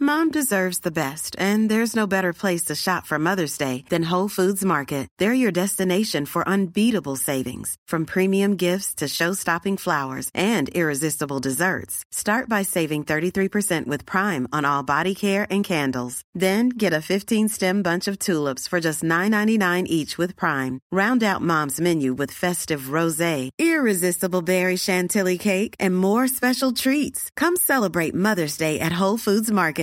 Best and there is no better place shop for Mother's Day than how market there your destination for flowers and gifts desserts start by saving prime on our candles then tulips for just nine each round cake and more special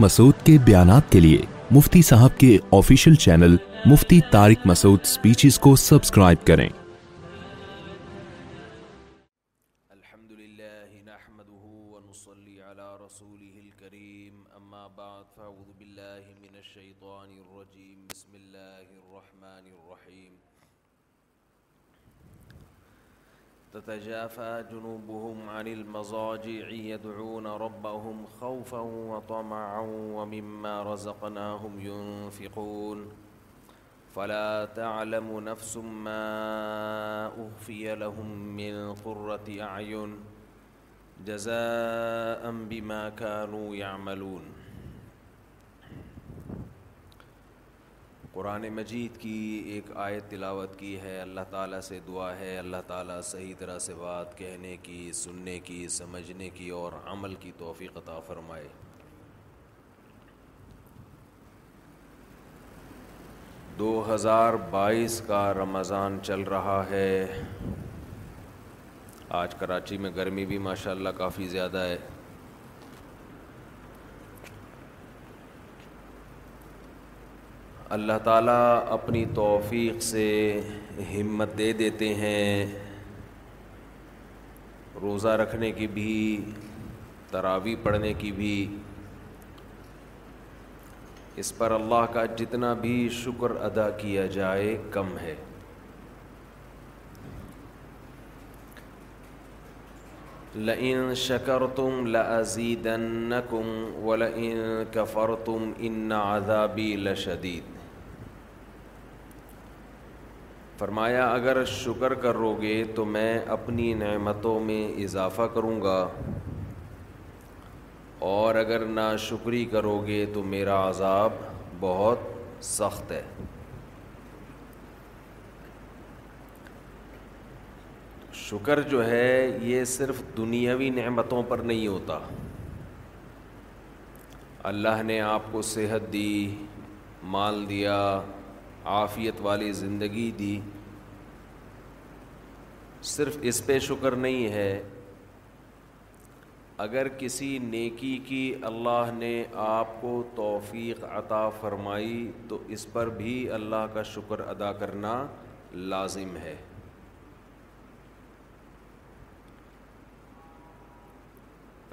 Masood کے بیانات کے لیے مفتی صاحب کے official channel مفتی Tariq Masood speeches کو subscribe کریں تتجافى جنوبهم عن المضاجع يدعون ربهم خوفا وطمعا ومما رزقناهم ينفقون فلا تعلم نفس ما أخفي لهم من قرة أعين جزاء بما كانوا يعملون قرآن مجید کی ایک آیت تلاوت کی ہے اللہ تعالیٰ سے دعا ہے اللہ تعالیٰ صحیح طرح سے بات کہنے کی سننے کی سمجھنے کی اور عمل کی توفیق عطا فرمائے دو ہزار بائیس کا رمضان چل رہا ہے آج کراچی میں گرمی بھی ماشاءاللہ کافی زیادہ ہے اللہ تعالیٰ اپنی توفیق سے ہمت دے دیتے ہیں روزہ رکھنے کی بھی تراوی پڑھنے کی بھی اس پر اللہ کا جتنا بھی شکر ادا کیا جائے کم ہے لئن شکرتم لازیدنکم ولئن کفرتم ان عذابی لشدید فرمایا اگر شکر کرو گے تو میں اپنی نعمتوں میں اضافہ کروں گا اور اگر نا شکری کرو گے تو میرا عذاب بہت سخت ہے شکر جو ہے یہ صرف دنیاوی نعمتوں پر نہیں ہوتا اللہ نے آپ کو صحت دی مال دیا آفیت والی زندگی دی صرف اس پہ شکر نہیں ہے اگر کسی نیکی کی اللہ نے آپ کو توفیق عطا فرمائی تو اس پر بھی اللہ کا شکر ادا کرنا لازم ہے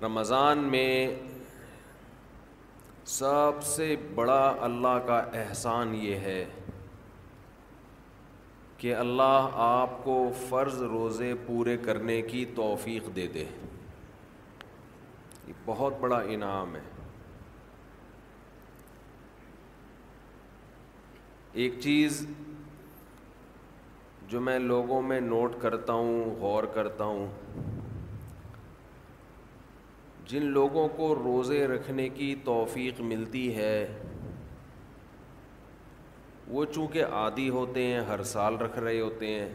رمضان میں سب سے بڑا اللہ کا احسان یہ ہے کہ اللہ آپ کو فرض روزے پورے کرنے کی توفیق دے دے یہ بہت بڑا انعام ہے ایک چیز جو میں لوگوں میں نوٹ کرتا ہوں غور کرتا ہوں جن لوگوں کو روزے رکھنے کی توفیق ملتی ہے وہ چونکہ عادی ہوتے ہیں ہر سال رکھ رہے ہوتے ہیں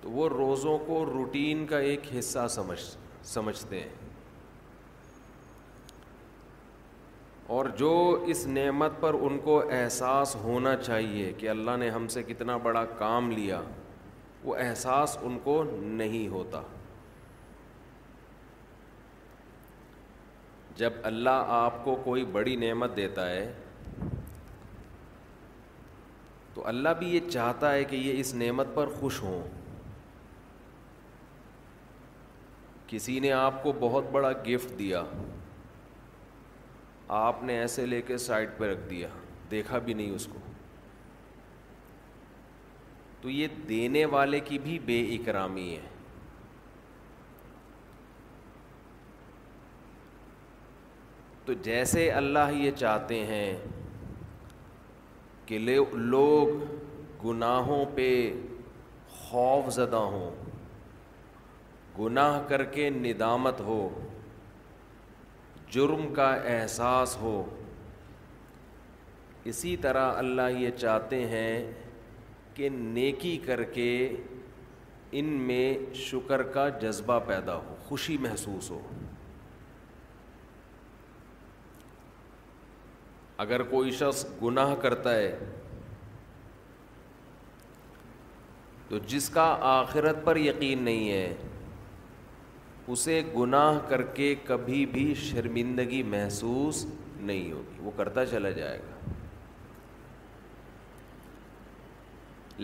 تو وہ روزوں کو روٹین کا ایک حصہ سمجھ سمجھتے ہیں اور جو اس نعمت پر ان کو احساس ہونا چاہیے کہ اللہ نے ہم سے کتنا بڑا کام لیا وہ احساس ان کو نہیں ہوتا جب اللہ آپ کو کوئی بڑی نعمت دیتا ہے تو اللہ بھی یہ چاہتا ہے کہ یہ اس نعمت پر خوش ہوں کسی نے آپ کو بہت بڑا گفٹ دیا آپ نے ایسے لے کے سائڈ پہ رکھ دیا دیکھا بھی نہیں اس کو تو یہ دینے والے کی بھی بے اکرامی ہے تو جیسے اللہ یہ چاہتے ہیں کہ لوگ گناہوں پہ خوف زدہ ہوں گناہ کر کے ندامت ہو جرم کا احساس ہو اسی طرح اللہ یہ چاہتے ہیں کہ نیکی کر کے ان میں شکر کا جذبہ پیدا ہو خوشی محسوس ہو اگر کوئی شخص گناہ کرتا ہے تو جس کا آخرت پر یقین نہیں ہے اسے گناہ کر کے کبھی بھی شرمندگی محسوس نہیں ہوگی وہ کرتا چلا جائے گا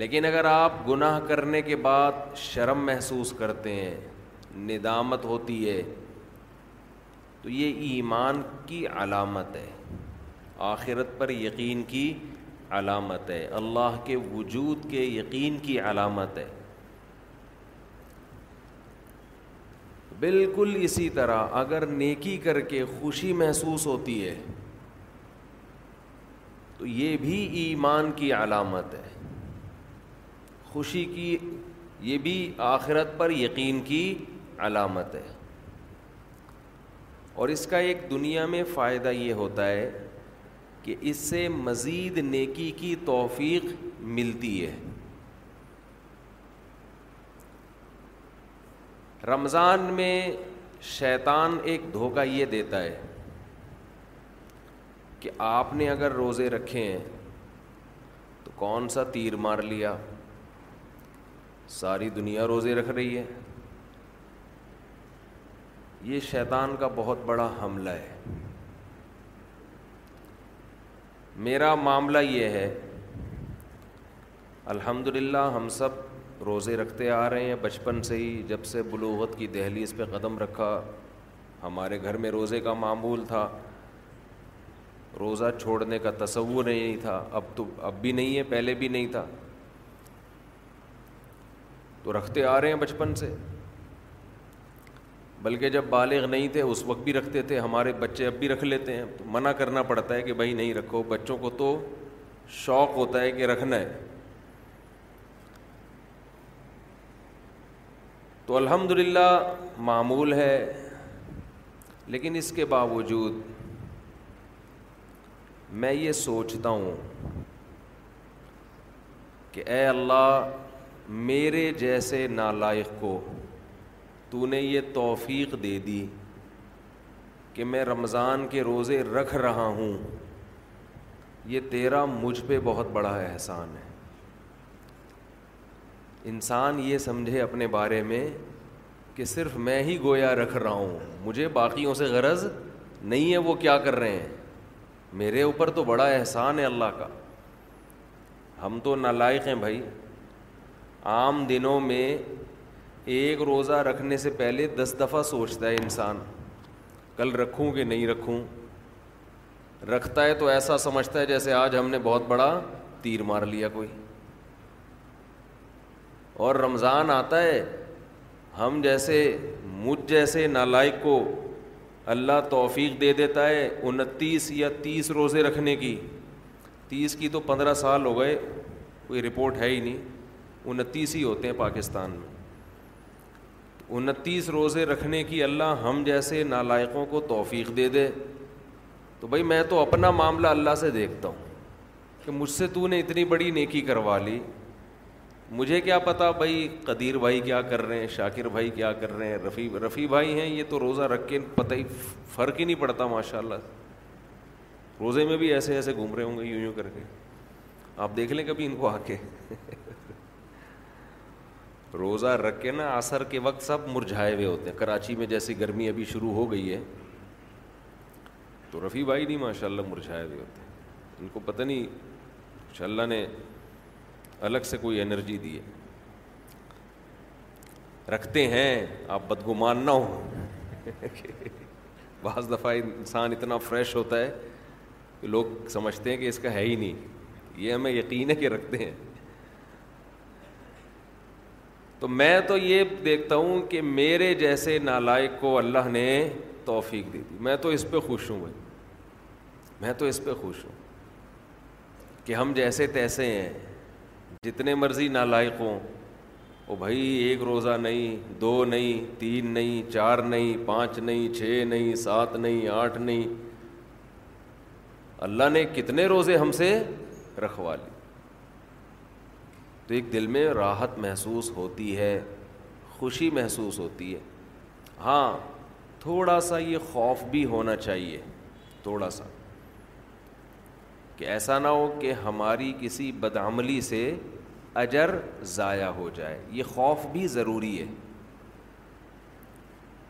لیکن اگر آپ گناہ کرنے کے بعد شرم محسوس کرتے ہیں ندامت ہوتی ہے تو یہ ایمان کی علامت ہے آخرت پر یقین کی علامت ہے اللہ کے وجود کے یقین کی علامت ہے بالکل اسی طرح اگر نیکی کر کے خوشی محسوس ہوتی ہے تو یہ بھی ایمان کی علامت ہے خوشی کی یہ بھی آخرت پر یقین کی علامت ہے اور اس کا ایک دنیا میں فائدہ یہ ہوتا ہے کہ اس سے مزید نیکی کی توفیق ملتی ہے رمضان میں شیطان ایک دھوکہ یہ دیتا ہے کہ آپ نے اگر روزے رکھے ہیں تو کون سا تیر مار لیا ساری دنیا روزے رکھ رہی ہے یہ شیطان کا بہت بڑا حملہ ہے میرا معاملہ یہ ہے الحمد للہ ہم سب روزے رکھتے آ رہے ہیں بچپن سے ہی جب سے بلوغت کی دہلی اس پہ قدم رکھا ہمارے گھر میں روزے کا معمول تھا روزہ چھوڑنے کا تصور نہیں تھا اب تو اب بھی نہیں ہے پہلے بھی نہیں تھا تو رکھتے آ رہے ہیں بچپن سے بلکہ جب بالغ نہیں تھے اس وقت بھی رکھتے تھے ہمارے بچے اب بھی رکھ لیتے ہیں تو منع کرنا پڑتا ہے کہ بھائی نہیں رکھو بچوں کو تو شوق ہوتا ہے کہ رکھنا ہے تو الحمد للہ معمول ہے لیکن اس کے باوجود میں یہ سوچتا ہوں کہ اے اللہ میرے جیسے نالائق کو تو نے یہ توفیق دے دی کہ میں رمضان کے روزے رکھ رہا ہوں یہ تیرا مجھ پہ بہت بڑا احسان ہے انسان یہ سمجھے اپنے بارے میں کہ صرف میں ہی گویا رکھ رہا ہوں مجھے باقیوں سے غرض نہیں ہے وہ کیا کر رہے ہیں میرے اوپر تو بڑا احسان ہے اللہ کا ہم تو نالائق ہیں بھائی عام دنوں میں ایک روزہ رکھنے سے پہلے دس دفعہ سوچتا ہے انسان کل رکھوں کہ نہیں رکھوں رکھتا ہے تو ایسا سمجھتا ہے جیسے آج ہم نے بہت بڑا تیر مار لیا کوئی اور رمضان آتا ہے ہم جیسے مجھ جیسے نالائق کو اللہ توفیق دے دیتا ہے انتیس یا تیس روزے رکھنے کی تیس کی تو پندرہ سال ہو گئے کوئی رپورٹ ہے ہی نہیں انتیس ہی ہوتے ہیں پاکستان میں انتیس روزے رکھنے کی اللہ ہم جیسے نالائقوں کو توفیق دے دے تو بھائی میں تو اپنا معاملہ اللہ سے دیکھتا ہوں کہ مجھ سے تو نے اتنی بڑی نیکی کروا لی مجھے کیا پتا بھائی قدیر بھائی کیا کر رہے ہیں شاکر بھائی کیا کر رہے ہیں رفیع رفیع بھائی ہیں یہ تو روزہ رکھ کے پتہ ہی فرق ہی نہیں پڑتا ماشاء اللہ روزے میں بھی ایسے ایسے گھوم رہے ہوں گے یوں یوں کر کے آپ دیکھ لیں کبھی ان کو آ کے روزہ رکھ کے نا عصر کے وقت سب مرجھائے ہوئے ہوتے ہیں کراچی میں جیسی گرمی ابھی شروع ہو گئی ہے تو رفیع بھائی نہیں ماشاء اللہ مرجھائے ہوئے ہوتے ہیں ان کو پتہ نہیں ماشاء اللہ نے الگ سے کوئی انرجی دی ہے رکھتے ہیں آپ بدگمان نہ ہو بعض دفعہ انسان اتنا فریش ہوتا ہے کہ لوگ سمجھتے ہیں کہ اس کا ہے ہی نہیں یہ ہمیں یقین ہے کہ رکھتے ہیں تو میں تو یہ دیکھتا ہوں کہ میرے جیسے نالائق کو اللہ نے توفیق دی تھی میں تو اس پہ خوش ہوں بھائی میں تو اس پہ خوش ہوں کہ ہم جیسے تیسے ہیں جتنے مرضی نالائق ہوں وہ بھائی ایک روزہ نہیں دو نہیں تین نہیں چار نہیں پانچ نہیں چھ نہیں سات نہیں آٹھ نہیں اللہ نے کتنے روزے ہم سے رکھوا لی تو ایک دل میں راحت محسوس ہوتی ہے خوشی محسوس ہوتی ہے ہاں تھوڑا سا یہ خوف بھی ہونا چاہیے تھوڑا سا کہ ایسا نہ ہو کہ ہماری کسی بدعملی سے اجر ضائع ہو جائے یہ خوف بھی ضروری ہے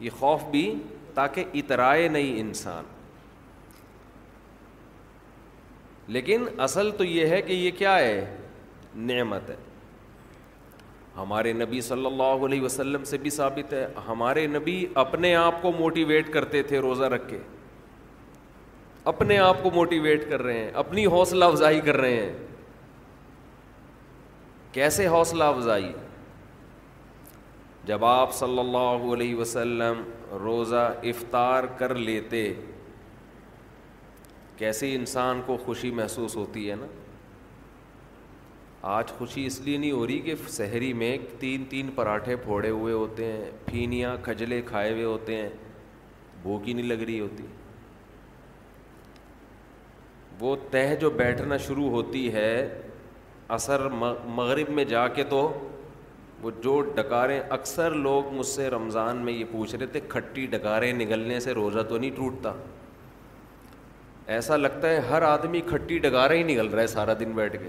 یہ خوف بھی تاکہ اترائے نہیں انسان لیکن اصل تو یہ ہے کہ یہ کیا ہے نعمت ہے ہمارے نبی صلی اللہ علیہ وسلم سے بھی ثابت ہے ہمارے نبی اپنے آپ کو موٹیویٹ کرتے تھے روزہ رکھ کے اپنے آپ کو موٹیویٹ کر رہے ہیں اپنی حوصلہ افزائی کر رہے ہیں کیسے حوصلہ افزائی جب آپ صلی اللہ علیہ وسلم روزہ افطار کر لیتے کیسے انسان کو خوشی محسوس ہوتی ہے نا آج خوشی اس لیے نہیں ہو رہی کہ شہری میں تین تین پراٹھے پھوڑے ہوئے ہوتے ہیں پھینیاں کھجلے کھائے ہوئے ہوتے ہیں بھوک ہی نہیں لگ رہی ہوتی وہ تہ جو بیٹھنا شروع ہوتی ہے اثر مغرب میں جا کے تو وہ جو ڈکاریں اکثر لوگ مجھ سے رمضان میں یہ پوچھ رہے تھے کھٹی ڈکاریں نگلنے سے روزہ تو نہیں ٹوٹتا ایسا لگتا ہے ہر آدمی کھٹی ڈکاریں ہی نگل رہا ہے سارا دن بیٹھ کے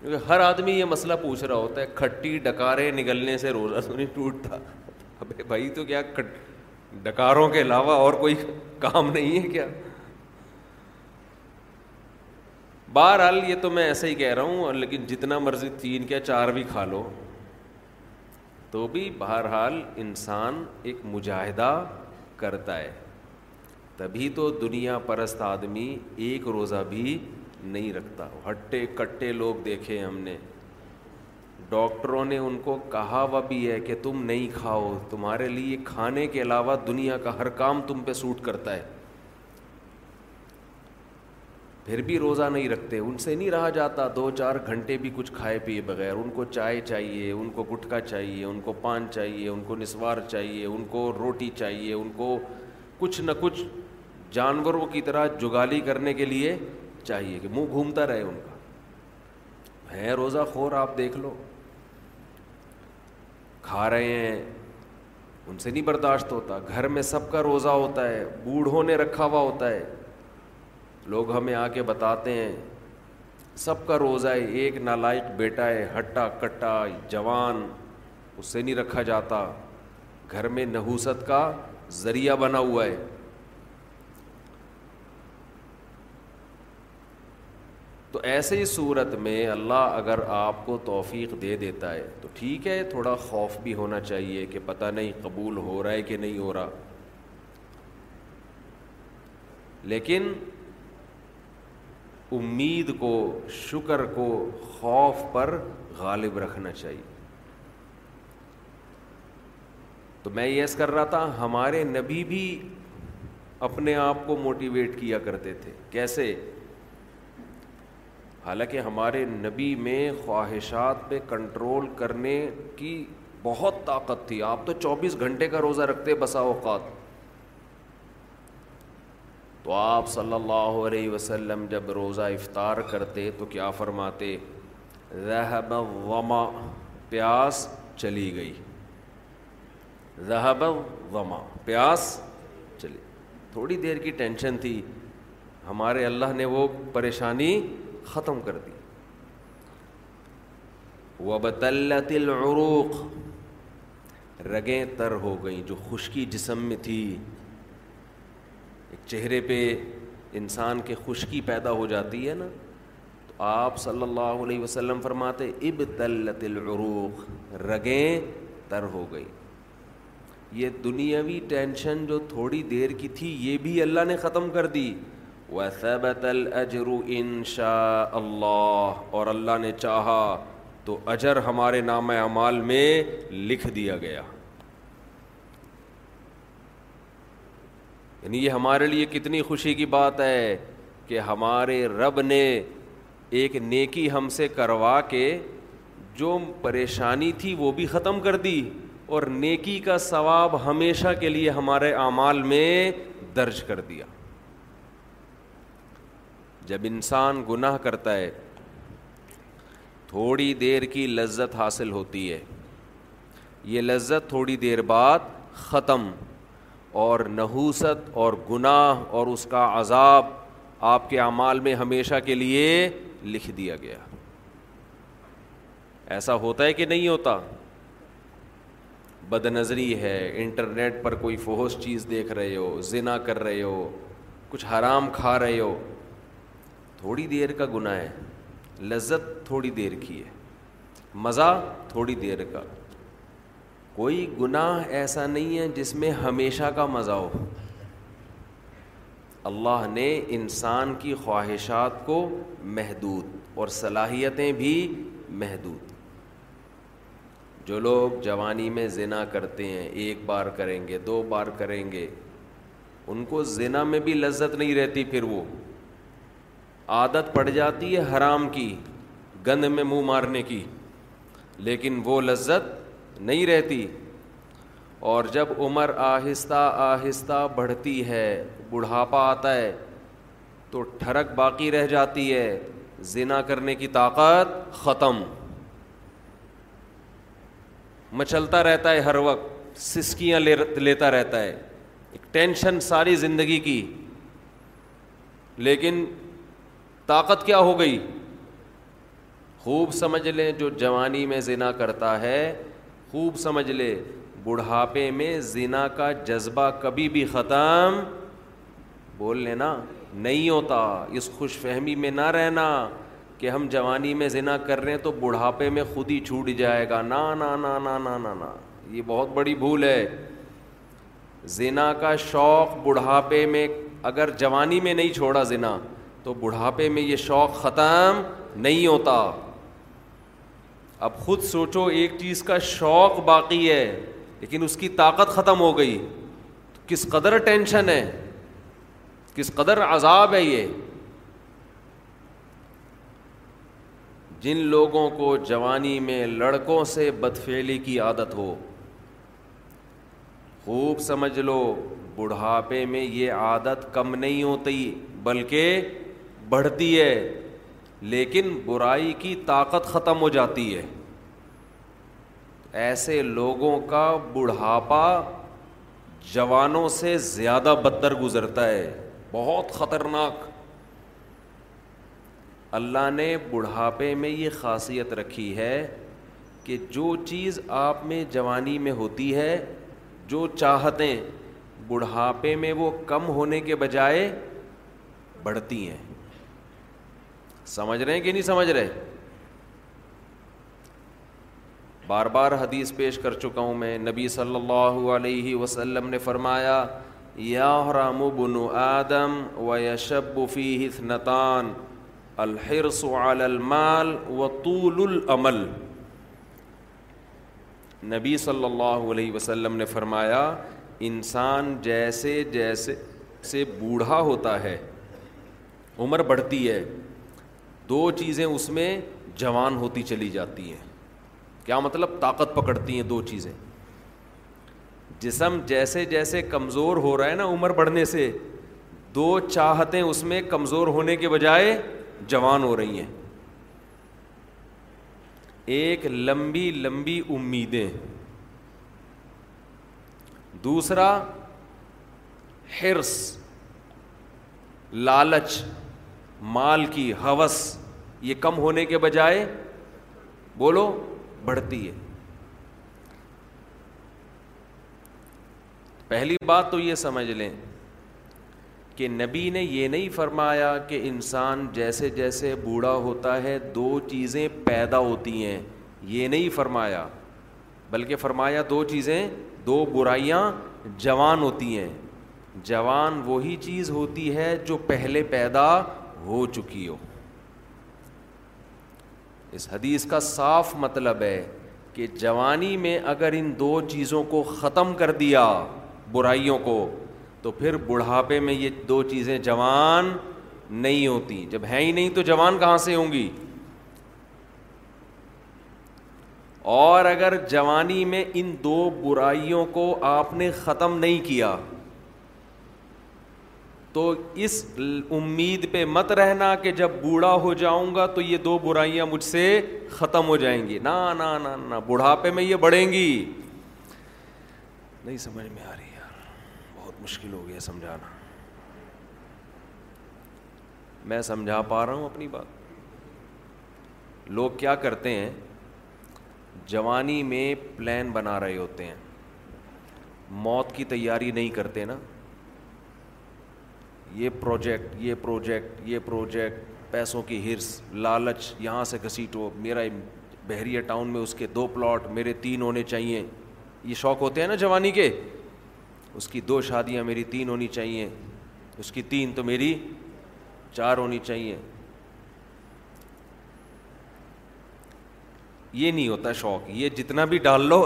کیونکہ ہر آدمی یہ مسئلہ پوچھ رہا ہوتا ہے کھٹی ڈکارے نگلنے سے روزہ تو نہیں ٹوٹتا ابھی بھائی تو کیا ڈکاروں کے علاوہ اور کوئی کام نہیں ہے کیا بہرحال یہ تو میں ایسے ہی کہہ رہا ہوں لیکن جتنا مرضی تین کیا چار بھی کھا لو تو بھی بہرحال انسان ایک مجاہدہ کرتا ہے تبھی تو دنیا پرست آدمی ایک روزہ بھی نہیں رکھتا ہٹے کٹے لوگ دیکھے ہم نے ڈاکٹروں نے ان کو کہا ہوا بھی ہے کہ تم نہیں کھاؤ تمہارے لیے کھانے کے علاوہ دنیا کا ہر کام تم پہ سوٹ کرتا ہے پھر بھی روزہ نہیں رکھتے ان سے نہیں رہا جاتا دو چار گھنٹے بھی کچھ کھائے پیے بغیر ان کو چائے چاہیے ان کو گٹکا چاہیے ان کو پان چاہیے ان کو نسوار چاہیے ان کو روٹی چاہیے ان کو کچھ نہ کچھ جانوروں کی طرح جگالی کرنے کے لیے چاہیے کہ منہ گھومتا رہے ان کا ہے روزہ خور آپ دیکھ لو کھا رہے ہیں ان سے نہیں برداشت ہوتا گھر میں سب کا روزہ ہوتا ہے بوڑھوں نے رکھا ہوا ہوتا ہے لوگ ہمیں آ کے بتاتے ہیں سب کا روزہ ہے ایک نالائق بیٹا ہے ہٹا کٹا جوان اس سے نہیں رکھا جاتا گھر میں نحوست کا ذریعہ بنا ہوا ہے تو ایسے ہی صورت میں اللہ اگر آپ کو توفیق دے دیتا ہے تو ٹھیک ہے تھوڑا خوف بھی ہونا چاہیے کہ پتہ نہیں قبول ہو رہا ہے کہ نہیں ہو رہا لیکن امید کو شکر کو خوف پر غالب رکھنا چاہیے تو میں یس کر رہا تھا ہمارے نبی بھی اپنے آپ کو موٹیویٹ کیا کرتے تھے کیسے حالانکہ ہمارے نبی میں خواہشات پہ کنٹرول کرنے کی بہت طاقت تھی آپ تو چوبیس گھنٹے کا روزہ رکھتے بسا اوقات تو آپ صلی اللہ علیہ وسلم جب روزہ افطار کرتے تو کیا فرماتے ذہب وما پیاس چلی گئی ذہب وما پیاس چلی تھوڑی دیر کی ٹینشن تھی ہمارے اللہ نے وہ پریشانی ختم کر دی العروق رگیں تر ہو گئیں جو خشکی جسم میں تھی ایک چہرے پہ انسان کے خشکی پیدا ہو جاتی ہے نا تو آپ صلی اللہ علیہ وسلم فرماتے اب تل رگیں تر ہو گئی یہ دنیاوی ٹینشن جو تھوڑی دیر کی تھی یہ بھی اللہ نے ختم کر دی الاجر ان شاء اللہ اور اللہ نے چاہا تو اجر ہمارے نام اعمال میں لکھ دیا گیا یعنی یہ ہمارے لیے کتنی خوشی کی بات ہے کہ ہمارے رب نے ایک نیکی ہم سے کروا کے جو پریشانی تھی وہ بھی ختم کر دی اور نیکی کا ثواب ہمیشہ کے لیے ہمارے اعمال میں درج کر دیا جب انسان گناہ کرتا ہے تھوڑی دیر کی لذت حاصل ہوتی ہے یہ لذت تھوڑی دیر بعد ختم اور نحوست اور گناہ اور اس کا عذاب آپ کے اعمال میں ہمیشہ کے لیے لکھ دیا گیا ایسا ہوتا ہے کہ نہیں ہوتا بد نظری ہے انٹرنیٹ پر کوئی فحوش چیز دیکھ رہے ہو زنا کر رہے ہو کچھ حرام کھا رہے ہو تھوڑی دیر کا گناہ ہے لذت تھوڑی دیر کی ہے مزہ تھوڑی دیر کا کوئی گناہ ایسا نہیں ہے جس میں ہمیشہ کا مزہ ہو اللہ نے انسان کی خواہشات کو محدود اور صلاحیتیں بھی محدود جو لوگ جوانی میں زنا کرتے ہیں ایک بار کریں گے دو بار کریں گے ان کو زنا میں بھی لذت نہیں رہتی پھر وہ عادت پڑ جاتی ہے حرام کی گند میں منہ مارنے کی لیکن وہ لذت نہیں رہتی اور جب عمر آہستہ آہستہ بڑھتی ہے بڑھاپا آتا ہے تو ٹھڑک باقی رہ جاتی ہے زنا کرنے کی طاقت ختم مچلتا رہتا ہے ہر وقت سسکیاں لیتا رہتا ہے ایک ٹینشن ساری زندگی کی لیکن طاقت کیا ہو گئی خوب سمجھ لیں جو جوانی میں زنا کرتا ہے خوب سمجھ لے بڑھاپے میں زنا کا جذبہ کبھی بھی ختم بول لینا نہیں ہوتا اس خوش فہمی میں نہ رہنا کہ ہم جوانی میں زنا کر رہے ہیں تو بڑھاپے میں خود ہی چھوٹ جائے گا نا نا نا نا نا نا نا یہ بہت بڑی بھول ہے زنا کا شوق بڑھاپے میں اگر جوانی میں نہیں چھوڑا زنا تو بڑھاپے میں یہ شوق ختم نہیں ہوتا اب خود سوچو ایک چیز کا شوق باقی ہے لیکن اس کی طاقت ختم ہو گئی تو کس قدر ٹینشن ہے کس قدر عذاب ہے یہ جن لوگوں کو جوانی میں لڑکوں سے بدفیلی کی عادت ہو خوب سمجھ لو بڑھاپے میں یہ عادت کم نہیں ہوتی بلکہ بڑھتی ہے لیکن برائی کی طاقت ختم ہو جاتی ہے ایسے لوگوں کا بڑھاپا جوانوں سے زیادہ بدتر گزرتا ہے بہت خطرناک اللہ نے بڑھاپے میں یہ خاصیت رکھی ہے کہ جو چیز آپ میں جوانی میں ہوتی ہے جو چاہتیں بڑھاپے میں وہ کم ہونے کے بجائے بڑھتی ہیں سمجھ رہے ہیں کہ نہیں سمجھ رہے بار بار حدیث پیش کر چکا ہوں میں نبی صلی اللہ علیہ وسلم نے فرمایا بن آدم و یشب المال و طول العمل نبی صلی اللہ علیہ وسلم نے فرمایا انسان جیسے جیسے سے بوڑھا ہوتا ہے عمر بڑھتی ہے دو چیزیں اس میں جوان ہوتی چلی جاتی ہیں کیا مطلب طاقت پکڑتی ہیں دو چیزیں جسم جیسے جیسے کمزور ہو رہا ہے نا عمر بڑھنے سے دو چاہتیں اس میں کمزور ہونے کے بجائے جوان ہو رہی ہیں ایک لمبی لمبی امیدیں دوسرا ہرس لالچ مال کی حوث یہ کم ہونے کے بجائے بولو بڑھتی ہے پہلی بات تو یہ سمجھ لیں کہ نبی نے یہ نہیں فرمایا کہ انسان جیسے جیسے بوڑھا ہوتا ہے دو چیزیں پیدا ہوتی ہیں یہ نہیں فرمایا بلکہ فرمایا دو چیزیں دو برائیاں جوان ہوتی ہیں جوان وہی چیز ہوتی ہے جو پہلے پیدا ہو چکی ہو اس حدیث کا صاف مطلب ہے کہ جوانی میں اگر ان دو چیزوں کو ختم کر دیا برائیوں کو تو پھر بڑھاپے میں یہ دو چیزیں جوان نہیں ہوتی جب ہیں ہی نہیں تو جوان کہاں سے ہوں گی اور اگر جوانی میں ان دو برائیوں کو آپ نے ختم نہیں کیا تو اس امید پہ مت رہنا کہ جب بوڑھا ہو جاؤں گا تو یہ دو برائیاں مجھ سے ختم ہو جائیں گی نہ بڑھاپے میں یہ بڑھیں گی نہیں سمجھ میں آ رہی یار بہت مشکل ہو گیا سمجھانا میں سمجھا پا رہا ہوں اپنی بات لوگ کیا کرتے ہیں جوانی میں پلان بنا رہے ہوتے ہیں موت کی تیاری نہیں کرتے نا یہ پروجیکٹ یہ پروجیکٹ یہ پروجیکٹ پیسوں کی ہرس لالچ یہاں سے گھسیٹو میرا بحریہ ٹاؤن میں اس کے دو پلاٹ میرے تین ہونے چاہیے یہ شوق ہوتے ہیں نا جوانی کے اس کی دو شادیاں میری تین ہونی چاہیے اس کی تین تو میری چار ہونی چاہیے یہ نہیں ہوتا شوق یہ جتنا بھی ڈال لو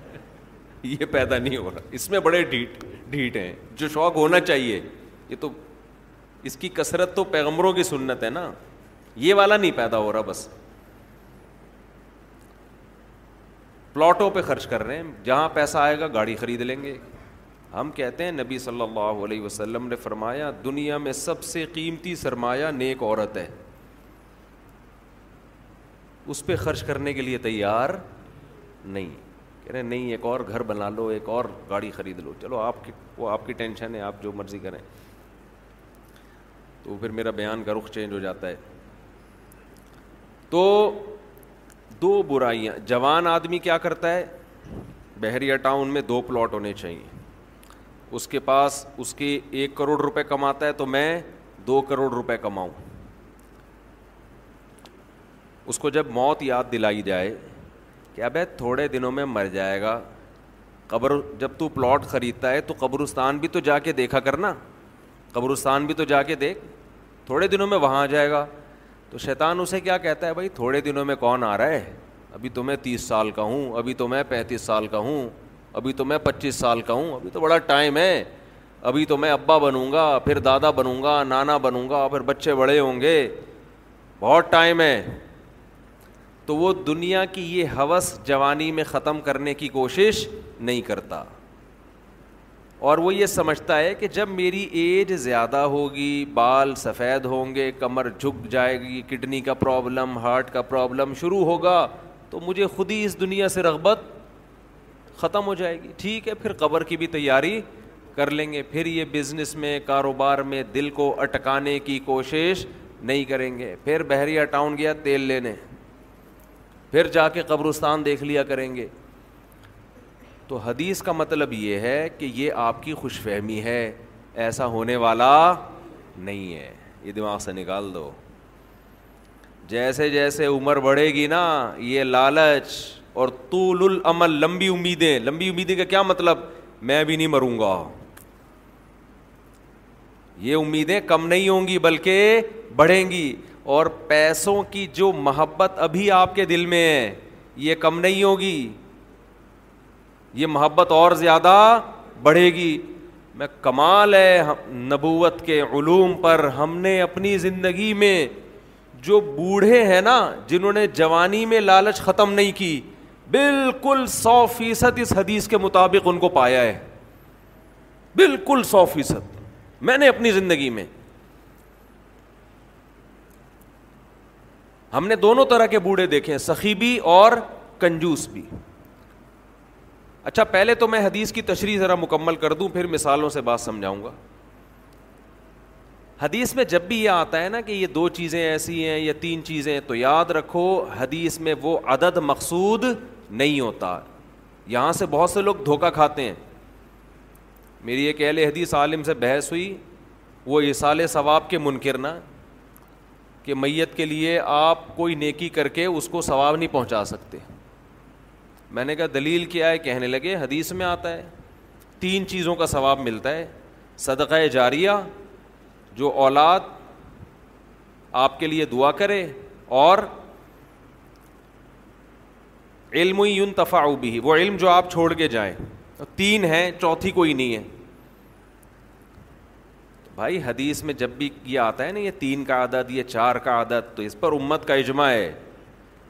یہ پیدا نہیں ہو رہا اس میں بڑے ڈھیٹ ڈھیٹ ہیں جو شوق ہونا چاہیے یہ تو اس کی کثرت تو پیغمبروں کی سنت ہے نا یہ والا نہیں پیدا ہو رہا بس پلاٹوں پہ خرچ کر رہے ہیں جہاں پیسہ آئے گا گاڑی خرید لیں گے ہم کہتے ہیں نبی صلی اللہ علیہ وسلم نے فرمایا دنیا میں سب سے قیمتی سرمایہ نیک عورت ہے اس پہ خرچ کرنے کے لیے تیار نہیں کہہ رہے نہیں ایک اور گھر بنا لو ایک اور گاڑی خرید لو چلو آپ کی وہ آپ کی ٹینشن ہے آپ جو مرضی کریں تو پھر میرا بیان کا رخ چینج ہو جاتا ہے تو دو برائیاں جوان آدمی کیا کرتا ہے بحریہ ٹاؤن میں دو پلاٹ ہونے چاہیے اس کے پاس اس کے ایک کروڑ روپے کماتا ہے تو میں دو کروڑ روپے کماؤں اس کو جب موت یاد دلائی جائے کہ ابے تھوڑے دنوں میں مر جائے گا قبر جب تو پلاٹ خریدتا ہے تو قبرستان بھی تو جا کے دیکھا کرنا قبرستان بھی تو جا کے دیکھ تھوڑے دنوں میں وہاں آ جائے گا تو شیطان اسے کیا کہتا ہے بھائی تھوڑے دنوں میں کون آ رہا ہے ابھی تو میں تیس سال کا ہوں ابھی تو میں پینتیس سال کا ہوں ابھی تو میں پچیس سال کا ہوں ابھی تو بڑا ٹائم ہے ابھی تو میں ابا بنوں گا پھر دادا بنوں گا نانا بنوں گا پھر بچے بڑے ہوں گے بہت ٹائم ہے تو وہ دنیا کی یہ حوث جوانی میں ختم کرنے کی کوشش نہیں کرتا اور وہ یہ سمجھتا ہے کہ جب میری ایج زیادہ ہوگی بال سفید ہوں گے کمر جھک جائے گی کڈنی کا پرابلم ہارٹ کا پرابلم شروع ہوگا تو مجھے خود ہی اس دنیا سے رغبت ختم ہو جائے گی ٹھیک ہے پھر قبر کی بھی تیاری کر لیں گے پھر یہ بزنس میں کاروبار میں دل کو اٹکانے کی کوشش نہیں کریں گے پھر بحریہ ٹاؤن گیا تیل لینے پھر جا کے قبرستان دیکھ لیا کریں گے تو حدیث کا مطلب یہ ہے کہ یہ آپ کی خوش فہمی ہے ایسا ہونے والا نہیں ہے یہ دماغ سے نکال دو جیسے جیسے عمر بڑھے گی نا یہ لالچ اور طول العمل لمبی امیدیں لمبی امیدیں کا کیا مطلب میں بھی نہیں مروں گا یہ امیدیں کم نہیں ہوں گی بلکہ بڑھیں گی اور پیسوں کی جو محبت ابھی آپ کے دل میں ہے یہ کم نہیں ہوگی یہ محبت اور زیادہ بڑھے گی میں کمال ہے نبوت کے علوم پر ہم نے اپنی زندگی میں جو بوڑھے ہیں نا جنہوں نے جوانی میں لالچ ختم نہیں کی بالکل سو فیصد اس حدیث کے مطابق ان کو پایا ہے بالکل سو فیصد میں نے اپنی زندگی میں ہم نے دونوں طرح کے بوڑھے دیکھے ہیں سخی بھی اور کنجوس بھی اچھا پہلے تو میں حدیث کی تشریح ذرا مکمل کر دوں پھر مثالوں سے بات سمجھاؤں گا حدیث میں جب بھی یہ آتا ہے نا کہ یہ دو چیزیں ایسی ہیں یا تین چیزیں ہیں تو یاد رکھو حدیث میں وہ عدد مقصود نہیں ہوتا یہاں سے بہت سے لوگ دھوکہ کھاتے ہیں میری ایک اہل حدیث عالم سے بحث ہوئی وہ اصال ثواب کے منکر نا کہ میت کے لیے آپ کوئی نیکی کر کے اس کو ثواب نہیں پہنچا سکتے میں نے کہا دلیل کیا ہے کہنے لگے حدیث میں آتا ہے تین چیزوں کا ثواب ملتا ہے صدقہ جاریہ جو اولاد آپ کے لیے دعا کرے اور علم یون تفاعبی وہ علم جو آپ چھوڑ کے جائیں تین ہیں چوتھی کوئی نہیں ہے بھائی حدیث میں جب بھی یہ آتا ہے نا یہ تین کا عدد یہ چار کا عدد تو اس پر امت کا اجماع ہے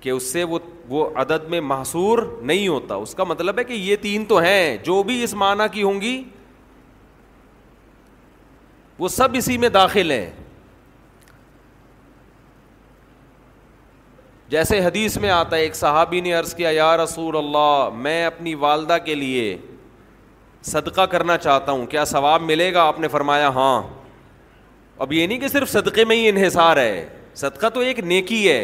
کہ اس سے وہ وہ عدد میں محصور نہیں ہوتا اس کا مطلب ہے کہ یہ تین تو ہیں جو بھی اس معنی کی ہوں گی وہ سب اسی میں داخل ہیں جیسے حدیث میں آتا ہے ایک صحابی نے عرض کیا یا رسول اللہ میں اپنی والدہ کے لیے صدقہ کرنا چاہتا ہوں کیا ثواب ملے گا آپ نے فرمایا ہاں اب یہ نہیں کہ صرف صدقے میں ہی انحصار ہے صدقہ تو ایک نیکی ہے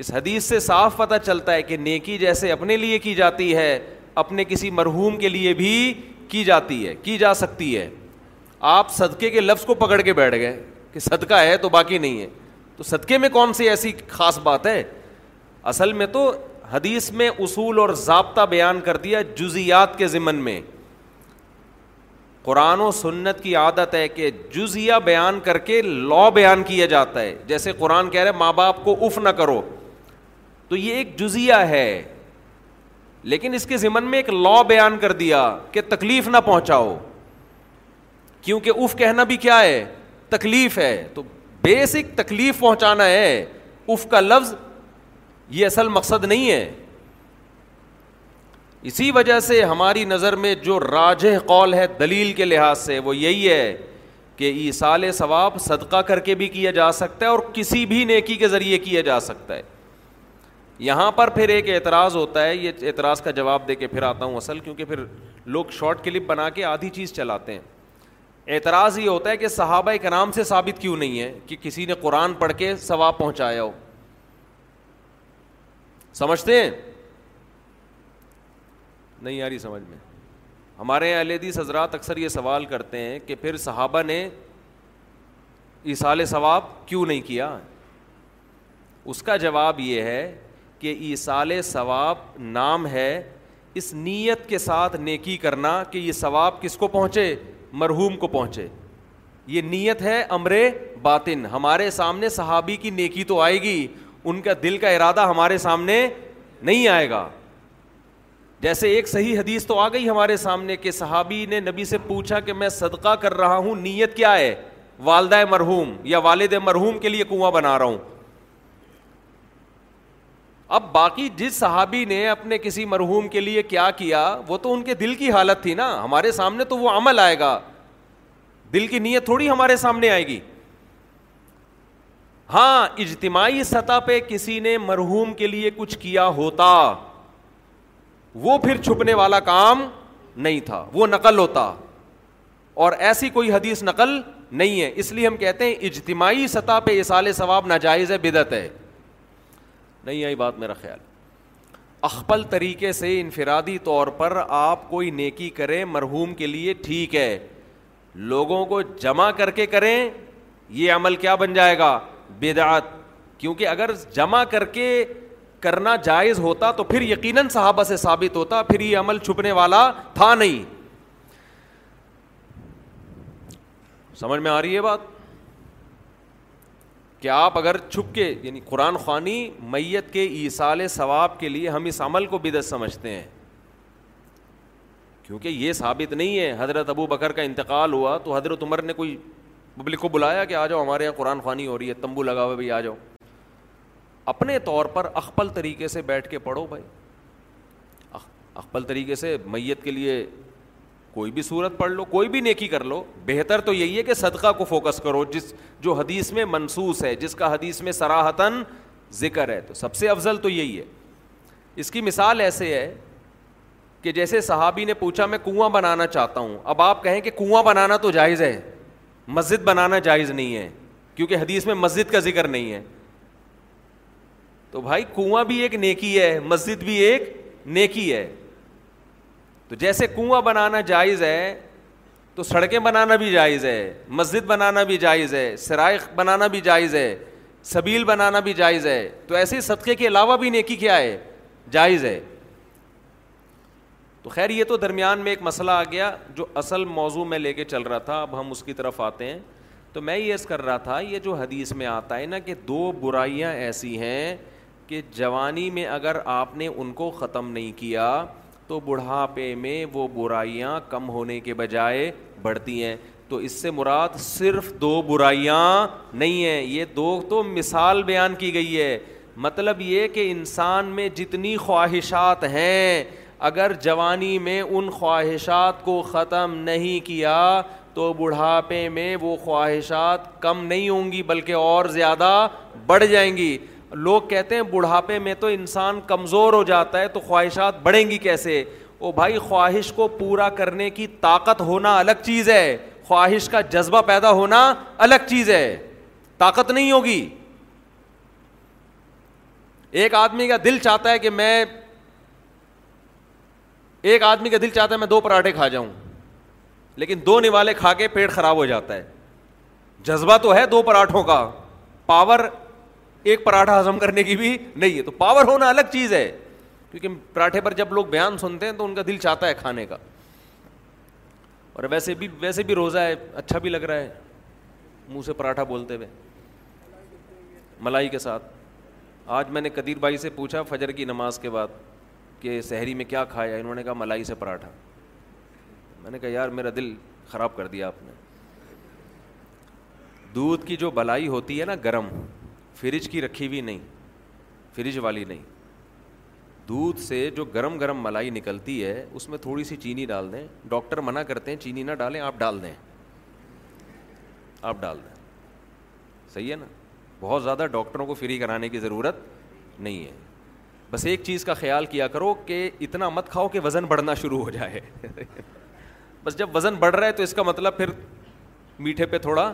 اس حدیث سے صاف پتہ چلتا ہے کہ نیکی جیسے اپنے لیے کی جاتی ہے اپنے کسی مرحوم کے لیے بھی کی جاتی ہے کی جا سکتی ہے آپ صدقے کے لفظ کو پکڑ کے بیٹھ گئے کہ صدقہ ہے تو باقی نہیں ہے تو صدقے میں کون سی ایسی خاص بات ہے اصل میں تو حدیث میں اصول اور ضابطہ بیان کر دیا جزیات کے ذمن میں قرآن و سنت کی عادت ہے کہ جزیہ بیان کر کے لا بیان کیا جاتا ہے جیسے قرآن کہہ رہے ماں باپ کو اف نہ کرو تو یہ ایک جزیہ ہے لیکن اس کے ذمن میں ایک لا بیان کر دیا کہ تکلیف نہ پہنچاؤ کیونکہ اف کہنا بھی کیا ہے تکلیف ہے تو بیسک تکلیف پہنچانا ہے اف کا لفظ یہ اصل مقصد نہیں ہے اسی وجہ سے ہماری نظر میں جو راجہ قول ہے دلیل کے لحاظ سے وہ یہی ہے کہ ایسال ثواب صدقہ کر کے بھی کیا جا سکتا ہے اور کسی بھی نیکی کے ذریعے کیا جا سکتا ہے یہاں پر پھر ایک اعتراض ہوتا ہے یہ اعتراض کا جواب دے کے پھر آتا ہوں اصل کیونکہ پھر لوگ شارٹ کلپ بنا کے آدھی چیز چلاتے ہیں اعتراض یہ ہوتا ہے کہ صحابہ کے نام سے ثابت کیوں نہیں ہے کہ کسی نے قرآن پڑھ کے ثواب پہنچایا ہو سمجھتے ہیں نہیں یاری سمجھ میں ہمارے عہلحدیث حضرات اکثر یہ سوال کرتے ہیں کہ پھر صحابہ نے اصال ثواب کیوں نہیں کیا اس کا جواب یہ ہے کہ ایصال ثواب نام ہے اس نیت کے ساتھ نیکی کرنا کہ یہ ثواب کس کو پہنچے مرحوم کو پہنچے یہ نیت ہے امر باطن ہمارے سامنے صحابی کی نیکی تو آئے گی ان کا دل کا ارادہ ہمارے سامنے نہیں آئے گا جیسے ایک صحیح حدیث تو آ گئی ہمارے سامنے کہ صحابی نے نبی سے پوچھا کہ میں صدقہ کر رہا ہوں نیت کیا ہے والدہ مرحوم یا والد مرحوم کے لیے کنواں بنا رہا ہوں اب باقی جس صحابی نے اپنے کسی مرحوم کے لیے کیا کیا وہ تو ان کے دل کی حالت تھی نا ہمارے سامنے تو وہ عمل آئے گا دل کی نیت تھوڑی ہمارے سامنے آئے گی ہاں اجتماعی سطح پہ کسی نے مرحوم کے لیے کچھ کیا ہوتا وہ پھر چھپنے والا کام نہیں تھا وہ نقل ہوتا اور ایسی کوئی حدیث نقل نہیں ہے اس لیے ہم کہتے ہیں اجتماعی سطح پہ اصال ثواب ناجائز ہے بدت ہے نہیں آئی بات میرا خیال اخپل طریقے سے انفرادی طور پر آپ کوئی نیکی کریں مرحوم کے لیے ٹھیک ہے لوگوں کو جمع کر کے کریں یہ عمل کیا بن جائے گا بدعت کیونکہ اگر جمع کر کے کرنا جائز ہوتا تو پھر یقیناً صحابہ سے ثابت ہوتا پھر یہ عمل چھپنے والا تھا نہیں سمجھ میں آ رہی ہے بات کہ آپ اگر چھپ کے یعنی قرآن خوانی میت کے ایسال ثواب کے لیے ہم اس عمل کو بدت سمجھتے ہیں کیونکہ یہ ثابت نہیں ہے حضرت ابو بکر کا انتقال ہوا تو حضرت عمر نے کوئی پبلک کو بلایا کہ آ جاؤ ہمارے یہاں قرآن خوانی ہو رہی ہے تمبو لگا ہوا بھائی آ جاؤ اپنے طور پر اخپل طریقے سے بیٹھ کے پڑھو بھائی اخپل طریقے سے میت کے لیے کوئی بھی صورت پڑھ لو کوئی بھی نیکی کر لو بہتر تو یہی ہے کہ صدقہ کو فوکس کرو جس جو حدیث میں منسوس ہے جس کا حدیث میں سراہتاً ذکر ہے تو سب سے افضل تو یہی ہے اس کی مثال ایسے ہے کہ جیسے صحابی نے پوچھا میں کنواں بنانا چاہتا ہوں اب آپ کہیں کہ کنواں بنانا تو جائز ہے مسجد بنانا جائز نہیں ہے کیونکہ حدیث میں مسجد کا ذکر نہیں ہے تو بھائی کنواں بھی ایک نیکی ہے مسجد بھی ایک نیکی ہے تو جیسے کنواں بنانا جائز ہے تو سڑکیں بنانا بھی جائز ہے مسجد بنانا بھی جائز ہے سرائق بنانا بھی جائز ہے سبیل بنانا بھی جائز ہے تو ایسے صدقے کے علاوہ بھی نیکی کیا ہے جائز ہے تو خیر یہ تو درمیان میں ایک مسئلہ آ گیا جو اصل موضوع میں لے کے چل رہا تھا اب ہم اس کی طرف آتے ہیں تو میں یہ کر رہا تھا یہ جو حدیث میں آتا ہے نا کہ دو برائیاں ایسی ہیں کہ جوانی میں اگر آپ نے ان کو ختم نہیں کیا تو بڑھاپے میں وہ برائیاں کم ہونے کے بجائے بڑھتی ہیں تو اس سے مراد صرف دو برائیاں نہیں ہیں یہ دو تو مثال بیان کی گئی ہے مطلب یہ کہ انسان میں جتنی خواہشات ہیں اگر جوانی میں ان خواہشات کو ختم نہیں کیا تو بڑھاپے میں وہ خواہشات کم نہیں ہوں گی بلکہ اور زیادہ بڑھ جائیں گی لوگ کہتے ہیں بڑھاپے میں تو انسان کمزور ہو جاتا ہے تو خواہشات بڑھیں گی کیسے او بھائی خواہش کو پورا کرنے کی طاقت ہونا الگ چیز ہے خواہش کا جذبہ پیدا ہونا الگ چیز ہے طاقت نہیں ہوگی ایک آدمی کا دل چاہتا ہے کہ میں ایک آدمی کا دل چاہتا ہے میں دو پراٹھے کھا جاؤں لیکن دو نوالے کھا کے پیٹ خراب ہو جاتا ہے جذبہ تو ہے دو پراٹھوں کا پاور ایک پراٹھا ہضم کرنے کی بھی نہیں ہے تو پاور ہونا الگ چیز ہے کیونکہ پراٹھے پر جب لوگ بیان سنتے ہیں تو ان کا دل چاہتا ہے کھانے کا اور ویسے ویسے بھی بھی بھی روزہ ہے ہے اچھا لگ رہا منہ سے پراٹھا بولتے ہوئے ملائی کے ساتھ آج میں نے قدیر بھائی سے پوچھا فجر کی نماز کے بعد کہ شہری میں کیا کھایا انہوں نے کہا ملائی سے پراٹھا میں نے کہا یار میرا دل خراب کر دیا آپ نے دودھ کی جو بلائی ہوتی ہے نا گرم فریج کی رکھی ہوئی نہیں فریج والی نہیں دودھ سے جو گرم گرم ملائی نکلتی ہے اس میں تھوڑی سی چینی ڈال دیں ڈاکٹر منع کرتے ہیں چینی نہ ڈالیں آپ ڈال دیں آپ ڈال دیں صحیح ہے نا بہت زیادہ ڈاکٹروں کو فری کرانے کی ضرورت نہیں ہے بس ایک چیز کا خیال کیا کرو کہ اتنا مت کھاؤ کہ وزن بڑھنا شروع ہو جائے بس جب وزن بڑھ رہا ہے تو اس کا مطلب پھر میٹھے پہ تھوڑا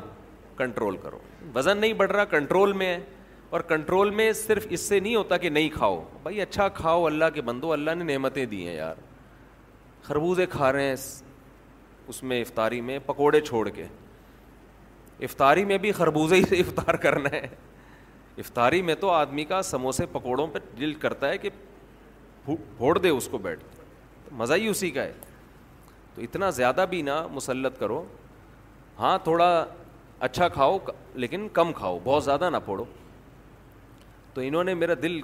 کنٹرول کرو وزن نہیں بڑھ رہا کنٹرول میں ہے اور کنٹرول میں صرف اس سے نہیں ہوتا کہ نہیں کھاؤ بھائی اچھا کھاؤ اللہ کے بندو اللہ نے نعمتیں دی ہیں یار خربوزے کھا رہے ہیں اس میں افطاری میں پکوڑے چھوڑ کے افطاری میں بھی خربوزے ہی سے افطار کرنا ہے افطاری میں تو آدمی کا سموسے پکوڑوں پہ دل کرتا ہے کہ بھوڑ دے اس کو بیٹھ تو مزہ ہی اسی کا ہے تو اتنا زیادہ بھی نہ مسلط کرو ہاں تھوڑا اچھا کھاؤ لیکن کم کھاؤ بہت زیادہ نہ پوڑو تو انہوں نے میرا دل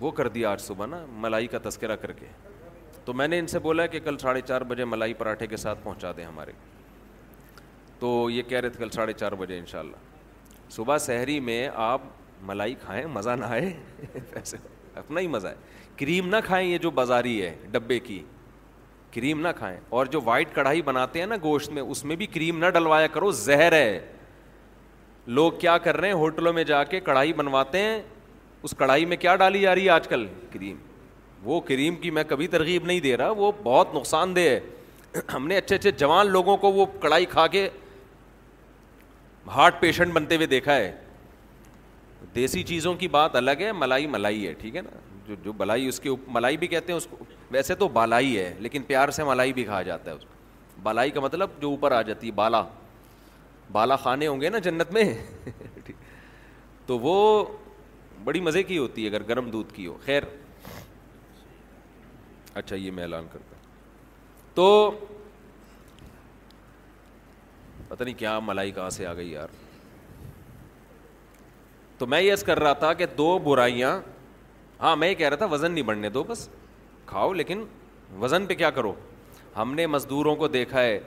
وہ کر دیا آج صبح نا ملائی کا تذکرہ کر کے تو میں نے ان سے بولا کہ کل ساڑھے چار بجے ملائی پراٹھے کے ساتھ پہنچا دیں ہمارے تو یہ کہہ رہے تھے کل ساڑھے چار بجے ان شاء اللہ صبح سحری میں آپ ملائی کھائیں مزہ نہ آئے ایسے اپنا ہی مزہ ہے کریم نہ کھائیں یہ جو بازاری ہے ڈبے کی کریم نہ کھائیں اور جو وائٹ کڑھائی بناتے ہیں نا گوشت میں اس میں بھی کریم نہ ڈلوایا کرو زہر ہے لوگ کیا کر رہے ہیں ہوٹلوں میں جا کے کڑھائی بنواتے ہیں اس کڑھائی میں کیا ڈالی جا رہی ہے آج کل کریم وہ کریم کی میں کبھی ترغیب نہیں دے رہا وہ بہت نقصان دہ ہے ہم نے اچھے اچھے جوان لوگوں کو وہ کڑھائی کھا کے ہارٹ پیشنٹ بنتے ہوئے دیکھا ہے دیسی چیزوں کی بات الگ ہے ملائی ملائی ہے ٹھیک ہے نا جو جو بلائی اس کے ملائی بھی کہتے ہیں اس کو ویسے تو بالائی ہے لیکن پیار سے ملائی بھی کہا جاتا ہے اس کو بالائی کا مطلب جو اوپر آ جاتی ہے بالا بالا خانے ہوں گے نا جنت میں تو وہ بڑی مزے کی ہوتی ہے اگر گرم دودھ کی ہو خیر اچھا یہ میں اعلان کرتا تو پتہ نہیں کیا ملائی کہاں سے آ گئی یار تو میں یس کر رہا تھا کہ دو برائیاں ہاں میں یہ کہہ رہا تھا وزن نہیں بڑھنے دو بس کھاؤ لیکن وزن پہ کیا کرو ہم نے مزدوروں کو دیکھا ہے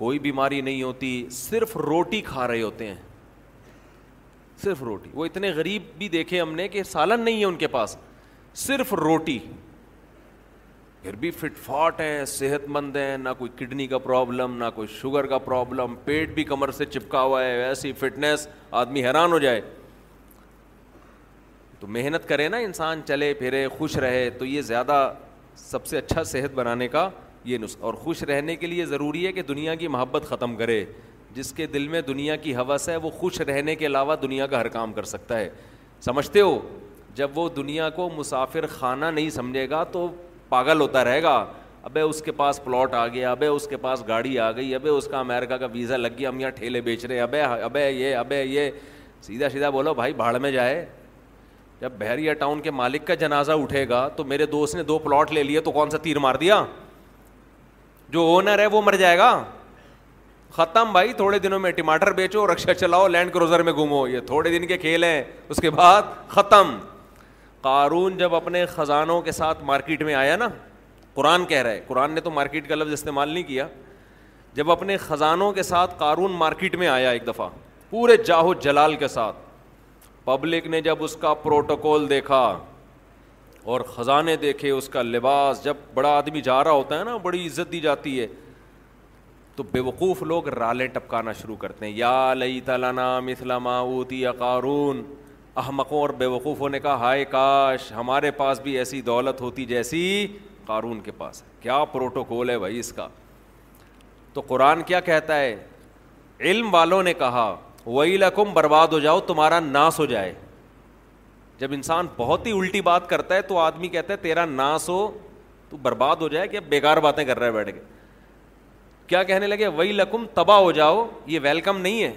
کوئی بیماری نہیں ہوتی صرف روٹی کھا رہے ہوتے ہیں صرف روٹی وہ اتنے غریب بھی دیکھے ہم نے کہ سالن نہیں ہے ان کے پاس صرف روٹی پھر بھی فٹ فاٹ ہیں صحت مند ہیں نہ کوئی کڈنی کا پرابلم نہ کوئی شوگر کا پرابلم پیٹ بھی کمر سے چپکا ہوا ہے ایسی فٹنس آدمی حیران ہو جائے تو محنت کرے نا انسان چلے پھرے خوش رہے تو یہ زیادہ سب سے اچھا صحت بنانے کا یہ نس اور خوش رہنے کے لیے ضروری ہے کہ دنیا کی محبت ختم کرے جس کے دل میں دنیا کی حوث ہے وہ خوش رہنے کے علاوہ دنیا کا ہر کام کر سکتا ہے سمجھتے ہو جب وہ دنیا کو مسافر خانہ نہیں سمجھے گا تو پاگل ہوتا رہے گا ابے اس کے پاس پلاٹ آ گیا ابے اس کے پاس گاڑی آ گئی ابے اس کا امیرکا کا ویزا لگ گیا ہم یہاں ٹھیلے بیچ رہے ابے ابے یہ ابے یہ سیدھا سیدھا بولو بھائی بھاڑ میں جائے جب بحریہ ٹاؤن کے مالک کا جنازہ اٹھے گا تو میرے دوست نے دو پلاٹ لے لیے تو کون سا تیر مار دیا جو اونر ہے وہ مر جائے گا ختم بھائی تھوڑے دنوں میں ٹماٹر بیچو رکشا چلاؤ لینڈ کروزر میں گھومو یہ تھوڑے دن کے کھیل ہیں اس کے بعد ختم قارون جب اپنے خزانوں کے ساتھ مارکیٹ میں آیا نا قرآن کہہ رہا ہے قرآن نے تو مارکیٹ کا لفظ استعمال نہیں کیا جب اپنے خزانوں کے ساتھ قارون مارکیٹ میں آیا ایک دفعہ پورے جاہو جلال کے ساتھ پبلک نے جب اس کا پروٹوکول دیکھا اور خزانے دیکھے اس کا لباس جب بڑا آدمی جا رہا ہوتا ہے نا بڑی عزت دی جاتی ہے تو بے وقوف لوگ رالے ٹپکانا شروع کرتے ہیں یا لئی تلانا مثلا اوتی یا قارون احمقوں اور بے وقوفوں نے کہا ہائے کاش ہمارے پاس بھی ایسی دولت ہوتی جیسی قارون کے پاس ہے کیا پروٹوکول ہے بھائی اس کا تو قرآن کیا کہتا ہے علم والوں نے کہا وہی لقم برباد ہو جاؤ تمہارا ناس ہو جائے جب انسان بہت ہی الٹی بات کرتا ہے تو آدمی کہتا ہے تیرا ناس ہو تو برباد ہو جائے کہ بیکار باتیں کر رہے بیٹھ کے کیا کہنے لگے وہی لقم تباہ ہو جاؤ یہ ویلکم نہیں ہے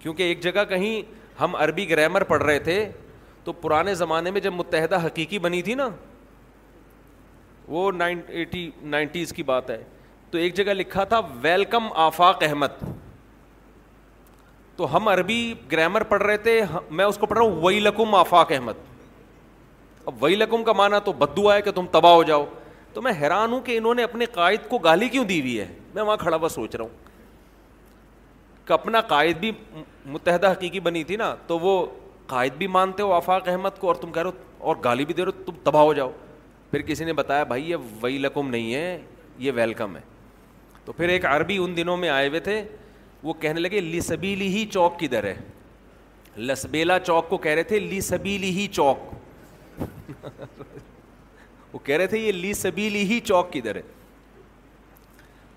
کیونکہ ایک جگہ کہیں ہم عربی گرامر پڑھ رہے تھے تو پرانے زمانے میں جب متحدہ حقیقی بنی تھی نا وہ نائن ایٹی نائنٹیز کی بات ہے تو ایک جگہ لکھا تھا ویلکم آفاق احمد تو ہم عربی گرامر پڑھ رہے تھے میں اس کو پڑھ رہا ہوں وئی لکم آفاق احمد اب وئی لکم کا معنی تو بدو آئے کہ تم تباہ ہو جاؤ تو میں حیران ہوں کہ انہوں نے اپنے قائد کو گالی کیوں دی ہوئی ہے میں وہاں کھڑا ہوا سوچ رہا ہوں کہ اپنا قائد بھی متحدہ حقیقی بنی تھی نا تو وہ قائد بھی مانتے ہو آفاق احمد کو اور تم کہہ رہے ہو اور گالی بھی دے رہے ہو تم تباہ ہو جاؤ پھر کسی نے بتایا بھائی یہ وئی لکم نہیں ہے یہ ویلکم ہے تو پھر ایک عربی ان دنوں میں آئے ہوئے تھے وہ کہنے لگے لی سبیلی ہی چوک کدھر ہے لسبیلا چوک کو کہہ رہے تھے لی سبیلی ہی چوک وہ کہہ رہے تھے یہ لی سبیلی ہی چوک کدھر ہے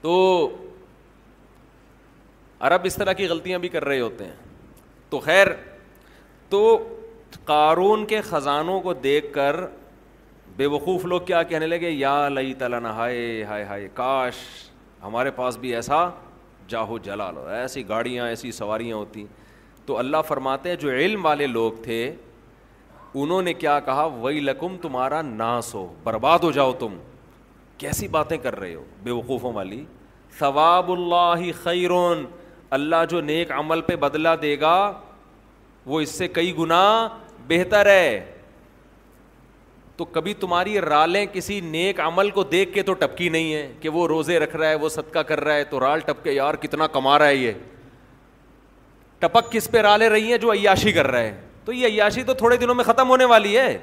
تو عرب اس طرح کی غلطیاں بھی کر رہے ہوتے ہیں تو خیر تو قارون کے خزانوں کو دیکھ کر بے وقوف لوگ کیا کہنے لگے یا لئی تعالیٰ ہائے ہائے ہائے کاش ہمارے پاس بھی ایسا جاہو جلال ایسی گاڑیاں ایسی سواریاں ہوتی تو اللہ فرماتے ہیں جو علم والے لوگ تھے انہوں نے کیا کہا وہی لکم تمہارا ناس ہو برباد ہو جاؤ تم کیسی باتیں کر رہے ہو بے وقوفوں والی ثواب اللہ خیرون اللہ جو نیک عمل پہ بدلہ دے گا وہ اس سے کئی گنا بہتر ہے تو کبھی تمہاری رالیں کسی نیک عمل کو دیکھ کے تو ٹپکی نہیں ہے کہ وہ روزے رکھ رہا ہے وہ صدقہ کر رہا ہے تو رال ٹپ کے یار کتنا کما رہا ہے یہ ٹپک کس پہ رالے رہی ہیں جو عیاشی کر رہا ہے تو یہ عیاشی تو تھوڑے دنوں میں ختم ہونے والی ہے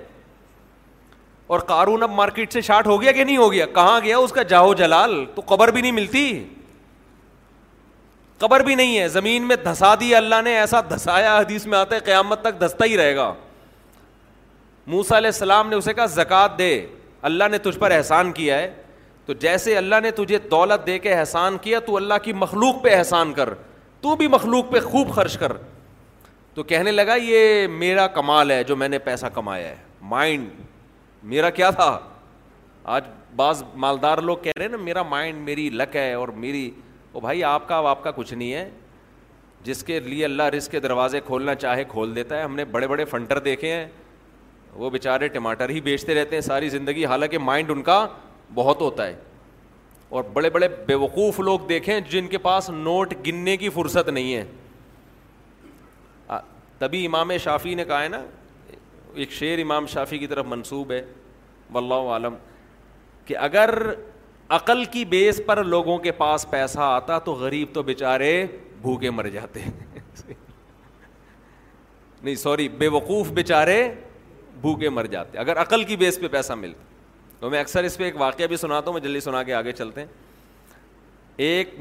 اور قارون اب مارکیٹ سے شارٹ ہو گیا کہ نہیں ہو گیا کہاں گیا اس کا جاؤ جلال تو قبر بھی نہیں ملتی قبر بھی نہیں ہے زمین میں دھسا دی اللہ نے ایسا دھسایا حدیث میں آتا ہے قیامت تک دھستا ہی رہے گا موسا علیہ السلام نے اسے کہا زکوٰۃ دے اللہ نے تجھ پر احسان کیا ہے تو جیسے اللہ نے تجھے دولت دے کے احسان کیا تو اللہ کی مخلوق پہ احسان کر تو بھی مخلوق پہ خوب خرچ کر تو کہنے لگا یہ میرا کمال ہے جو میں نے پیسہ کمایا ہے مائنڈ میرا کیا تھا آج بعض مالدار لوگ کہہ رہے ہیں نا میرا مائنڈ میری لک ہے اور میری وہ بھائی آپ کا آپ کا کچھ نہیں ہے جس کے لیے اللہ رزق کے دروازے کھولنا چاہے کھول دیتا ہے ہم نے بڑے بڑے فنٹر دیکھے ہیں وہ بےچارے ٹماٹر ہی بیچتے رہتے ہیں ساری زندگی حالانکہ مائنڈ ان کا بہت ہوتا ہے اور بڑے بڑے بے وقوف لوگ دیکھیں جن کے پاس نوٹ گننے کی فرصت نہیں ہے تبھی امام شافی نے کہا ہے نا ایک شعر امام شافی کی طرف منسوب ہے واللہ عالم کہ اگر عقل کی بیس پر لوگوں کے پاس پیسہ آتا تو غریب تو بیچارے بھوکے مر جاتے نہیں سوری بے وقوف بیچارے بھوکے مر جاتے اگر عقل کی بیس پہ پیسہ ملتا تو میں اکثر اس پہ ایک واقعہ بھی سناتا ہوں میں جلدی سنا کے آگے چلتے ہیں ایک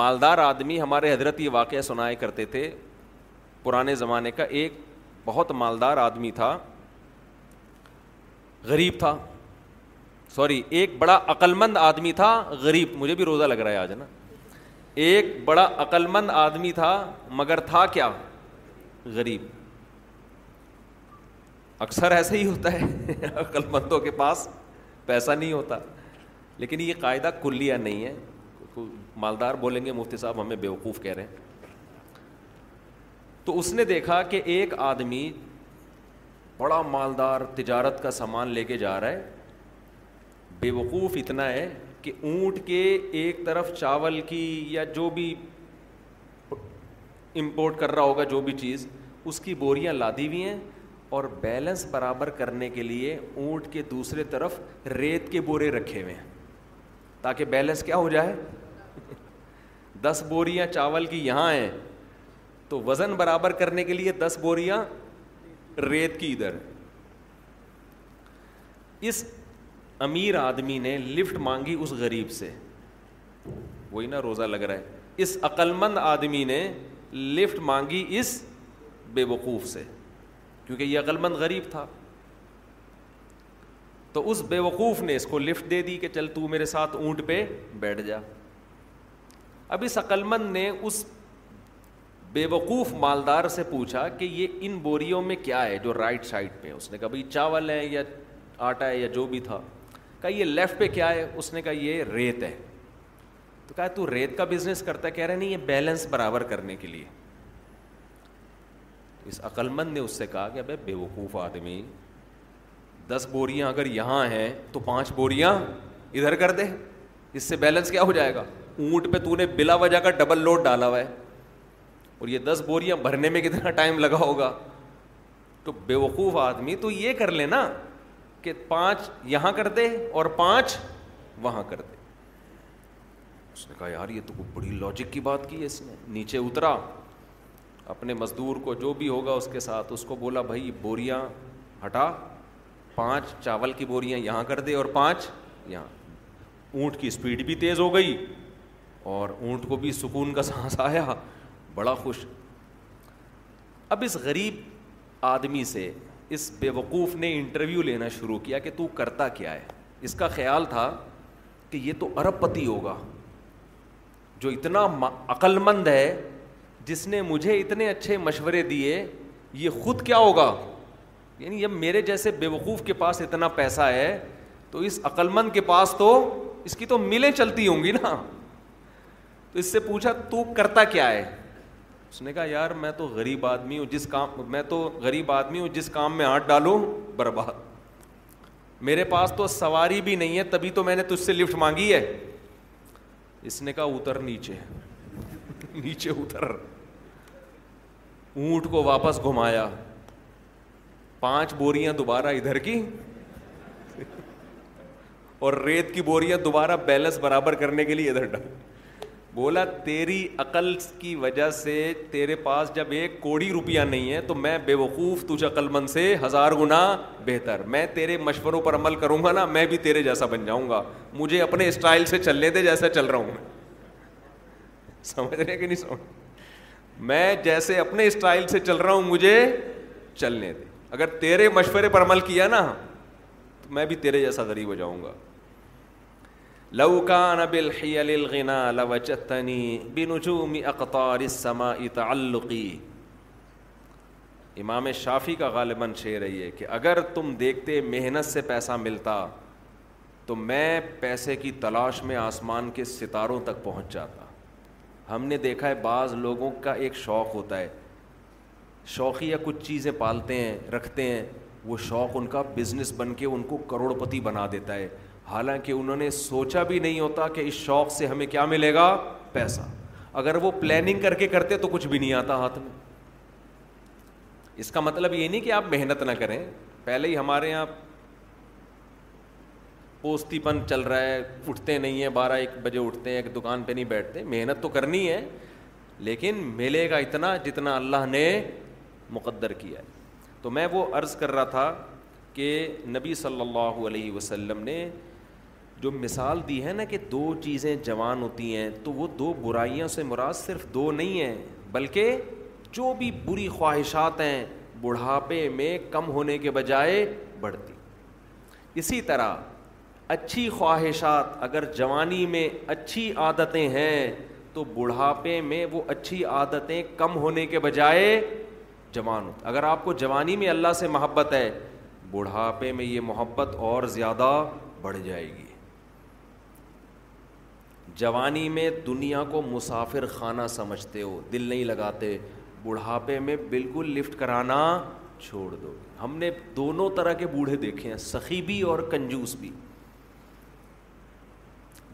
مالدار آدمی ہمارے حضرت یہ واقعہ سنائے کرتے تھے پرانے زمانے کا ایک بہت مالدار آدمی تھا غریب تھا سوری ایک بڑا عقلمند آدمی تھا غریب مجھے بھی روزہ لگ رہا ہے آج نا ایک بڑا عقلمند آدمی تھا مگر تھا کیا غریب اکثر ایسے ہی ہوتا ہے عقل مندوں کے پاس پیسہ نہیں ہوتا لیکن یہ قاعدہ کلیہ نہیں ہے مالدار بولیں گے مفتی صاحب ہمیں بیوقوف کہہ رہے ہیں تو اس نے دیکھا کہ ایک آدمی بڑا مالدار تجارت کا سامان لے کے جا رہا ہے بے وقوف اتنا ہے کہ اونٹ کے ایک طرف چاول کی یا جو بھی امپورٹ کر رہا ہوگا جو بھی چیز اس کی بوریاں لادی ہوئی ہیں اور بیلنس برابر کرنے کے لیے اونٹ کے دوسرے طرف ریت کے بورے رکھے ہوئے ہیں تاکہ بیلنس کیا ہو جائے دس بوریاں چاول کی یہاں ہیں تو وزن برابر کرنے کے لیے دس بوریاں ریت کی ادھر اس امیر آدمی نے لفٹ مانگی اس غریب سے وہی نا روزہ لگ رہا ہے اس عقلمند آدمی نے لفٹ مانگی اس بے وقوف سے کیونکہ یہ عقلمند غریب تھا تو اس بے وقوف نے اس کو لفٹ دے دی کہ چل تو میرے ساتھ اونٹ پہ بیٹھ جا اب اس عقلمند نے اس بے وقوف مالدار سے پوچھا کہ یہ ان بوریوں میں کیا ہے جو رائٹ سائڈ پہ اس نے کہا بھائی چاول ہے یا آٹا ہے یا جو بھی تھا کہا یہ لیفٹ پہ کیا ہے اس نے کہا یہ ریت ہے تو کہا تو ریت کا بزنس کرتا ہے کہہ رہے نہیں یہ بیلنس برابر کرنے کے لیے اس عقل مند نے اس سے کہا کہ اب وقوف آدمی دس بوریاں اگر یہاں ہیں تو پانچ بوریاں ادھر کر دے اس سے بیلنس کیا ہو جائے گا اونٹ پہ تو نے بلا وجہ کا ڈبل لوڈ ڈالا ہوا ہے اور یہ دس بوریاں بھرنے میں کتنا ٹائم لگا ہوگا تو بے وقوف آدمی تو یہ کر لینا کہ پانچ یہاں کر دے اور پانچ وہاں کر دے اس نے کہا یار یہ تو بڑی لاجک کی بات کی ہے اس نے نیچے اترا اپنے مزدور کو جو بھی ہوگا اس کے ساتھ اس کو بولا بھائی بوریاں ہٹا پانچ چاول کی بوریاں یہاں کر دے اور پانچ یہاں اونٹ کی اسپیڈ بھی تیز ہو گئی اور اونٹ کو بھی سکون کا سانس آیا بڑا خوش اب اس غریب آدمی سے اس بے وقوف نے انٹرویو لینا شروع کیا کہ تو کرتا کیا ہے اس کا خیال تھا کہ یہ تو ارب پتی ہوگا جو اتنا عقل مند ہے جس نے مجھے اتنے اچھے مشورے دیے یہ خود کیا ہوگا یعنی میرے جیسے بے وقوف کے پاس اتنا پیسہ ہے تو اس عقلمند کے پاس تو اس کی تو ملیں چلتی ہوں گی نا تو اس سے پوچھا تو کرتا کیا ہے اس نے کہا یار میں تو غریب آدمی ہوں جس کام میں تو غریب آدمی ہوں جس کام میں ہاتھ ڈالوں برباد میرے پاس تو سواری بھی نہیں ہے تبھی تو میں نے تجھ سے لفٹ مانگی ہے اس نے کہا اتر نیچے نیچے اتر اونٹ کو واپس گھمایا پانچ بوریاں دوبارہ ادھر کی اور ریت کی بوریاں دوبارہ بیلنس برابر کرنے کے لیے ادھر ڈال بولا تیری عقل کی وجہ سے تیرے پاس جب ایک کوڑی روپیہ نہیں ہے تو میں بے وقوف تجھ عقل مند سے ہزار گنا بہتر میں تیرے مشوروں پر عمل کروں گا نا میں بھی تیرے جیسا بن جاؤں گا مجھے اپنے اسٹائل سے چلنے دے جیسا چل رہا ہوں میں میں جیسے اپنے اسٹائل سے چل رہا ہوں مجھے چلنے دے اگر تیرے مشورے پر عمل کیا نا تو میں بھی تیرے جیسا غریب ہو جاؤں گا بنجوم اقطار امام شافی کا غالباً شعر ہی ہے کہ اگر تم دیکھتے محنت سے پیسہ ملتا تو میں پیسے کی تلاش میں آسمان کے ستاروں تک پہنچ جاتا ہم نے دیکھا ہے بعض لوگوں کا ایک شوق ہوتا ہے شوقی یا کچھ چیزیں پالتے ہیں رکھتے ہیں وہ شوق ان کا بزنس بن کے ان کو کروڑ پتی بنا دیتا ہے حالانکہ انہوں نے سوچا بھی نہیں ہوتا کہ اس شوق سے ہمیں کیا ملے گا پیسہ اگر وہ پلاننگ کر کے کرتے تو کچھ بھی نہیں آتا ہاتھ میں اس کا مطلب یہ نہیں کہ آپ محنت نہ کریں پہلے ہی ہمارے یہاں پوستی پن چل رہا ہے اٹھتے نہیں ہیں بارہ ایک بجے اٹھتے ہیں ایک دکان پہ نہیں بیٹھتے محنت تو کرنی ہے لیکن ملے گا اتنا جتنا اللہ نے مقدر کیا ہے تو میں وہ عرض کر رہا تھا کہ نبی صلی اللہ علیہ وسلم نے جو مثال دی ہے نا کہ دو چیزیں جوان ہوتی ہیں تو وہ دو برائیوں سے مراد صرف دو نہیں ہیں بلکہ جو بھی بری خواہشات ہیں بڑھاپے میں کم ہونے کے بجائے بڑھتی اسی طرح اچھی خواہشات اگر جوانی میں اچھی عادتیں ہیں تو بڑھاپے میں وہ اچھی عادتیں کم ہونے کے بجائے جوان اگر آپ کو جوانی میں اللہ سے محبت ہے بڑھاپے میں یہ محبت اور زیادہ بڑھ جائے گی جوانی میں دنیا کو مسافر خانہ سمجھتے ہو دل نہیں لگاتے بڑھاپے میں بالکل لفٹ کرانا چھوڑ دو ہم نے دونوں طرح کے بوڑھے دیکھے ہیں سخی بھی اور کنجوس بھی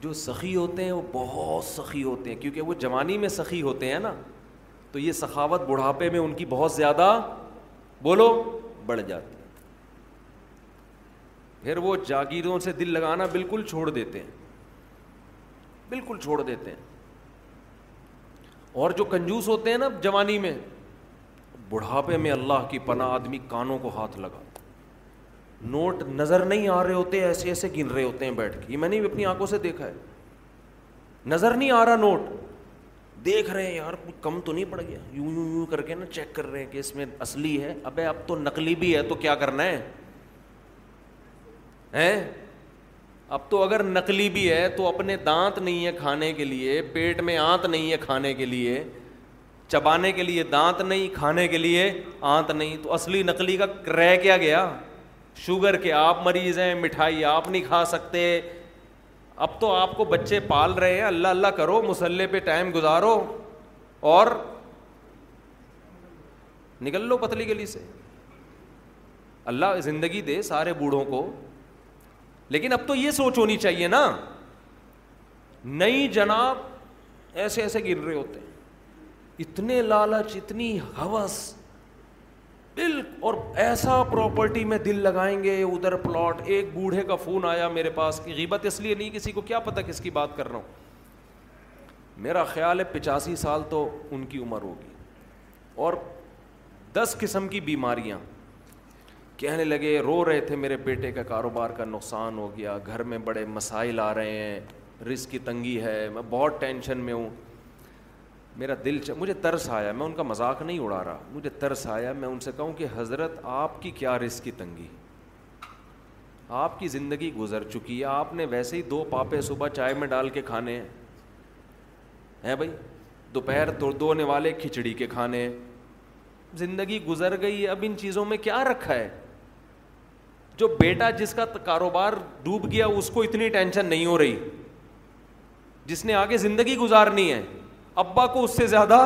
جو سخی ہوتے ہیں وہ بہت سخی ہوتے ہیں کیونکہ وہ جوانی میں سخی ہوتے ہیں نا تو یہ سخاوت بڑھاپے میں ان کی بہت زیادہ بولو بڑھ جاتی ہے پھر وہ جاگیروں سے دل لگانا بالکل چھوڑ دیتے ہیں بالکل چھوڑ دیتے ہیں اور جو کنجوس ہوتے ہیں نا جوانی میں بڑھاپے میں اللہ کی پناہ آدمی کانوں کو ہاتھ لگا نوٹ نظر نہیں آ رہے ہوتے ایسے ایسے گن رہے ہوتے ہیں بیٹھ کے یہ میں نے بھی اپنی آنکھوں سے دیکھا ہے نظر نہیں آ رہا نوٹ دیکھ رہے ہیں یار کم تو نہیں پڑ گیا یوں یوں یوں کر کے نا چیک کر رہے ہیں کہ اس میں اصلی ہے ابے اب تو نقلی بھی ہے تو کیا کرنا ہے اب تو اگر نقلی بھی ہے تو اپنے دانت نہیں ہے کھانے کے لیے پیٹ میں آنت نہیں ہے کھانے کے لیے چبانے کے لیے دانت نہیں کھانے کے لیے آنت نہیں تو اصلی نقلی کا رہ کیا گیا شوگر کے آپ مریض ہیں مٹھائی آپ نہیں کھا سکتے اب تو آپ کو بچے پال رہے ہیں اللہ اللہ کرو مسلے پہ ٹائم گزارو اور نکل لو پتلی گلی سے اللہ زندگی دے سارے بوڑھوں کو لیکن اب تو یہ سوچ ہونی چاہیے نا نئی جناب ایسے ایسے گر رہے ہوتے ہیں اتنے لالچ اتنی حوث بالکل اور ایسا پراپرٹی میں دل لگائیں گے ادھر پلاٹ ایک بوڑھے کا فون آیا میرے پاس غیبت اس لیے نہیں کسی کو کیا پتہ کس کی بات کر رہا ہوں میرا خیال ہے پچاسی سال تو ان کی عمر ہوگی اور دس قسم کی بیماریاں کہنے لگے رو رہے تھے میرے بیٹے کا کاروبار کا نقصان ہو گیا گھر میں بڑے مسائل آ رہے ہیں رزق کی تنگی ہے میں بہت ٹینشن میں ہوں میرا دل چاہ مجھے ترس آیا میں ان کا مذاق نہیں اڑا رہا مجھے ترس آیا میں ان سے کہوں کہ حضرت آپ کی کیا رس کی تنگی آپ کی زندگی گزر چکی ہے آپ نے ویسے ہی دو پاپے صبح چائے میں ڈال کے کھانے ہیں بھائی دوپہر تو دونے والے کھچڑی کے کھانے ہیں زندگی گزر گئی اب ان چیزوں میں کیا رکھا ہے جو بیٹا جس کا کاروبار ڈوب گیا اس کو اتنی ٹینشن نہیں ہو رہی جس نے آگے زندگی گزارنی ہے ابا کو اس سے زیادہ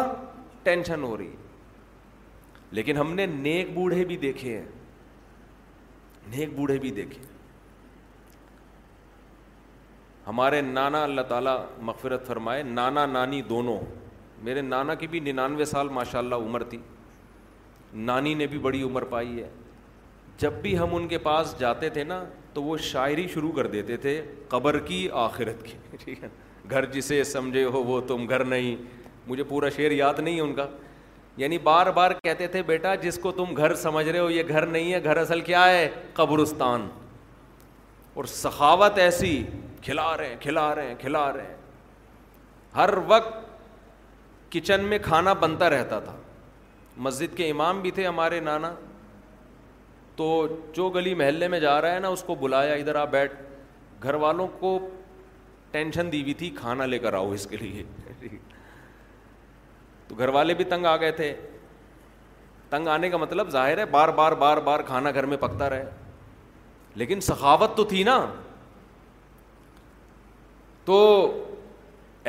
ٹینشن ہو رہی لیکن ہم نے نیک بوڑھے بھی دیکھے ہیں نیک بوڑھے بھی دیکھے ہمارے نانا اللہ تعالیٰ مغفرت فرمائے نانا نانی دونوں میرے نانا کی بھی ننانوے سال ماشاء اللہ عمر تھی نانی نے بھی بڑی عمر پائی ہے جب بھی ہم ان کے پاس جاتے تھے نا تو وہ شاعری شروع کر دیتے تھے قبر کی آخرت کی ٹھیک ہے گھر جسے سمجھے ہو وہ تم گھر نہیں مجھے پورا شعر یاد نہیں ہے ان کا یعنی بار بار کہتے تھے بیٹا جس کو تم گھر سمجھ رہے ہو یہ گھر نہیں ہے گھر اصل کیا ہے قبرستان اور سخاوت ایسی کھلا رہے ہیں کھلا رہے ہیں کھلا رہے ہیں ہر وقت کچن میں کھانا بنتا رہتا تھا مسجد کے امام بھی تھے ہمارے نانا تو جو گلی محلے میں جا رہا ہے نا اس کو بلایا ادھر آ بیٹھ گھر والوں کو ٹینشن دی ہوئی تھی کھانا لے کر آؤ اس کے لیے تو گھر والے بھی تنگ آ گئے تھے تنگ آنے کا مطلب ظاہر ہے بار بار بار بار کھانا گھر میں پکتا رہے لیکن سخاوت تو تھی نا تو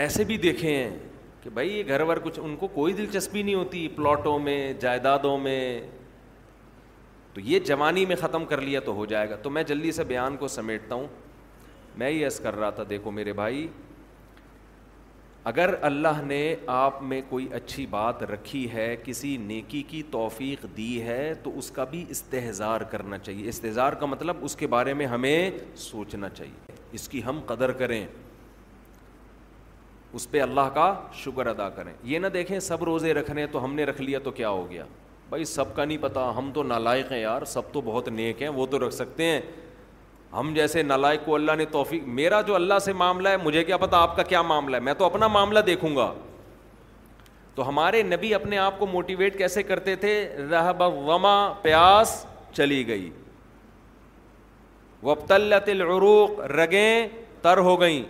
ایسے بھی دیکھے ہیں کہ بھائی یہ گھر ور کچھ ان کو کوئی دلچسپی نہیں ہوتی پلاٹوں میں جائیدادوں میں تو یہ جوانی میں ختم کر لیا تو ہو جائے گا تو میں جلدی سے بیان کو سمیٹتا ہوں میں یس کر رہا تھا دیکھو میرے بھائی اگر اللہ نے آپ میں کوئی اچھی بات رکھی ہے کسی نیکی کی توفیق دی ہے تو اس کا بھی استحظار کرنا چاہیے استحظار کا مطلب اس کے بارے میں ہمیں سوچنا چاہیے اس کی ہم قدر کریں اس پہ اللہ کا شکر ادا کریں یہ نہ دیکھیں سب روزے رکھ رہے ہیں تو ہم نے رکھ لیا تو کیا ہو گیا بھائی سب کا نہیں پتا ہم تو نالائق ہیں یار سب تو بہت نیک ہیں وہ تو رکھ سکتے ہیں ہم جیسے نالائق کو اللہ نے توفیق میرا جو اللہ سے معاملہ ہے مجھے کیا پتا آپ کا کیا معاملہ ہے میں تو اپنا معاملہ دیکھوں گا تو ہمارے نبی اپنے آپ کو موٹیویٹ کیسے کرتے تھے بما پیاس چلی گئی وب العروق رگیں تر ہو گئیں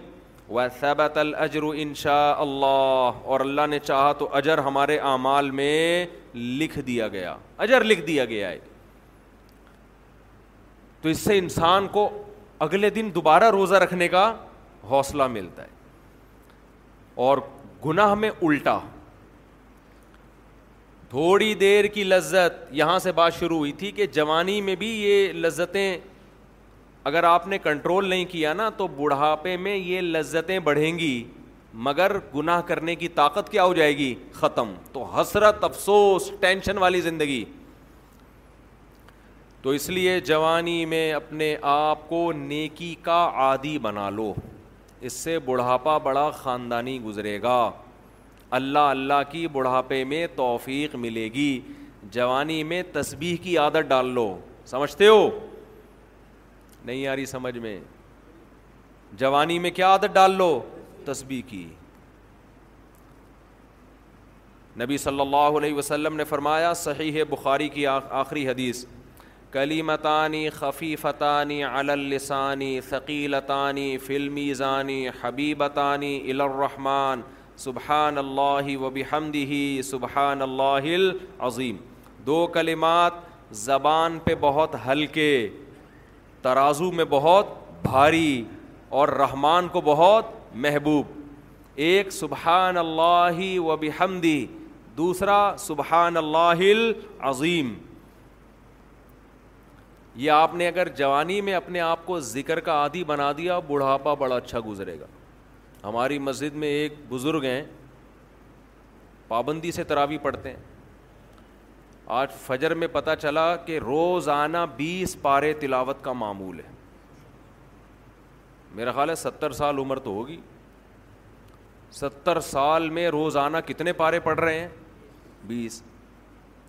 ان شاء اللہ اور اللہ نے چاہا تو اجر ہمارے اعمال میں لکھ دیا گیا اجر لکھ دیا گیا ہے تو اس سے انسان کو اگلے دن دوبارہ روزہ رکھنے کا حوصلہ ملتا ہے اور گناہ میں الٹا تھوڑی دیر کی لذت یہاں سے بات شروع ہوئی تھی کہ جوانی میں بھی یہ لذتیں اگر آپ نے کنٹرول نہیں کیا نا تو بڑھاپے میں یہ لذتیں بڑھیں گی مگر گناہ کرنے کی طاقت کیا ہو جائے گی ختم تو حسرت افسوس ٹینشن والی زندگی تو اس لیے جوانی میں اپنے آپ کو نیکی کا عادی بنا لو اس سے بڑھاپا بڑا خاندانی گزرے گا اللہ اللہ کی بڑھاپے میں توفیق ملے گی جوانی میں تسبیح کی عادت ڈال لو سمجھتے ہو نہیں یاری سمجھ میں جوانی میں کیا عادت ڈال لو تسبیح کی نبی صلی اللہ علیہ وسلم نے فرمایا صحیح بخاری کی آخری حدیث کلیمتانی خفیفتانی اللسانی ثقیلتانی فلمی ضانی حبیبتانی الرحمٰن سبحان اللہ و بھی سبحان اللہ العظیم دو کلمات زبان پہ بہت ہلکے ترازو میں بہت بھاری اور رحمان کو بہت محبوب ایک سبحان اللہ و بھی دوسرا سبحان اللہ العظیم یہ آپ نے اگر جوانی میں اپنے آپ کو ذکر کا عادی بنا دیا بڑھاپا بڑا اچھا گزرے گا ہماری مسجد میں ایک بزرگ ہیں پابندی سے تراوی پڑھتے ہیں آج فجر میں پتہ چلا کہ روزانہ بیس پارے تلاوت کا معمول ہے میرا خیال ہے ستر سال عمر تو ہوگی ستر سال میں روزانہ کتنے پارے پڑھ رہے ہیں بیس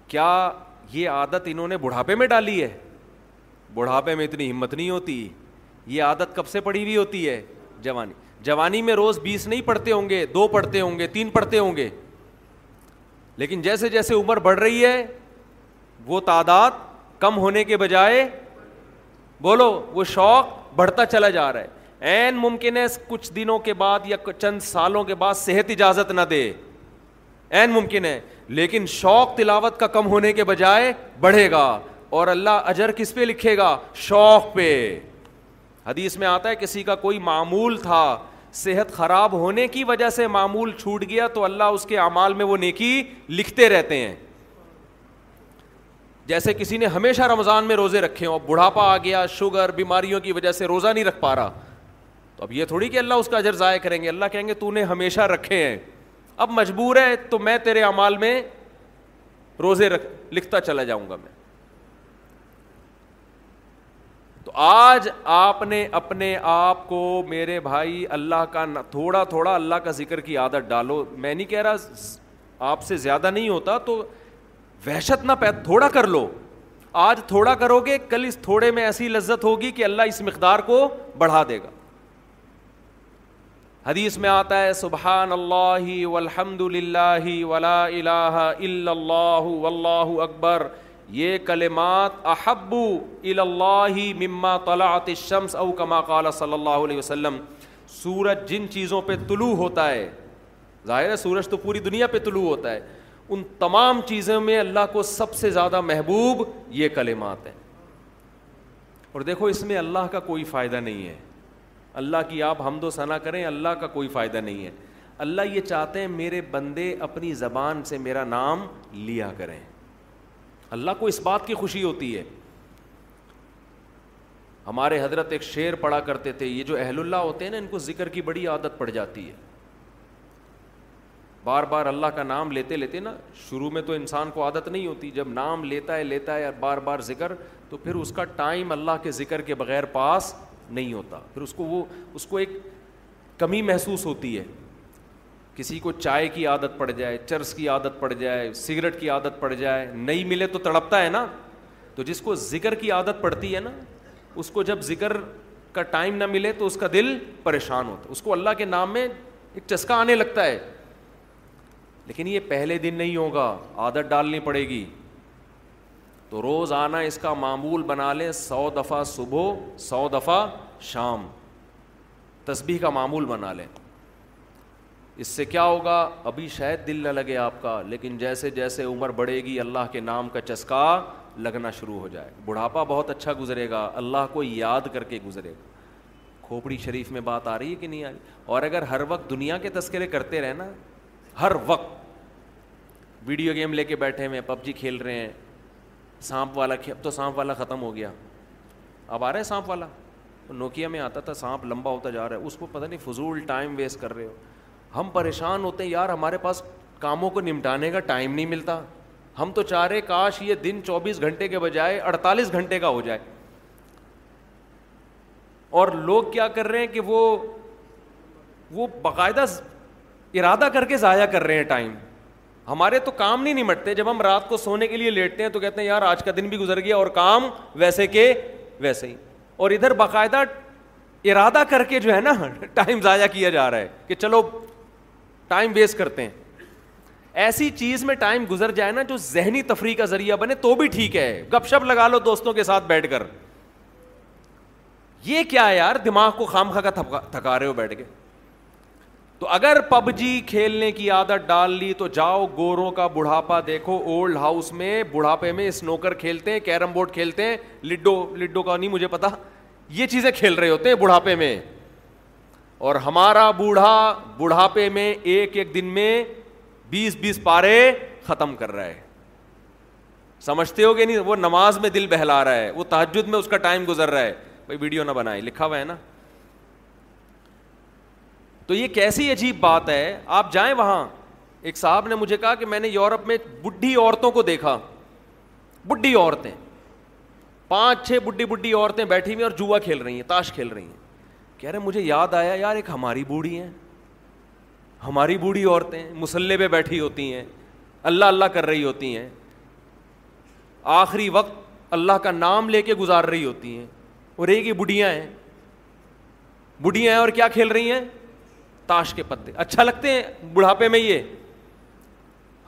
کیا یہ عادت انہوں نے بڑھاپے میں ڈالی ہے بڑھاپے میں اتنی ہمت نہیں ہوتی یہ عادت کب سے پڑی ہوئی ہوتی ہے جوانی جوانی میں روز بیس نہیں پڑھتے ہوں گے دو پڑھتے ہوں گے تین پڑھتے ہوں گے لیکن جیسے جیسے عمر بڑھ رہی ہے وہ تعداد کم ہونے کے بجائے بولو وہ شوق بڑھتا چلا جا رہا ہے این ممکن ہے کچھ دنوں کے بعد یا چند سالوں کے بعد صحت اجازت نہ دے این ممکن ہے لیکن شوق تلاوت کا کم ہونے کے بجائے بڑھے گا اور اللہ اجر کس پہ لکھے گا شوق پہ حدیث میں آتا ہے کسی کا کوئی معمول تھا صحت خراب ہونے کی وجہ سے معمول چھوٹ گیا تو اللہ اس کے اعمال میں وہ نیکی لکھتے رہتے ہیں جیسے کسی نے ہمیشہ رمضان میں روزے رکھے ہوں بڑھاپا آ گیا شوگر بیماریوں کی وجہ سے روزہ نہیں رکھ پا رہا تو اب یہ تھوڑی کہ اللہ اس کا اجر ضائع کریں گے اللہ کہیں گے تو نے ہمیشہ رکھے ہیں اب مجبور ہے تو میں تیرے اعمال میں روزے رکھ لکھتا چلا جاؤں گا میں آج آپ نے اپنے آپ کو میرے بھائی اللہ کا تھوڑا تھوڑا اللہ کا ذکر کی عادت ڈالو میں نہیں کہہ رہا آپ سے زیادہ نہیں ہوتا تو وحشت نہ تھوڑا کر لو آج تھوڑا کرو گے کل اس تھوڑے میں ایسی لذت ہوگی کہ اللہ اس مقدار کو بڑھا دے گا حدیث میں آتا ہے سبحان اللہ ولا الہ اللہ اللہ واللہ اللہ اکبر یہ کلمات احبو الا مما طلعت الشمس او کما قال صلی اللہ علیہ وسلم سورج جن چیزوں پہ طلوع ہوتا ہے ظاہر ہے سورج تو پوری دنیا پہ طلوع ہوتا ہے ان تمام چیزوں میں اللہ کو سب سے زیادہ محبوب یہ کلمات ہیں اور دیکھو اس میں اللہ کا کوئی فائدہ نہیں ہے اللہ کی آپ حمد و ثنا کریں اللہ کا کوئی فائدہ نہیں ہے اللہ یہ چاہتے ہیں میرے بندے اپنی زبان سے میرا نام لیا کریں اللہ کو اس بات کی خوشی ہوتی ہے ہمارے حضرت ایک شعر پڑا کرتے تھے یہ جو اہل اللہ ہوتے ہیں نا ان کو ذکر کی بڑی عادت پڑ جاتی ہے بار بار اللہ کا نام لیتے لیتے نا شروع میں تو انسان کو عادت نہیں ہوتی جب نام لیتا ہے لیتا ہے بار بار ذکر تو پھر اس کا ٹائم اللہ کے ذکر کے بغیر پاس نہیں ہوتا پھر اس کو وہ اس کو ایک کمی محسوس ہوتی ہے کسی کو چائے کی عادت پڑ جائے چرس کی عادت پڑ جائے سگریٹ کی عادت پڑ جائے نہیں ملے تو تڑپتا ہے نا تو جس کو ذکر کی عادت پڑتی ہے نا اس کو جب ذکر کا ٹائم نہ ملے تو اس کا دل پریشان ہوتا اس کو اللہ کے نام میں ایک چسکا آنے لگتا ہے لیکن یہ پہلے دن نہیں ہوگا عادت ڈالنی پڑے گی تو روز آنا اس کا معمول بنا لیں سو دفعہ صبح سو دفعہ شام تسبیح کا معمول بنا لیں اس سے کیا ہوگا ابھی شاید دل نہ لگے آپ کا لیکن جیسے جیسے عمر بڑھے گی اللہ کے نام کا چسکا لگنا شروع ہو جائے بڑھاپا بہت اچھا گزرے گا اللہ کو یاد کر کے گزرے گا کھوپڑی شریف میں بات آ رہی ہے کہ نہیں آ رہی اور اگر ہر وقت دنیا کے تذکرے کرتے رہے نا ہر وقت ویڈیو گیم لے کے بیٹھے ہوئے پب جی کھیل رہے ہیں سانپ والا اب تو سانپ والا ختم ہو گیا اب آ رہا ہے سانپ والا نوکیا میں آتا تھا سانپ لمبا ہوتا جا رہا ہے اس کو پتہ نہیں فضول ٹائم ویسٹ کر رہے ہو ہم پریشان ہوتے ہیں یار ہمارے پاس کاموں کو نمٹانے کا ٹائم نہیں ملتا ہم تو چاہ رہے کاش یہ دن چوبیس گھنٹے کے بجائے اڑتالیس گھنٹے کا ہو جائے اور لوگ کیا کر رہے ہیں کہ وہ وہ باقاعدہ ارادہ کر کے ضائع کر رہے ہیں ٹائم ہمارے تو کام نہیں نمٹتے جب ہم رات کو سونے کے لیے لیٹتے ہیں تو کہتے ہیں یار آج کا دن بھی گزر گیا اور کام ویسے کہ ویسے ہی اور ادھر باقاعدہ ارادہ کر کے جو ہے نا ٹائم ضائع کیا جا رہا ہے کہ چلو ٹائم ویسٹ کرتے ہیں ایسی چیز میں ٹائم گزر جائے نا جو ذہنی تفریح کا ذریعہ بنے تو بھی ٹھیک ہے گپ شپ لگا لو دوستوں کے ساتھ بیٹھ کر یہ کیا یار دماغ کو خام کا تھکا رہے ہو بیٹھ کے تو اگر پب جی کھیلنے کی عادت ڈال لی تو جاؤ گوروں کا بڑھاپا دیکھو اولڈ ہاؤس میں بڑھاپے میں اسنوکر کھیلتے ہیں کیرم بورڈ کھیلتے ہیں لڈو لڈو کا نہیں مجھے پتا یہ چیزیں کھیل رہے ہوتے ہیں بڑھاپے میں اور ہمارا بوڑھا بڑھاپے میں ایک ایک دن میں بیس بیس پارے ختم کر رہا ہے سمجھتے ہو گے نہیں وہ نماز میں دل بہلا رہا ہے وہ تحجد میں اس کا ٹائم گزر رہا ہے بھائی ویڈیو نہ بنائے لکھا ہوا ہے نا تو یہ کیسی عجیب بات ہے آپ جائیں وہاں ایک صاحب نے مجھے کہا کہ میں نے یورپ میں بڈھی عورتوں کو دیکھا بڈھی عورتیں پانچ چھ بڈھی بڈھی عورتیں بیٹھی ہوئی اور جوا کھیل رہی ہیں تاش کھیل رہی ہیں کہہ رہے مجھے یاد آیا یار ایک ہماری بوڑھی ہیں ہماری بوڑھی عورتیں مسلح پہ بیٹھی ہوتی ہیں اللہ اللہ کر رہی ہوتی ہیں آخری وقت اللہ کا نام لے کے گزار رہی ہوتی ہیں اور ایک ہی بڑھیاں ہیں بڑھیاں ہیں اور کیا کھیل رہی ہیں تاش کے پتے اچھا لگتے ہیں بڑھاپے میں یہ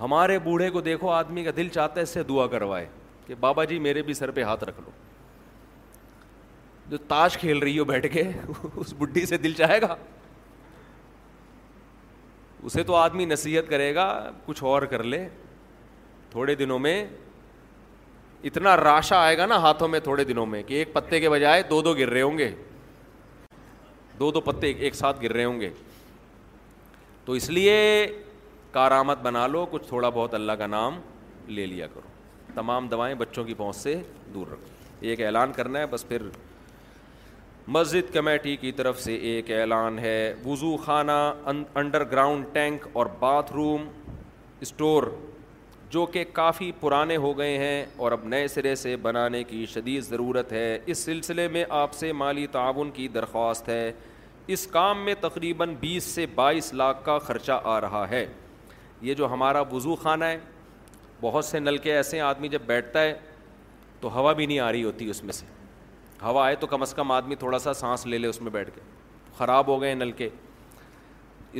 ہمارے بوڑھے کو دیکھو آدمی کا دل چاہتا ہے اس سے دعا کروائے کہ بابا جی میرے بھی سر پہ ہاتھ رکھ لو جو تاش کھیل رہی ہو بیٹھ کے اس بڈھی سے دل چاہے گا اسے تو آدمی نصیحت کرے گا کچھ اور کر لے تھوڑے دنوں میں اتنا راشا آئے گا نا ہاتھوں میں تھوڑے دنوں میں کہ ایک پتے کے بجائے دو دو گر رہے ہوں گے دو دو پتے ایک ساتھ گر رہے ہوں گے تو اس لیے کارآمد بنا لو کچھ تھوڑا بہت اللہ کا نام لے لیا کرو تمام دوائیں بچوں کی پہنچ سے دور رکھو ایک اعلان کرنا ہے بس پھر مسجد کمیٹی کی طرف سے ایک اعلان ہے وضو خانہ انڈر گراؤنڈ ٹینک اور باتھ روم اسٹور جو کہ کافی پرانے ہو گئے ہیں اور اب نئے سرے سے بنانے کی شدید ضرورت ہے اس سلسلے میں آپ سے مالی تعاون کی درخواست ہے اس کام میں تقریباً بیس سے بائیس لاکھ کا خرچہ آ رہا ہے یہ جو ہمارا وضو خانہ ہے بہت سے نل کے ایسے ہیں آدمی جب بیٹھتا ہے تو ہوا بھی نہیں آ رہی ہوتی اس میں سے ہوا آئے تو کم از کم آدمی تھوڑا سا سانس لے لے اس میں بیٹھ کے خراب ہو گئے نل کے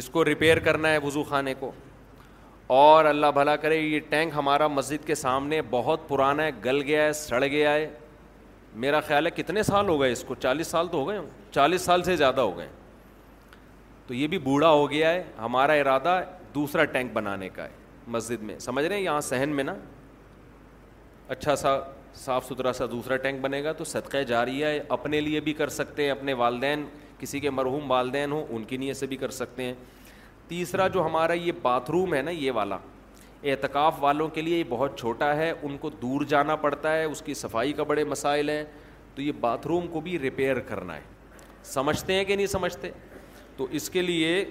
اس کو ریپیئر کرنا ہے وضو خانے کو اور اللہ بھلا کرے یہ ٹینک ہمارا مسجد کے سامنے بہت پرانا ہے گل گیا ہے سڑ گیا ہے میرا خیال ہے کتنے سال ہو گئے اس کو چالیس سال تو ہو گئے ہوں چالیس سال سے زیادہ ہو گئے تو یہ بھی بوڑھا ہو گیا ہے ہمارا ارادہ دوسرا ٹینک بنانے کا ہے مسجد میں سمجھ رہے ہیں یہاں صحن میں نا اچھا سا صاف ستھرا سا دوسرا ٹینک بنے گا تو صدقہ جاریہ ہے اپنے لیے بھی کر سکتے ہیں اپنے والدین کسی کے مرحوم والدین ہوں ان کی نیت سے بھی کر سکتے ہیں تیسرا جو ہمارا یہ باتھ روم ہے نا یہ والا اعتکاف والوں کے لیے یہ بہت چھوٹا ہے ان کو دور جانا پڑتا ہے اس کی صفائی کا بڑے مسائل ہیں تو یہ باتھ روم کو بھی ریپیئر کرنا ہے سمجھتے ہیں کہ نہیں سمجھتے تو اس کے لیے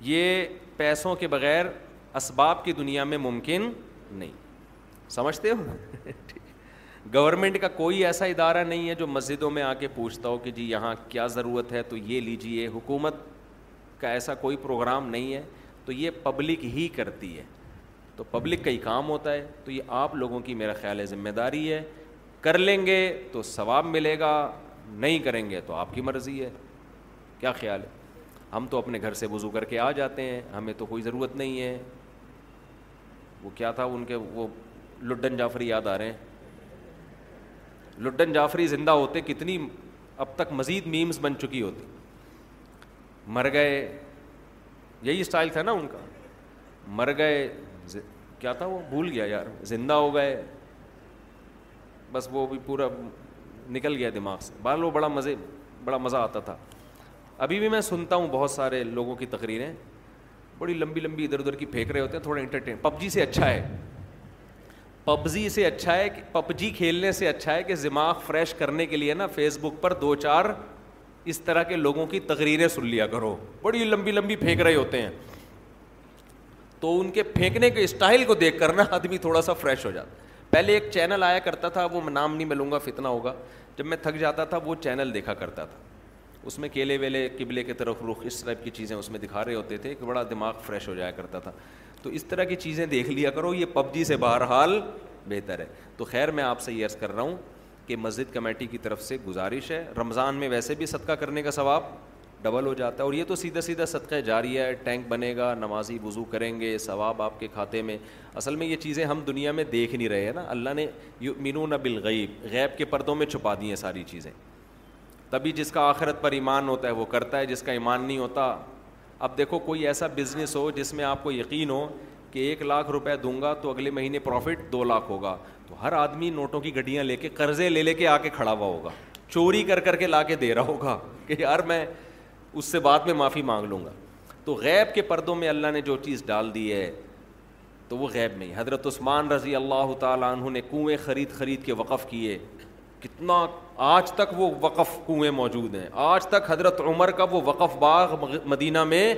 یہ پیسوں کے بغیر اسباب کی دنیا میں ممکن نہیں سمجھتے ہو گورنمنٹ کا کوئی ایسا ادارہ نہیں ہے جو مسجدوں میں آ کے پوچھتا ہو کہ جی یہاں کیا ضرورت ہے تو یہ لیجیے حکومت کا ایسا کوئی پروگرام نہیں ہے تو یہ پبلک ہی کرتی ہے تو پبلک کا ہی کام ہوتا ہے تو یہ آپ لوگوں کی میرا خیال ہے ذمہ داری ہے کر لیں گے تو ثواب ملے گا نہیں کریں گے تو آپ کی مرضی ہے کیا خیال ہے ہم تو اپنے گھر سے وضو کر کے آ جاتے ہیں ہمیں تو کوئی ضرورت نہیں ہے وہ کیا تھا ان کے وہ لڈن جعفری یاد آ رہے ہیں لڈن جعفری زندہ ہوتے کتنی اب تک مزید میمز بن چکی ہوتی مر گئے یہی اسٹائل تھا نا ان کا مر گئے کیا تھا وہ بھول گیا یار زندہ ہو گئے بس وہ بھی پورا نکل گیا دماغ سے بال وہ بڑا مزے بڑا مزہ آتا تھا ابھی بھی میں سنتا ہوں بہت سارے لوگوں کی تقریریں بڑی لمبی لمبی ادھر ادھر کی پھینک رہے ہوتے ہیں تھوڑا انٹرٹین پب جی سے اچھا ہے پبزی جی سے اچھا ہے پب جی کھیلنے سے اچھا ہے کہ دماغ فریش کرنے کے لیے نا فیس بک پر دو چار اس طرح کے لوگوں کی تقریریں سن لیا کرو بڑی لمبی لمبی پھینک رہے ہوتے ہیں تو ان کے پھینکنے کے اسٹائل کو دیکھ کر نا آدمی تھوڑا سا فریش ہو جاتا پہلے ایک چینل آیا کرتا تھا وہ نام نہیں ملوں گا فتنا ہوگا جب میں تھک جاتا تھا وہ چینل دیکھا کرتا تھا اس میں کیلے ویلے قبلے کے طرف رخ اس ٹائپ کی چیزیں اس میں دکھا رہے ہوتے تھے کہ بڑا دماغ فریش ہو جایا کرتا تھا تو اس طرح کی چیزیں دیکھ لیا کرو یہ پب جی سے بہرحال بہتر ہے تو خیر میں آپ سے یہ عرض کر رہا ہوں کہ مسجد کمیٹی کی طرف سے گزارش ہے رمضان میں ویسے بھی صدقہ کرنے کا ثواب ڈبل ہو جاتا ہے اور یہ تو سیدھا سیدھا صدقہ جاری ہے ٹینک بنے گا نمازی وضو کریں گے ثواب آپ کے کھاتے میں اصل میں یہ چیزیں ہم دنیا میں دیکھ نہیں رہے ہیں نا اللہ نے مینون بالغیب غیب کے پردوں میں چھپا دی ہیں ساری چیزیں تبھی جس کا آخرت پر ایمان ہوتا ہے وہ کرتا ہے جس کا ایمان نہیں ہوتا اب دیکھو کوئی ایسا بزنس ہو جس میں آپ کو یقین ہو کہ ایک لاکھ روپے دوں گا تو اگلے مہینے پروفٹ دو لاکھ ہوگا تو ہر آدمی نوٹوں کی گڈیاں لے کے قرضے لے لے کے آ کے کھڑا ہوا ہوگا چوری کر کر کے لا کے دے رہا ہوگا کہ یار میں اس سے بعد میں معافی مانگ لوں گا تو غیب کے پردوں میں اللہ نے جو چیز ڈال دی ہے تو وہ غیب نہیں حضرت عثمان رضی اللہ تعالیٰ عنہ نے کنویں خرید خرید کے وقف کیے کتنا آج تک وہ وقف کنویں موجود ہیں آج تک حضرت عمر کا وہ وقف باغ مدینہ میں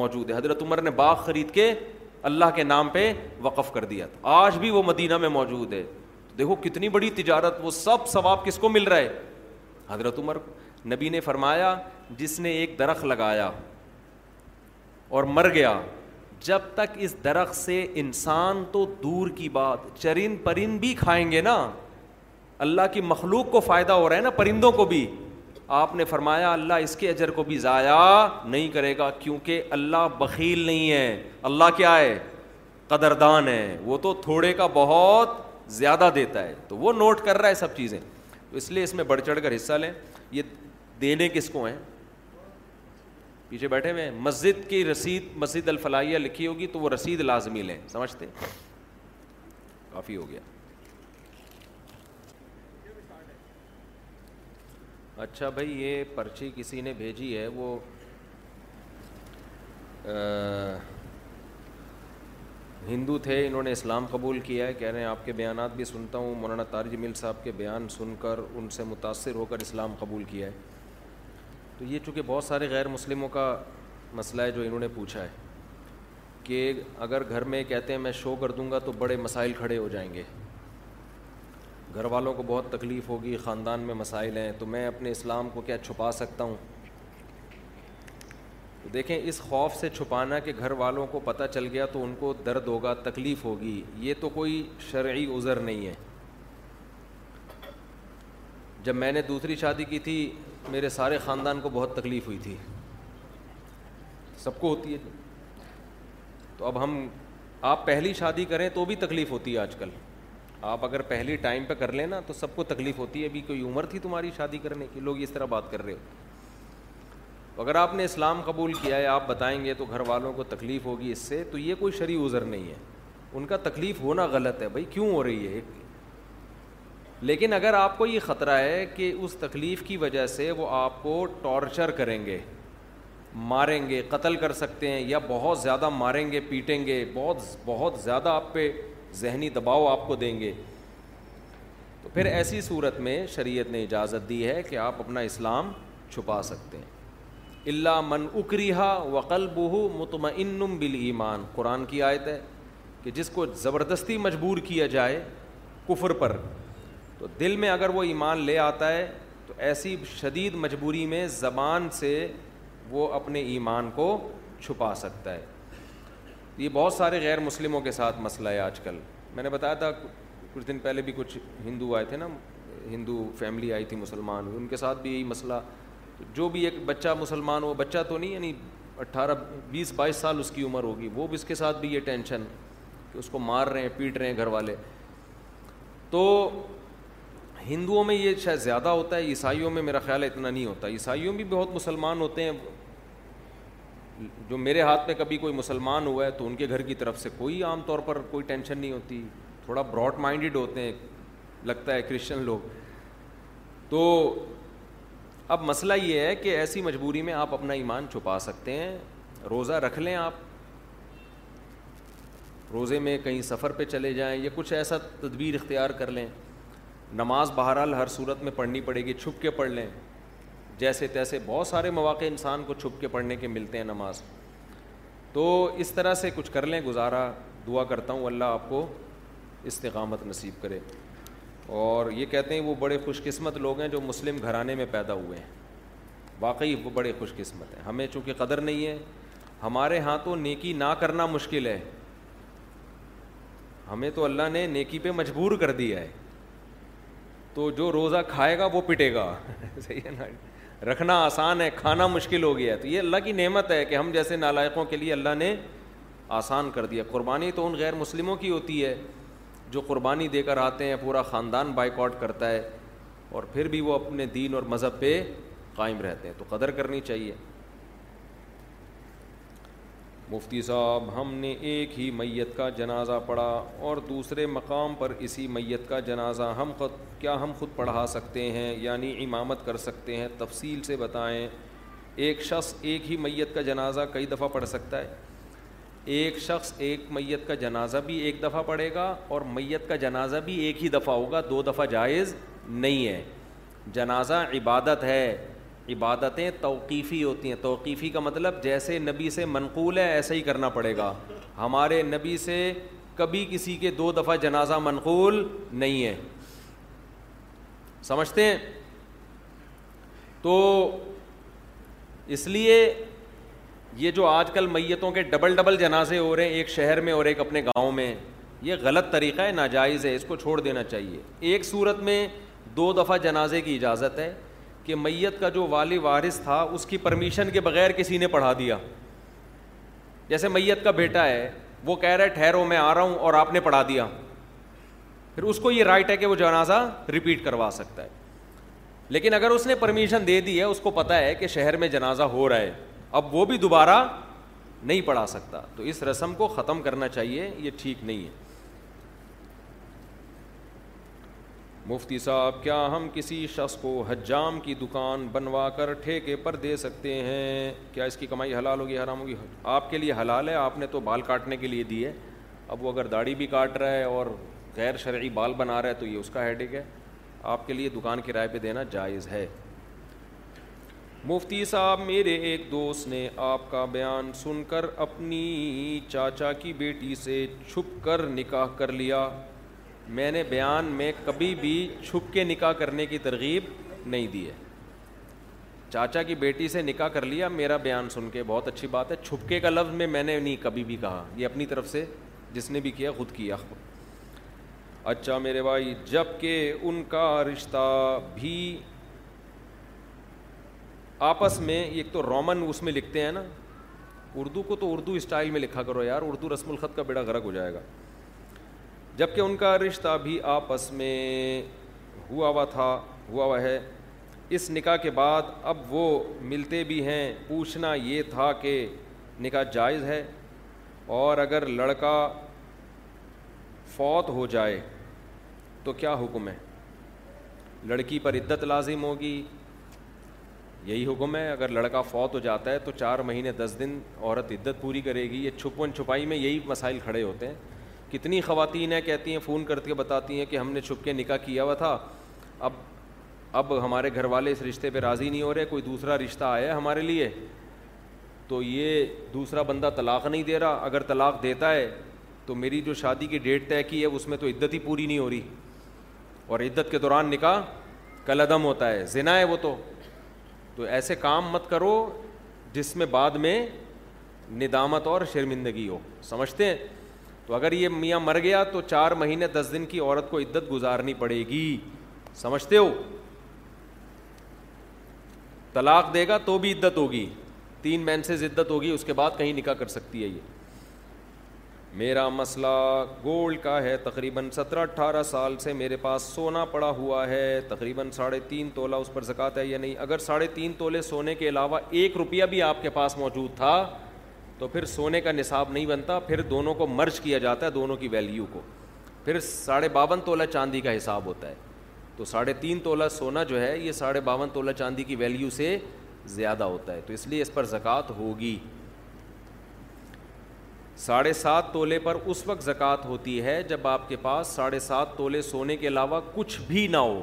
موجود ہے حضرت عمر نے باغ خرید کے اللہ کے نام پہ وقف کر دیا تھا آج بھی وہ مدینہ میں موجود ہے دیکھو کتنی بڑی تجارت وہ سب ثواب کس کو مل رہا ہے حضرت عمر نبی نے فرمایا جس نے ایک درخت لگایا اور مر گیا جب تک اس درخت سے انسان تو دور کی بات چرند پرند بھی کھائیں گے نا اللہ کی مخلوق کو فائدہ ہو رہا ہے نا پرندوں کو بھی آپ نے فرمایا اللہ اس کے اجر کو بھی ضائع نہیں کرے گا کیونکہ اللہ بخیل نہیں ہے اللہ کیا ہے قدردان ہے وہ تو تھوڑے کا بہت زیادہ دیتا ہے تو وہ نوٹ کر رہا ہے سب چیزیں تو اس لیے اس میں بڑھ چڑھ کر حصہ لیں یہ دینے کس کو ہیں پیچھے بیٹھے ہیں مسجد کی رسید مسجد الفلاحیہ لکھی ہوگی تو وہ رسید لازمی لیں سمجھتے کافی ہو گیا اچھا بھائی یہ پرچی کسی نے بھیجی ہے وہ ہندو تھے انہوں نے اسلام قبول کیا ہے کہہ رہے ہیں آپ کے بیانات بھی سنتا ہوں مولانا تارج مل صاحب کے بیان سن کر ان سے متاثر ہو کر اسلام قبول کیا ہے تو یہ چونکہ بہت سارے غیر مسلموں کا مسئلہ ہے جو انہوں نے پوچھا ہے کہ اگر گھر میں کہتے ہیں میں شو کر دوں گا تو بڑے مسائل کھڑے ہو جائیں گے گھر والوں کو بہت تکلیف ہوگی خاندان میں مسائل ہیں تو میں اپنے اسلام کو کیا چھپا سکتا ہوں دیکھیں اس خوف سے چھپانا کہ گھر والوں کو پتہ چل گیا تو ان کو درد ہوگا تکلیف ہوگی یہ تو کوئی شرعی عذر نہیں ہے جب میں نے دوسری شادی کی تھی میرے سارے خاندان کو بہت تکلیف ہوئی تھی سب کو ہوتی ہے تو اب ہم آپ پہلی شادی کریں تو بھی تکلیف ہوتی ہے آج کل آپ اگر پہلی ٹائم پہ کر لیں نا تو سب کو تکلیف ہوتی ہے ابھی کوئی عمر تھی تمہاری شادی کرنے کی لوگ اس طرح بات کر رہے ہو اگر آپ نے اسلام قبول کیا ہے آپ بتائیں گے تو گھر والوں کو تکلیف ہوگی اس سے تو یہ کوئی شرع عذر نہیں ہے ان کا تکلیف ہونا غلط ہے بھائی کیوں ہو رہی ہے لیکن اگر آپ کو یہ خطرہ ہے کہ اس تکلیف کی وجہ سے وہ آپ کو ٹارچر کریں گے ماریں گے قتل کر سکتے ہیں یا بہت زیادہ ماریں گے پیٹیں گے بہت بہت زیادہ آپ پہ ذہنی دباؤ آپ کو دیں گے تو پھر ایسی صورت میں شریعت نے اجازت دی ہے کہ آپ اپنا اسلام چھپا سکتے ہیں اللہ من اکریحا وقل بہ متمن بل ایمان قرآن کی آیت ہے کہ جس کو زبردستی مجبور کیا جائے کفر پر تو دل میں اگر وہ ایمان لے آتا ہے تو ایسی شدید مجبوری میں زبان سے وہ اپنے ایمان کو چھپا سکتا ہے یہ بہت سارے غیر مسلموں کے ساتھ مسئلہ ہے آج کل میں نے بتایا تھا کچھ دن پہلے بھی کچھ ہندو آئے تھے نا ہندو فیملی آئی تھی مسلمان ان کے ساتھ بھی یہی مسئلہ جو بھی ایک بچہ مسلمان ہو بچہ تو نہیں یعنی اٹھارہ بیس بائیس سال اس کی عمر ہوگی وہ بھی اس کے ساتھ بھی یہ ٹینشن کہ اس کو مار رہے ہیں پیٹ رہے ہیں گھر والے تو ہندوؤں میں یہ شاید زیادہ ہوتا ہے عیسائیوں میں میرا خیال ہے اتنا نہیں ہوتا عیسائیوں میں بھی بہت مسلمان ہوتے ہیں جو میرے ہاتھ میں کبھی کوئی مسلمان ہوا ہے تو ان کے گھر کی طرف سے کوئی عام طور پر کوئی ٹینشن نہیں ہوتی تھوڑا براڈ مائنڈڈ ہوتے ہیں لگتا ہے کرسچن لوگ تو اب مسئلہ یہ ہے کہ ایسی مجبوری میں آپ اپنا ایمان چھپا سکتے ہیں روزہ رکھ لیں آپ روزے میں کہیں سفر پہ چلے جائیں یا کچھ ایسا تدبیر اختیار کر لیں نماز بہرحال ہر صورت میں پڑھنی پڑے گی چھپ کے پڑھ لیں جیسے تیسے بہت سارے مواقع انسان کو چھپ کے پڑھنے کے ملتے ہیں نماز تو اس طرح سے کچھ کر لیں گزارا دعا کرتا ہوں اللہ آپ کو استقامت نصیب کرے اور یہ کہتے ہیں وہ بڑے خوش قسمت لوگ ہیں جو مسلم گھرانے میں پیدا ہوئے ہیں واقعی وہ بڑے خوش قسمت ہیں ہمیں چونکہ قدر نہیں ہے ہمارے ہاں تو نیکی نہ کرنا مشکل ہے ہمیں تو اللہ نے نیکی پہ مجبور کر دیا ہے تو جو روزہ کھائے گا وہ پٹے گا صحیح ہے نا رکھنا آسان ہے کھانا مشکل ہو گیا ہے تو یہ اللہ کی نعمت ہے کہ ہم جیسے نالائقوں کے لیے اللہ نے آسان کر دیا قربانی تو ان غیر مسلموں کی ہوتی ہے جو قربانی دے کر آتے ہیں پورا خاندان بائیکاٹ کرتا ہے اور پھر بھی وہ اپنے دین اور مذہب پہ قائم رہتے ہیں تو قدر کرنی چاہیے مفتی صاحب ہم نے ایک ہی میت کا جنازہ پڑھا اور دوسرے مقام پر اسی میت کا جنازہ ہم خود کیا ہم خود پڑھا سکتے ہیں یعنی امامت کر سکتے ہیں تفصیل سے بتائیں ایک شخص ایک ہی میت کا جنازہ کئی دفعہ پڑھ سکتا ہے ایک شخص ایک میت کا جنازہ بھی ایک دفعہ پڑھے گا اور میت کا جنازہ بھی ایک ہی دفعہ ہوگا دو دفعہ جائز نہیں ہے جنازہ عبادت ہے عبادتیں توقیفی ہوتی ہیں توقیفی کا مطلب جیسے نبی سے منقول ہے ایسے ہی کرنا پڑے گا ہمارے نبی سے کبھی کسی کے دو دفعہ جنازہ منقول نہیں ہے سمجھتے ہیں تو اس لیے یہ جو آج کل میتوں کے ڈبل ڈبل جنازے ہو رہے ہیں ایک شہر میں اور ایک اپنے گاؤں میں یہ غلط طریقہ ہے ناجائز ہے اس کو چھوڑ دینا چاہیے ایک صورت میں دو دفعہ جنازے کی اجازت ہے کہ میت کا جو والی وارث تھا اس کی پرمیشن کے بغیر کسی نے پڑھا دیا جیسے میت کا بیٹا ہے وہ کہہ رہا ہے ٹھہرو میں آ رہا ہوں اور آپ نے پڑھا دیا پھر اس کو یہ رائٹ ہے کہ وہ جنازہ رپیٹ کروا سکتا ہے لیکن اگر اس نے پرمیشن دے دی ہے اس کو پتہ ہے کہ شہر میں جنازہ ہو رہا ہے اب وہ بھی دوبارہ نہیں پڑھا سکتا تو اس رسم کو ختم کرنا چاہیے یہ ٹھیک نہیں ہے مفتی صاحب کیا ہم کسی شخص کو حجام کی دکان بنوا کر ٹھیکے پر دے سکتے ہیں کیا اس کی کمائی حلال ہوگی حرام ہوگی آپ کے لیے حلال ہے آپ نے تو بال کاٹنے کے لیے دی ہے اب وہ اگر داڑھی بھی کاٹ رہا ہے اور غیر شرعی بال بنا رہا ہے تو یہ اس کا ہیڈ ہے آپ کے لیے دکان کرائے پہ دینا جائز ہے مفتی صاحب میرے ایک دوست نے آپ کا بیان سن کر اپنی چاچا کی بیٹی سے چھپ کر نکاح کر لیا میں نے بیان میں کبھی بھی چھپ کے نکاح کرنے کی ترغیب نہیں دی ہے چاچا کی بیٹی سے نکاح کر لیا میرا بیان سن کے بہت اچھی بات ہے چھپکے کا لفظ میں میں نے نہیں کبھی بھی کہا یہ اپنی طرف سے جس نے بھی کیا خود کیا خود اچھا میرے بھائی جب کہ ان کا رشتہ بھی آپس میں ایک تو رومن اس میں لکھتے ہیں نا اردو کو تو اردو اسٹائل میں لکھا کرو یار اردو رسم الخط کا بیڑا غرق ہو جائے گا جب کہ ان کا رشتہ بھی آپس میں ہوا ہوا تھا ہوا ہوا ہے اس نکاح کے بعد اب وہ ملتے بھی ہیں پوچھنا یہ تھا کہ نکاح جائز ہے اور اگر لڑکا فوت ہو جائے تو کیا حکم ہے لڑکی پر عدت لازم ہوگی یہی حکم ہے اگر لڑکا فوت ہو جاتا ہے تو چار مہینے دس دن عورت عدت پوری کرے گی یہ چھپون چھپائی میں یہی مسائل کھڑے ہوتے ہیں کتنی خواتین ہیں کہتی ہیں فون کر کے بتاتی ہیں کہ ہم نے چھپ کے نکاح کیا ہوا تھا اب اب ہمارے گھر والے اس رشتے پہ راضی نہیں ہو رہے کوئی دوسرا رشتہ آیا ہے ہمارے لیے تو یہ دوسرا بندہ طلاق نہیں دے رہا اگر طلاق دیتا ہے تو میری جو شادی کی ڈیٹ طے کی ہے اس میں تو عدت ہی پوری نہیں ہو رہی اور عدت کے دوران نکاح کل عدم ہوتا ہے ذنا ہے وہ تو تو ایسے کام مت کرو جس میں بعد میں ندامت اور شرمندگی ہو سمجھتے ہیں تو اگر یہ میاں مر گیا تو چار مہینے دس دن کی عورت کو عدت گزارنی پڑے گی سمجھتے ہو طلاق دے گا تو بھی عدت ہوگی تین مین عدت ہوگی اس کے بعد کہیں نکاح کر سکتی ہے یہ میرا مسئلہ گولڈ کا ہے تقریباً سترہ اٹھارہ سال سے میرے پاس سونا پڑا ہوا ہے تقریباً ساڑھے تین تولہ اس پر زکات ہے یا نہیں اگر ساڑھے تین تولے سونے کے علاوہ ایک روپیہ بھی آپ کے پاس موجود تھا تو پھر سونے کا نصاب نہیں بنتا پھر دونوں کو مرج کیا جاتا ہے دونوں کی ویلیو کو پھر ساڑھے باون تولہ چاندی کا حساب ہوتا ہے تو ساڑھے تین تولہ سونا جو ہے یہ ساڑھے باون تولا چاندی کی ویلیو سے زیادہ ہوتا ہے تو اس لیے اس پر زکوٰۃ ہوگی ساڑھے سات تولے پر اس وقت زکوٰۃ ہوتی ہے جب آپ کے پاس ساڑھے سات تولے سونے کے علاوہ کچھ بھی نہ ہو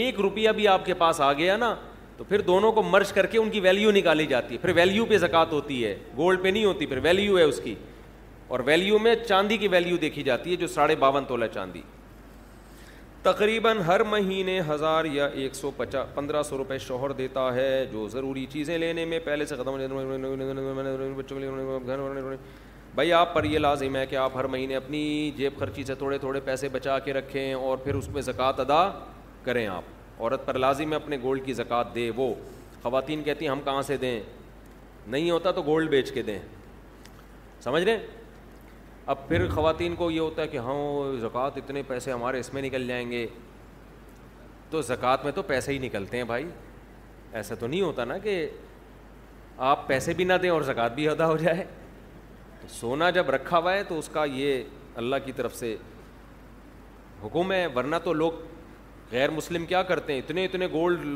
ایک روپیہ بھی آپ کے پاس آ گیا نا تو پھر دونوں کو مرچ کر کے ان کی ویلیو نکالی جاتی ہے پھر ویلیو پہ زکوٰۃ ہوتی ہے گولڈ پہ نہیں ہوتی پھر ویلیو ہے اس کی اور ویلیو میں چاندی کی ویلیو دیکھی جاتی ہے جو ساڑھے باون تولہ چاندی تقریباً ہر مہینے ہزار یا ایک سو پچاس پندرہ سو روپئے شوہر دیتا ہے جو ضروری چیزیں لینے میں پہلے سے بھائی آپ پر یہ لازم ہے کہ آپ ہر مہینے اپنی جیب خرچی سے تھوڑے تھوڑے پیسے بچا کے رکھیں اور پھر اس میں زکوٰۃ ادا کریں آپ عورت پر لازم ہے اپنے گولڈ کی زکوٰۃ دے وہ خواتین کہتی ہیں ہم کہاں سے دیں نہیں ہوتا تو گولڈ بیچ کے دیں سمجھ لیں اب پھر خواتین کو یہ ہوتا ہے کہ ہاں زکوٰۃ اتنے پیسے ہمارے اس میں نکل جائیں گے تو زکوٰۃ میں تو پیسے ہی نکلتے ہیں بھائی ایسا تو نہیں ہوتا نا کہ آپ پیسے بھی نہ دیں اور زکوٰۃ بھی ادا ہو جائے تو سونا جب رکھا ہوا ہے تو اس کا یہ اللہ کی طرف سے حکم ہے ورنہ تو لوگ غیر مسلم کیا کرتے ہیں اتنے اتنے گولڈ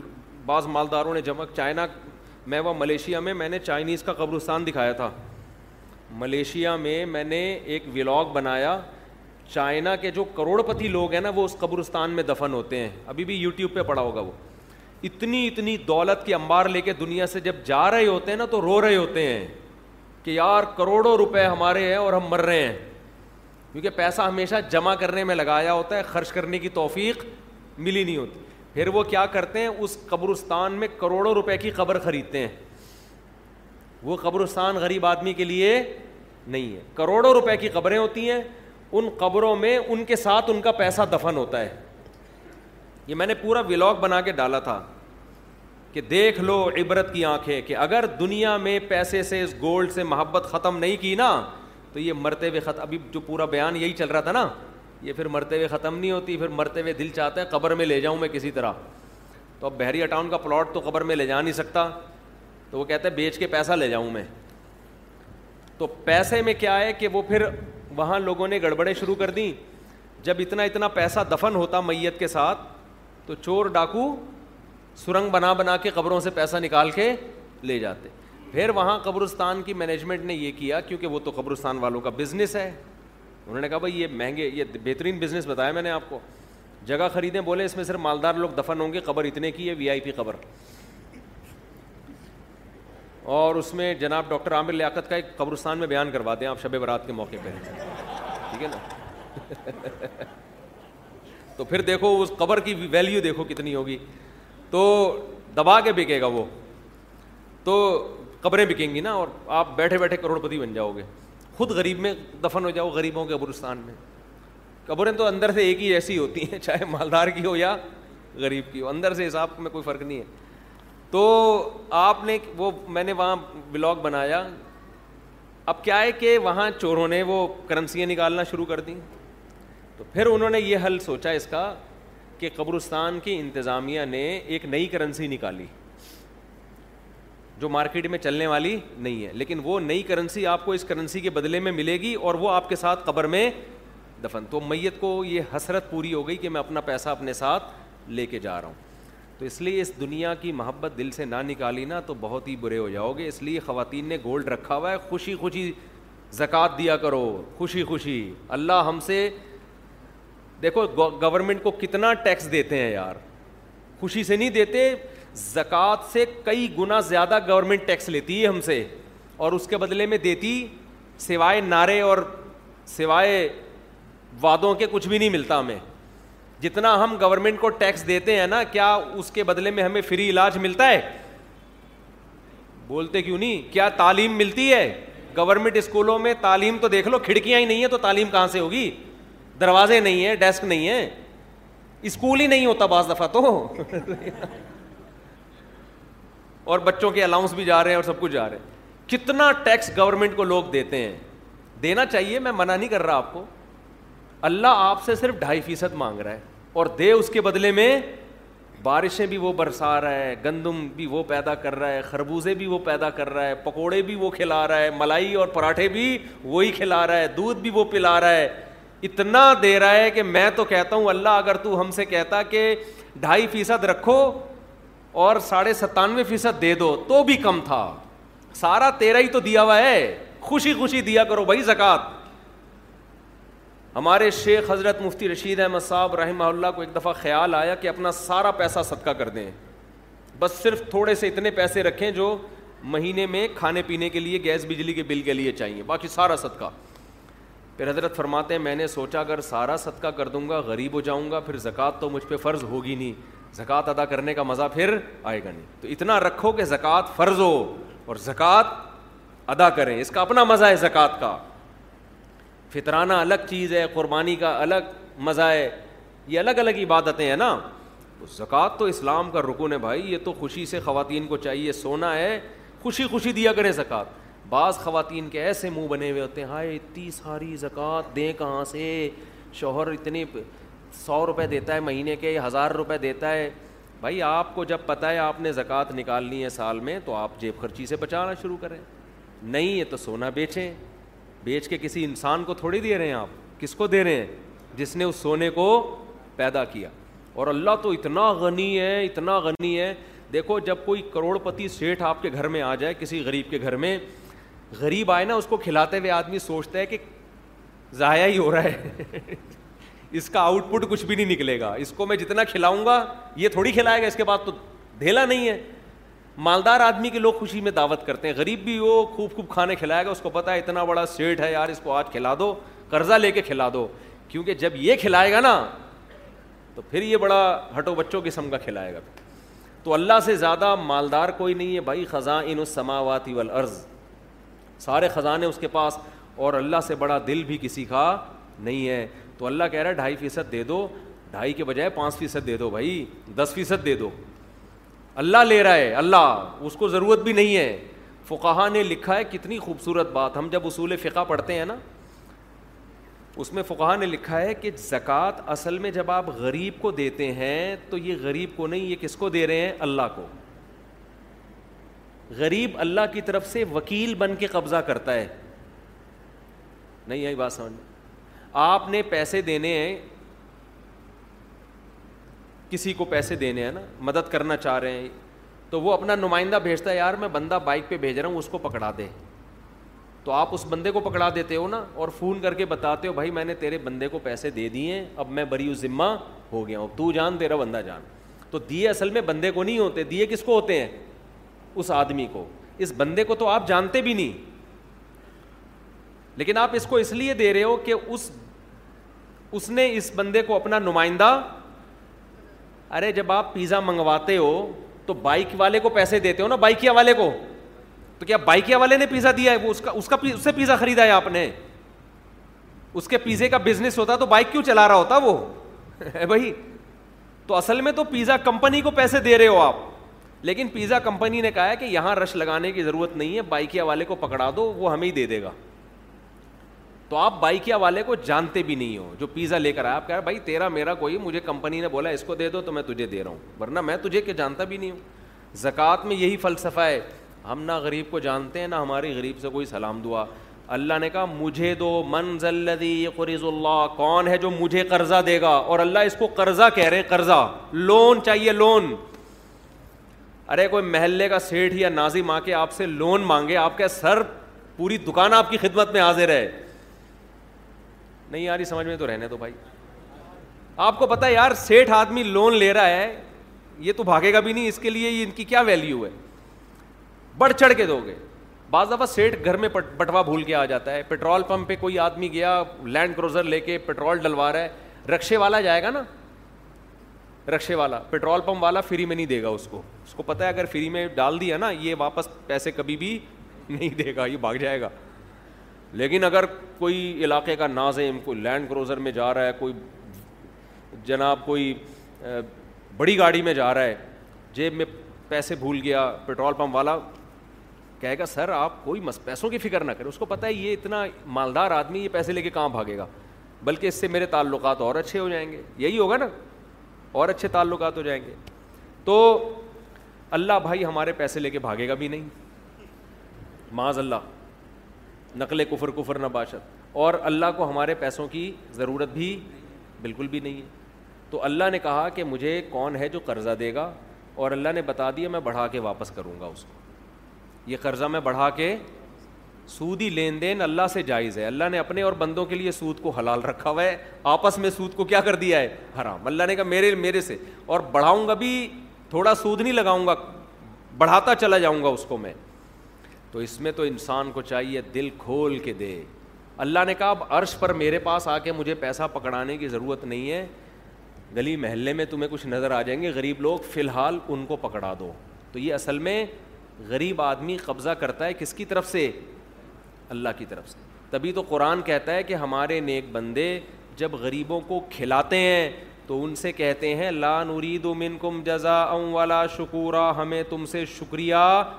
بعض مالداروں نے جمع چائنا میں وہ ملیشیا میں میں نے چائنیز کا قبرستان دکھایا تھا ملیشیا میں میں نے ایک ولاگ بنایا چائنا کے جو کروڑ پتی لوگ ہیں نا وہ اس قبرستان میں دفن ہوتے ہیں ابھی بھی یوٹیوب پہ پڑا ہوگا وہ اتنی اتنی دولت کے انبار لے کے دنیا سے جب جا رہے ہوتے ہیں نا تو رو رہے ہوتے ہیں کہ یار کروڑوں روپے ہمارے ہیں اور ہم مر رہے ہیں کیونکہ پیسہ ہمیشہ جمع کرنے میں لگایا ہوتا ہے خرچ کرنے کی توفیق ملی نہیں ہوتی پھر وہ کیا کرتے ہیں اس قبرستان میں کروڑوں روپے کی قبر خریدتے ہیں وہ قبرستان غریب آدمی کے لیے نہیں ہے کروڑوں روپے کی قبریں ہوتی ہیں ان قبروں میں ان کے ساتھ ان کا پیسہ دفن ہوتا ہے یہ میں نے پورا ولاگ بنا کے ڈالا تھا کہ دیکھ لو عبرت کی آنکھیں کہ اگر دنیا میں پیسے سے اس گولڈ سے محبت ختم نہیں کی نا تو یہ مرتے ہوئے ختم ابھی جو پورا بیان یہی چل رہا تھا نا یہ پھر مرتے ہوئے ختم نہیں ہوتی پھر مرتے ہوئے دل چاہتا ہے قبر میں لے جاؤں میں کسی طرح تو اب بحریہ ٹاؤن کا پلاٹ تو قبر میں لے جا نہیں سکتا تو وہ کہتے ہیں بیچ کے پیسہ لے جاؤں میں تو پیسے میں کیا ہے کہ وہ پھر وہاں لوگوں نے گڑبڑیں شروع کر دیں جب اتنا اتنا پیسہ دفن ہوتا میت کے ساتھ تو چور ڈاکو سرنگ بنا بنا کے قبروں سے پیسہ نکال کے لے جاتے پھر وہاں قبرستان کی مینجمنٹ نے یہ کیا کیونکہ وہ تو قبرستان والوں کا بزنس ہے انہوں نے کہا بھائی یہ مہنگے یہ بہترین بزنس بتایا میں نے آپ کو جگہ خریدیں بولے اس میں صرف مالدار لوگ دفن ہوں گے قبر اتنے کی ہے وی آئی پی قبر اور اس میں جناب ڈاکٹر عامر لیاقت کا ایک قبرستان میں بیان کروا دیں آپ شب برات کے موقع پہ ٹھیک ہے نا تو پھر دیکھو اس قبر کی ویلیو دیکھو کتنی ہوگی تو دبا کے بکے گا وہ تو قبریں بکیں گی نا اور آپ بیٹھے بیٹھے کروڑپتی بن جاؤ گے خود غریب میں دفن ہو جاؤ غریبوں کے قبرستان میں قبریں تو اندر سے ایک ہی ایسی ہوتی ہیں چاہے مالدار کی ہو یا غریب کی ہو اندر سے حساب میں کوئی فرق نہیں ہے تو آپ نے وہ میں نے وہاں بلاگ بنایا اب کیا ہے کہ وہاں چوروں نے وہ کرنسیاں نکالنا شروع کر دیں تو پھر انہوں نے یہ حل سوچا اس کا کہ قبرستان کی انتظامیہ نے ایک نئی کرنسی نکالی جو مارکیٹ میں چلنے والی نہیں ہے لیکن وہ نئی کرنسی آپ کو اس کرنسی کے بدلے میں ملے گی اور وہ آپ کے ساتھ قبر میں دفن تو میت کو یہ حسرت پوری ہو گئی کہ میں اپنا پیسہ اپنے ساتھ لے کے جا رہا ہوں تو اس لیے اس دنیا کی محبت دل سے نہ نکالی نا تو بہت ہی برے ہو جاؤ گے اس لیے خواتین نے گولڈ رکھا ہوا ہے خوشی خوشی زکوٰۃ دیا کرو خوشی خوشی اللہ ہم سے دیکھو گورنمنٹ کو کتنا ٹیکس دیتے ہیں یار خوشی سے نہیں دیتے زکوٰۃ سے کئی گنا زیادہ گورنمنٹ ٹیکس لیتی ہے ہم سے اور اس کے بدلے میں دیتی سوائے نعرے اور سوائے وادوں کے کچھ بھی نہیں ملتا ہمیں جتنا ہم گورنمنٹ کو ٹیکس دیتے ہیں نا کیا اس کے بدلے میں ہمیں فری علاج ملتا ہے بولتے کیوں نہیں کیا تعلیم ملتی ہے گورنمنٹ اسکولوں میں تعلیم تو دیکھ لو کھڑکیاں ہی نہیں ہیں تو تعلیم کہاں سے ہوگی دروازے نہیں ہیں ڈیسک نہیں ہیں اسکول ہی نہیں ہوتا بعض دفعہ تو اور بچوں کے الاؤنس بھی جا رہے ہیں اور سب کچھ جا رہے ہیں کتنا ٹیکس گورنمنٹ کو لوگ دیتے ہیں دینا چاہیے میں منع نہیں کر رہا آپ کو اللہ آپ سے صرف ڈھائی فیصد مانگ رہا ہے اور دے اس کے بدلے میں بارشیں بھی وہ برسا رہا ہے گندم بھی وہ پیدا کر رہا ہے خربوزے بھی وہ پیدا کر رہا ہے پکوڑے بھی وہ کھلا رہا ہے ملائی اور پراٹھے بھی وہی کھلا رہا ہے دودھ بھی وہ پلا رہا ہے اتنا دے رہا ہے کہ میں تو کہتا ہوں اللہ اگر تو ہم سے کہتا کہ ڈھائی فیصد رکھو اور ساڑھے ستانوے فیصد دے دو تو بھی کم تھا سارا تیرا ہی تو دیا ہوا ہے خوشی خوشی دیا کرو بھائی زکوٰۃ ہمارے شیخ حضرت مفتی رشید احمد صاحب رحمہ اللہ کو ایک دفعہ خیال آیا کہ اپنا سارا پیسہ صدقہ کر دیں بس صرف تھوڑے سے اتنے پیسے رکھیں جو مہینے میں کھانے پینے کے لیے گیس بجلی کے بل کے لیے چاہیے باقی سارا صدقہ پھر حضرت فرماتے ہیں میں نے سوچا اگر سارا صدقہ کر دوں گا غریب ہو جاؤں گا پھر زکوٰۃ تو مجھ پہ فرض ہوگی نہیں زکوٰۃ ادا کرنے کا مزہ پھر آئے گا نہیں تو اتنا رکھو کہ زکوٰۃ فرض ہو اور زکوٰۃ ادا کریں اس کا اپنا مزہ ہے زکوٰۃ کا فطرانہ الگ چیز ہے قربانی کا الگ مزہ ہے یہ الگ الگ عبادتیں ہیں نا زکوٰۃ تو اسلام کا رکن ہے بھائی یہ تو خوشی سے خواتین کو چاہیے سونا ہے خوشی خوشی دیا کریں زکوٰۃ بعض خواتین کے ایسے منہ بنے ہوئے ہوتے ہیں ہائے اتنی ساری زکوٰۃ دیں کہاں سے شوہر اتنے سو روپے دیتا ہے مہینے کے ہزار روپے دیتا ہے بھائی آپ کو جب پتہ ہے آپ نے زکوٰۃ نکالنی ہے سال میں تو آپ جیب خرچی سے بچانا شروع کریں نہیں یہ تو سونا بیچیں بیچ کے کسی انسان کو تھوڑی دے رہے ہیں آپ کس کو دے رہے ہیں جس نے اس سونے کو پیدا کیا اور اللہ تو اتنا غنی ہے اتنا غنی ہے دیکھو جب کوئی کروڑ پتی سیٹھ آپ کے گھر میں آ جائے کسی غریب کے گھر میں غریب آئے نا اس کو کھلاتے ہوئے آدمی سوچتا ہے کہ ضائع ہی ہو رہا ہے اس کا آؤٹ پٹ کچھ بھی نہیں نکلے گا اس کو میں جتنا کھلاؤں گا یہ تھوڑی کھلائے گا اس کے بعد تو دھیلا نہیں ہے مالدار آدمی کے لوگ خوشی میں دعوت کرتے ہیں غریب بھی وہ خوب خوب کھانے کھلائے گا اس کو پتا ہے اتنا بڑا سیٹ ہے یار اس کو آج کھلا دو قرضہ لے کے کھلا دو کیونکہ جب یہ کھلائے گا نا تو پھر یہ بڑا ہٹو بچوں قسم کا کھلائے گا تو اللہ سے زیادہ مالدار کوئی نہیں ہے بھائی خزاں ان والارض سارے خزانے اس کے پاس اور اللہ سے بڑا دل بھی کسی کا نہیں ہے تو اللہ کہہ رہا ہے ڈھائی فیصد دے دو ڈھائی کے بجائے پانچ فیصد دے دو بھائی دس فیصد دے دو اللہ لے رہا ہے اللہ اس کو ضرورت بھی نہیں ہے فقہ نے لکھا ہے کتنی خوبصورت بات ہم جب اصول فقہ پڑھتے ہیں نا اس میں فقہ نے لکھا ہے کہ زکوٰۃ اصل میں جب آپ غریب کو دیتے ہیں تو یہ غریب کو نہیں یہ کس کو دے رہے ہیں اللہ کو غریب اللہ کی طرف سے وکیل بن کے قبضہ کرتا ہے نہیں آئی بات سمجھ آپ نے پیسے دینے ہیں کسی کو پیسے دینے ہیں نا مدد کرنا چاہ رہے ہیں تو وہ اپنا نمائندہ بھیجتا ہے یار میں بندہ بائک پہ بھیج رہا ہوں اس کو پکڑا دے تو آپ اس بندے کو پکڑا دیتے ہو نا اور فون کر کے بتاتے ہو بھائی میں نے تیرے بندے کو پیسے دے دیے ہیں اب میں بری ذمہ ہو گیا ہوں تو جان تیرا بندہ جان تو دیے اصل میں بندے کو نہیں ہوتے دیے کس کو ہوتے ہیں اس آدمی کو اس بندے کو تو آپ جانتے بھی نہیں لیکن آپ اس کو اس لیے دے رہے ہو کہ اس اس نے اس بندے کو اپنا نمائندہ ارے جب آپ پیزا منگواتے ہو تو بائک والے کو پیسے دیتے ہو نا بائکیا والے کو تو کیا بائکیا والے نے پیزا دیا ہے وہ اس کا اس کا اس سے پیزا خریدا ہے آپ نے اس کے پیزے کا بزنس ہوتا تو بائک کیوں چلا رہا ہوتا وہ بھائی تو اصل میں تو پیزا کمپنی کو پیسے دے رہے ہو آپ لیکن پیزا کمپنی نے کہا ہے کہ یہاں رش لگانے کی ضرورت نہیں ہے بائکیا والے کو پکڑا دو وہ ہمیں ہی دے دے گا تو آپ بائکیا والے کو جانتے بھی نہیں ہو جو پیزا لے کر آیا آپ کہہ رہے بھائی تیرا میرا کوئی مجھے کمپنی نے بولا اس کو دے دو تو میں تجھے دے رہا ہوں ورنہ میں تجھے کہ جانتا بھی نہیں ہوں زکوٰۃ میں یہی فلسفہ ہے ہم نہ غریب کو جانتے ہیں نہ ہماری غریب سے کوئی سلام دعا اللہ نے کہا مجھے دو منزل قریض اللہ کون ہے جو مجھے قرضہ دے گا اور اللہ اس کو قرضہ کہہ رہے قرضہ لون چاہیے لون ارے کوئی محلے کا سیٹھ یا نازم آ کے آپ سے لون مانگے آپ کے سر پوری دکان آپ کی خدمت میں حاضر ہے نہیں آ رہی سمجھ میں تو رہنے تو بھائی آپ کو پتا یار سیٹھ آدمی لون لے رہا ہے یہ تو بھاگے گا بھی نہیں اس کے لیے ان کی کیا ویلیو ہے بڑھ چڑھ کے دو گے بعض دفعہ سیٹ گھر میں بٹوا بھول کے آ جاتا ہے پیٹرول پمپ پہ کوئی آدمی گیا لینڈ کروزر لے کے پیٹرول ڈلوا رہا ہے رکشے والا جائے گا نا رکشے والا پیٹرول پمپ والا فری میں نہیں دے گا اس کو اس کو پتا ہے اگر فری میں ڈال دیا نا یہ واپس پیسے کبھی بھی نہیں دے گا یہ بھاگ جائے گا لیکن اگر کوئی علاقے کا ناظم کوئی لینڈ کروزر میں جا رہا ہے کوئی جناب کوئی بڑی گاڑی میں جا رہا ہے جیب میں پیسے بھول گیا پٹرول پمپ والا کہے گا سر آپ کوئی مس پیسوں کی فکر نہ کریں اس کو پتہ ہے یہ اتنا مالدار آدمی یہ پیسے لے کے کہاں بھاگے گا بلکہ اس سے میرے تعلقات اور اچھے ہو جائیں گے یہی ہوگا نا اور اچھے تعلقات ہو جائیں گے تو اللہ بھائی ہمارے پیسے لے کے بھاگے گا بھی نہیں معاذ اللہ نقل کفر کفر نہ باشد اور اللہ کو ہمارے پیسوں کی ضرورت بھی بالکل بھی نہیں ہے تو اللہ نے کہا کہ مجھے کون ہے جو قرضہ دے گا اور اللہ نے بتا دیا میں بڑھا کے واپس کروں گا اس کو یہ قرضہ میں بڑھا کے سودی لین دین اللہ سے جائز ہے اللہ نے اپنے اور بندوں کے لیے سود کو حلال رکھا ہوا ہے آپس میں سود کو کیا کر دیا ہے حرام اللہ نے کہا میرے میرے سے اور بڑھاؤں گا بھی تھوڑا سود نہیں لگاؤں گا بڑھاتا چلا جاؤں گا اس کو میں تو اس میں تو انسان کو چاہیے دل کھول کے دے اللہ نے کہا اب عرش پر میرے پاس آ کے مجھے پیسہ پکڑانے کی ضرورت نہیں ہے گلی محلے میں تمہیں کچھ نظر آ جائیں گے غریب لوگ فی الحال ان کو پکڑا دو تو یہ اصل میں غریب آدمی قبضہ کرتا ہے کس کی طرف سے اللہ کی طرف سے تبھی تو قرآن کہتا ہے کہ ہمارے نیک بندے جب غریبوں کو کھلاتے ہیں تو ان سے کہتے ہیں لا نورید من کم جزا ام والا شکورا ہمیں تم سے شکریہ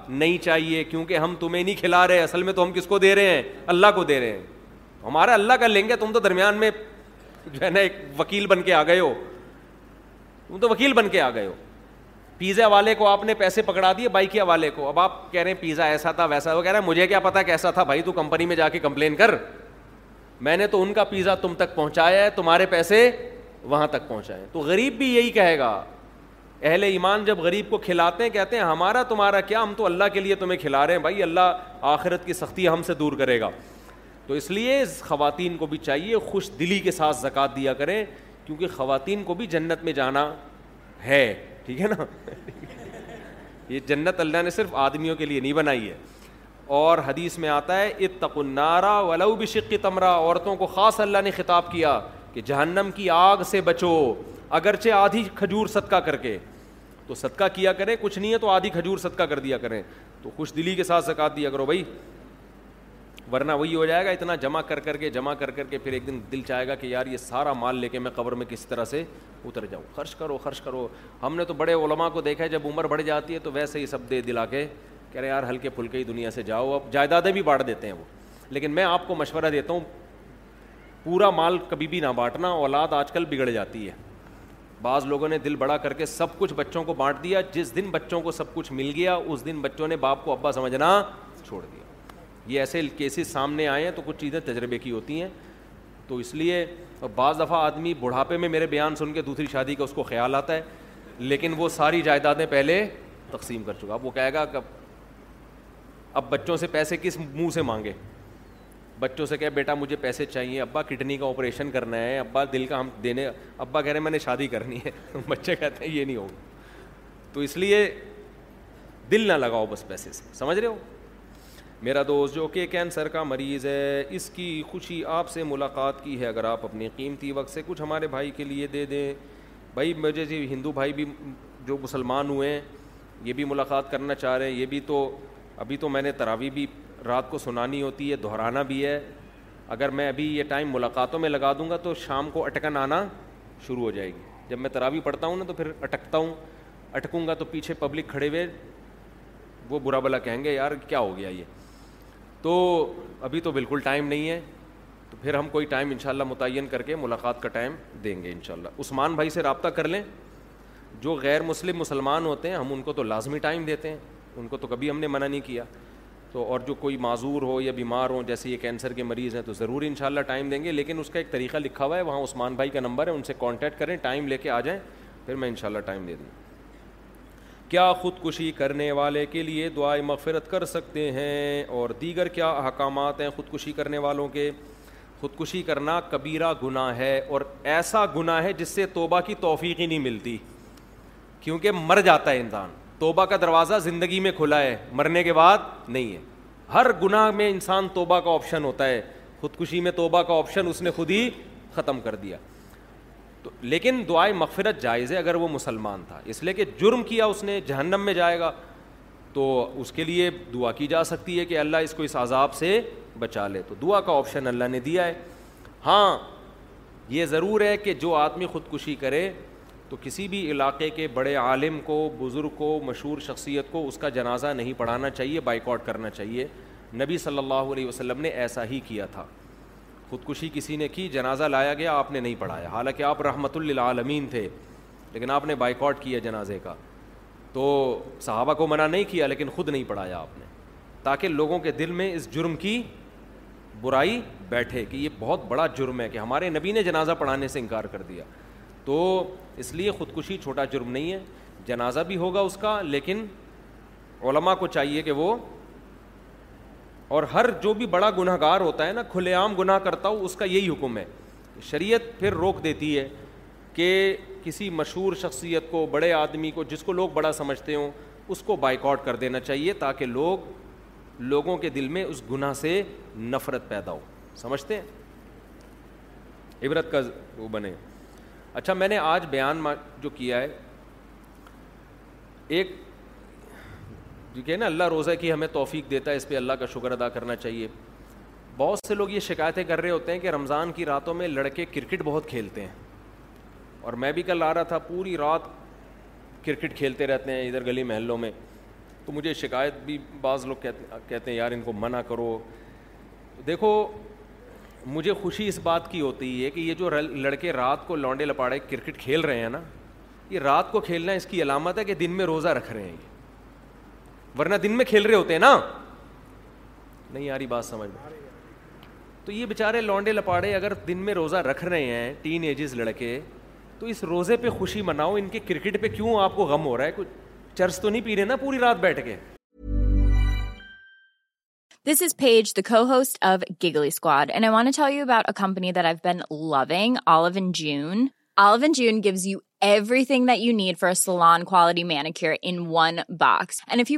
نہیں چاہیے کیونکہ ہم تمہیں نہیں کھلا رہے اصل میں تو ہم کس کو دے رہے ہیں اللہ کو دے رہے ہیں ہمارا اللہ کا لیں گے تم تو درمیان میں جو ہے نا ایک وکیل بن کے آ گئے ہو تم تو وکیل بن کے آ گئے ہو پیزا والے کو آپ نے پیسے پکڑا دیے بائکیا والے کو اب آپ کہہ رہے ہیں پیزا ایسا تھا ویسا وہ کہہ رہے ہیں مجھے کیا پتا کیسا تھا بھائی تو کمپنی میں جا کے کمپلین کر میں نے تو ان کا پیزا تم تک پہنچایا ہے تمہارے پیسے وہاں تک پہنچائیں تو غریب بھی یہی کہے گا اہل ایمان جب غریب کو کھلاتے ہیں کہتے ہیں ہمارا تمہارا کیا ہم تو اللہ کے لیے تمہیں کھلا رہے ہیں بھائی اللہ آخرت کی سختی ہم سے دور کرے گا تو اس لیے اس خواتین کو بھی چاہیے خوش دلی کے ساتھ زکوٰۃ دیا کریں کیونکہ خواتین کو بھی جنت میں جانا ہے ٹھیک ہے نا یہ جنت اللہ نے صرف آدمیوں کے لیے نہیں بنائی ہے اور حدیث میں آتا ہے النارا ولو بشق تمرہ عورتوں کو خاص اللہ نے خطاب کیا کہ جہنم کی آگ سے بچو اگرچہ آدھی کھجور صدقہ کر کے تو صدقہ کیا کریں کچھ نہیں ہے تو آدھی کھجور صدقہ کر دیا کریں تو خوش دلی کے ساتھ زکات دیا کرو بھائی ورنہ وہی ہو جائے گا اتنا جمع کر کر کے جمع کر کر کے پھر ایک دن دل چاہے گا کہ یار یہ سارا مال لے کے میں قبر میں کس طرح سے اتر جاؤں خرچ کرو خرچ کرو ہم نے تو بڑے علماء کو دیکھا ہے جب عمر بڑھ جاتی ہے تو ویسے ہی سب دے دلا کے کہہ رہے یار ہلکے پھلکے ہی دنیا سے جاؤ اب جائیدادیں بھی بانٹ دیتے ہیں وہ لیکن میں آپ کو مشورہ دیتا ہوں پورا مال کبھی بھی نہ بانٹنا اولاد آج کل بگڑ جاتی ہے بعض لوگوں نے دل بڑا کر کے سب کچھ بچوں کو بانٹ دیا جس دن بچوں کو سب کچھ مل گیا اس دن بچوں نے باپ کو ابا سمجھنا چھوڑ دیا یہ ایسے کیسز سامنے آئے ہیں تو کچھ چیزیں تجربے کی ہوتی ہیں تو اس لیے بعض دفعہ آدمی بڑھاپے میں میرے بیان سن کے دوسری شادی کا اس کو خیال آتا ہے لیکن وہ ساری جائیدادیں پہلے تقسیم کر چکا وہ کہے گا کہ اب بچوں سے پیسے کس منہ سے مانگے بچوں سے کہے بیٹا مجھے پیسے چاہیے ابا کڈنی کا آپریشن کرنا ہے ابا دل کا ہم دینے ابا کہہ رہے ہیں میں نے شادی کرنی ہے بچے کہتے ہیں یہ نہیں ہوگا تو اس لیے دل نہ لگاؤ بس پیسے سے سمجھ رہے ہو میرا دوست جو کہ کینسر کا مریض ہے اس کی خوشی آپ سے ملاقات کی ہے اگر آپ اپنی قیمتی وقت سے کچھ ہمارے بھائی کے لیے دے دیں بھائی مجھے جی ہندو بھائی بھی جو مسلمان ہوئے ہیں یہ بھی ملاقات کرنا چاہ رہے ہیں یہ بھی تو ابھی تو میں نے تراوی بھی رات کو سنانی ہوتی ہے دہرانا بھی ہے اگر میں ابھی یہ ٹائم ملاقاتوں میں لگا دوں گا تو شام کو اٹکن آنا شروع ہو جائے گی جب میں تراوی پڑھتا ہوں نا تو پھر اٹکتا ہوں اٹکوں گا تو پیچھے پبلک کھڑے ہوئے وہ برا بلا کہیں گے یار کیا ہو گیا یہ تو ابھی تو بالکل ٹائم نہیں ہے تو پھر ہم کوئی ٹائم انشاءاللہ متعین کر کے ملاقات کا ٹائم دیں گے انشاءاللہ عثمان بھائی سے رابطہ کر لیں جو غیر مسلم مسلمان ہوتے ہیں ہم ان کو تو لازمی ٹائم دیتے ہیں ان کو تو کبھی ہم نے منع نہیں کیا تو اور جو کوئی معذور ہو یا بیمار ہوں جیسے یہ کینسر کے مریض ہیں تو ضرور ان شاء اللہ ٹائم دیں گے لیکن اس کا ایک طریقہ لکھا ہوا ہے وہاں عثمان بھائی کا نمبر ہے ان سے کانٹیکٹ کریں ٹائم لے کے آ جائیں پھر میں ان شاء اللہ ٹائم دے دوں کیا خودکشی کرنے والے کے لیے دعائیں مغفرت کر سکتے ہیں اور دیگر کیا احکامات ہیں خودکشی کرنے والوں کے خودکشی کرنا کبیرہ گناہ ہے اور ایسا گناہ ہے جس سے توبہ کی توفیق ہی نہیں ملتی کیونکہ مر جاتا ہے انسان توبہ کا دروازہ زندگی میں کھلا ہے مرنے کے بعد نہیں ہے ہر گناہ میں انسان توبہ کا آپشن ہوتا ہے خودکشی میں توبہ کا آپشن اس نے خود ہی ختم کر دیا تو لیکن دعائے مغفرت جائز ہے اگر وہ مسلمان تھا اس لیے کہ جرم کیا اس نے جہنم میں جائے گا تو اس کے لیے دعا کی جا سکتی ہے کہ اللہ اس کو اس عذاب سے بچا لے تو دعا کا آپشن اللہ نے دیا ہے ہاں یہ ضرور ہے کہ جو آدمی خودکشی کرے تو کسی بھی علاقے کے بڑے عالم کو بزرگ کو مشہور شخصیت کو اس کا جنازہ نہیں پڑھانا چاہیے بائیکاٹ کرنا چاہیے نبی صلی اللہ علیہ وسلم نے ایسا ہی کیا تھا خودکشی کسی نے کی جنازہ لایا گیا آپ نے نہیں پڑھایا حالانکہ آپ رحمۃ للعالمین تھے لیکن آپ نے بائیکاٹ کیا جنازے کا تو صحابہ کو منع نہیں کیا لیکن خود نہیں پڑھایا آپ نے تاکہ لوگوں کے دل میں اس جرم کی برائی بیٹھے کہ یہ بہت بڑا جرم ہے کہ ہمارے نبی نے جنازہ پڑھانے سے انکار کر دیا تو اس لیے خودکشی چھوٹا جرم نہیں ہے جنازہ بھی ہوگا اس کا لیکن علماء کو چاہیے کہ وہ اور ہر جو بھی بڑا گناہ گار ہوتا ہے نا کھلے عام گناہ کرتا ہو اس کا یہی حکم ہے شریعت پھر روک دیتی ہے کہ کسی مشہور شخصیت کو بڑے آدمی کو جس کو لوگ بڑا سمجھتے ہوں اس کو بائک آؤٹ کر دینا چاہیے تاکہ لوگ لوگوں کے دل میں اس گناہ سے نفرت پیدا ہو سمجھتے ہیں عبرت کا وہ بنے اچھا میں نے آج بیان جو کیا ہے ایک کہ نا اللہ روزہ کی ہمیں توفیق دیتا ہے اس پہ اللہ کا شکر ادا کرنا چاہیے بہت سے لوگ یہ شکایتیں کر رہے ہوتے ہیں کہ رمضان کی راتوں میں لڑکے کرکٹ بہت کھیلتے ہیں اور میں بھی کل آ رہا تھا پوری رات کرکٹ کھیلتے رہتے ہیں ادھر گلی محلوں میں تو مجھے شکایت بھی بعض لوگ کہتے ہیں یار ان کو منع کرو دیکھو مجھے خوشی اس بات کی ہوتی ہے کہ یہ جو لڑکے رات کو لانڈے لپاڑے کرکٹ کھیل رہے ہیں نا یہ رات کو کھیلنا اس کی علامت ہے کہ دن میں روزہ رکھ رہے ہیں یہ ورنہ دن میں کھیل رہے ہوتے ہیں نا نہیں یاری بات سمجھ میں تو یہ بےچارے لانڈے لپاڑے اگر دن میں روزہ رکھ رہے ہیں ٹین ایجز لڑکے تو اس روزے پہ خوشی مناؤ ان کے کرکٹ پہ کیوں آپ کو غم ہو رہا ہے کچھ چرس تو نہیں پی رہے نا پوری رات بیٹھ کے دس از پیج درس اوگل جیون Alvin Jean gives you everything you need for salon کو مین ا کھیر inks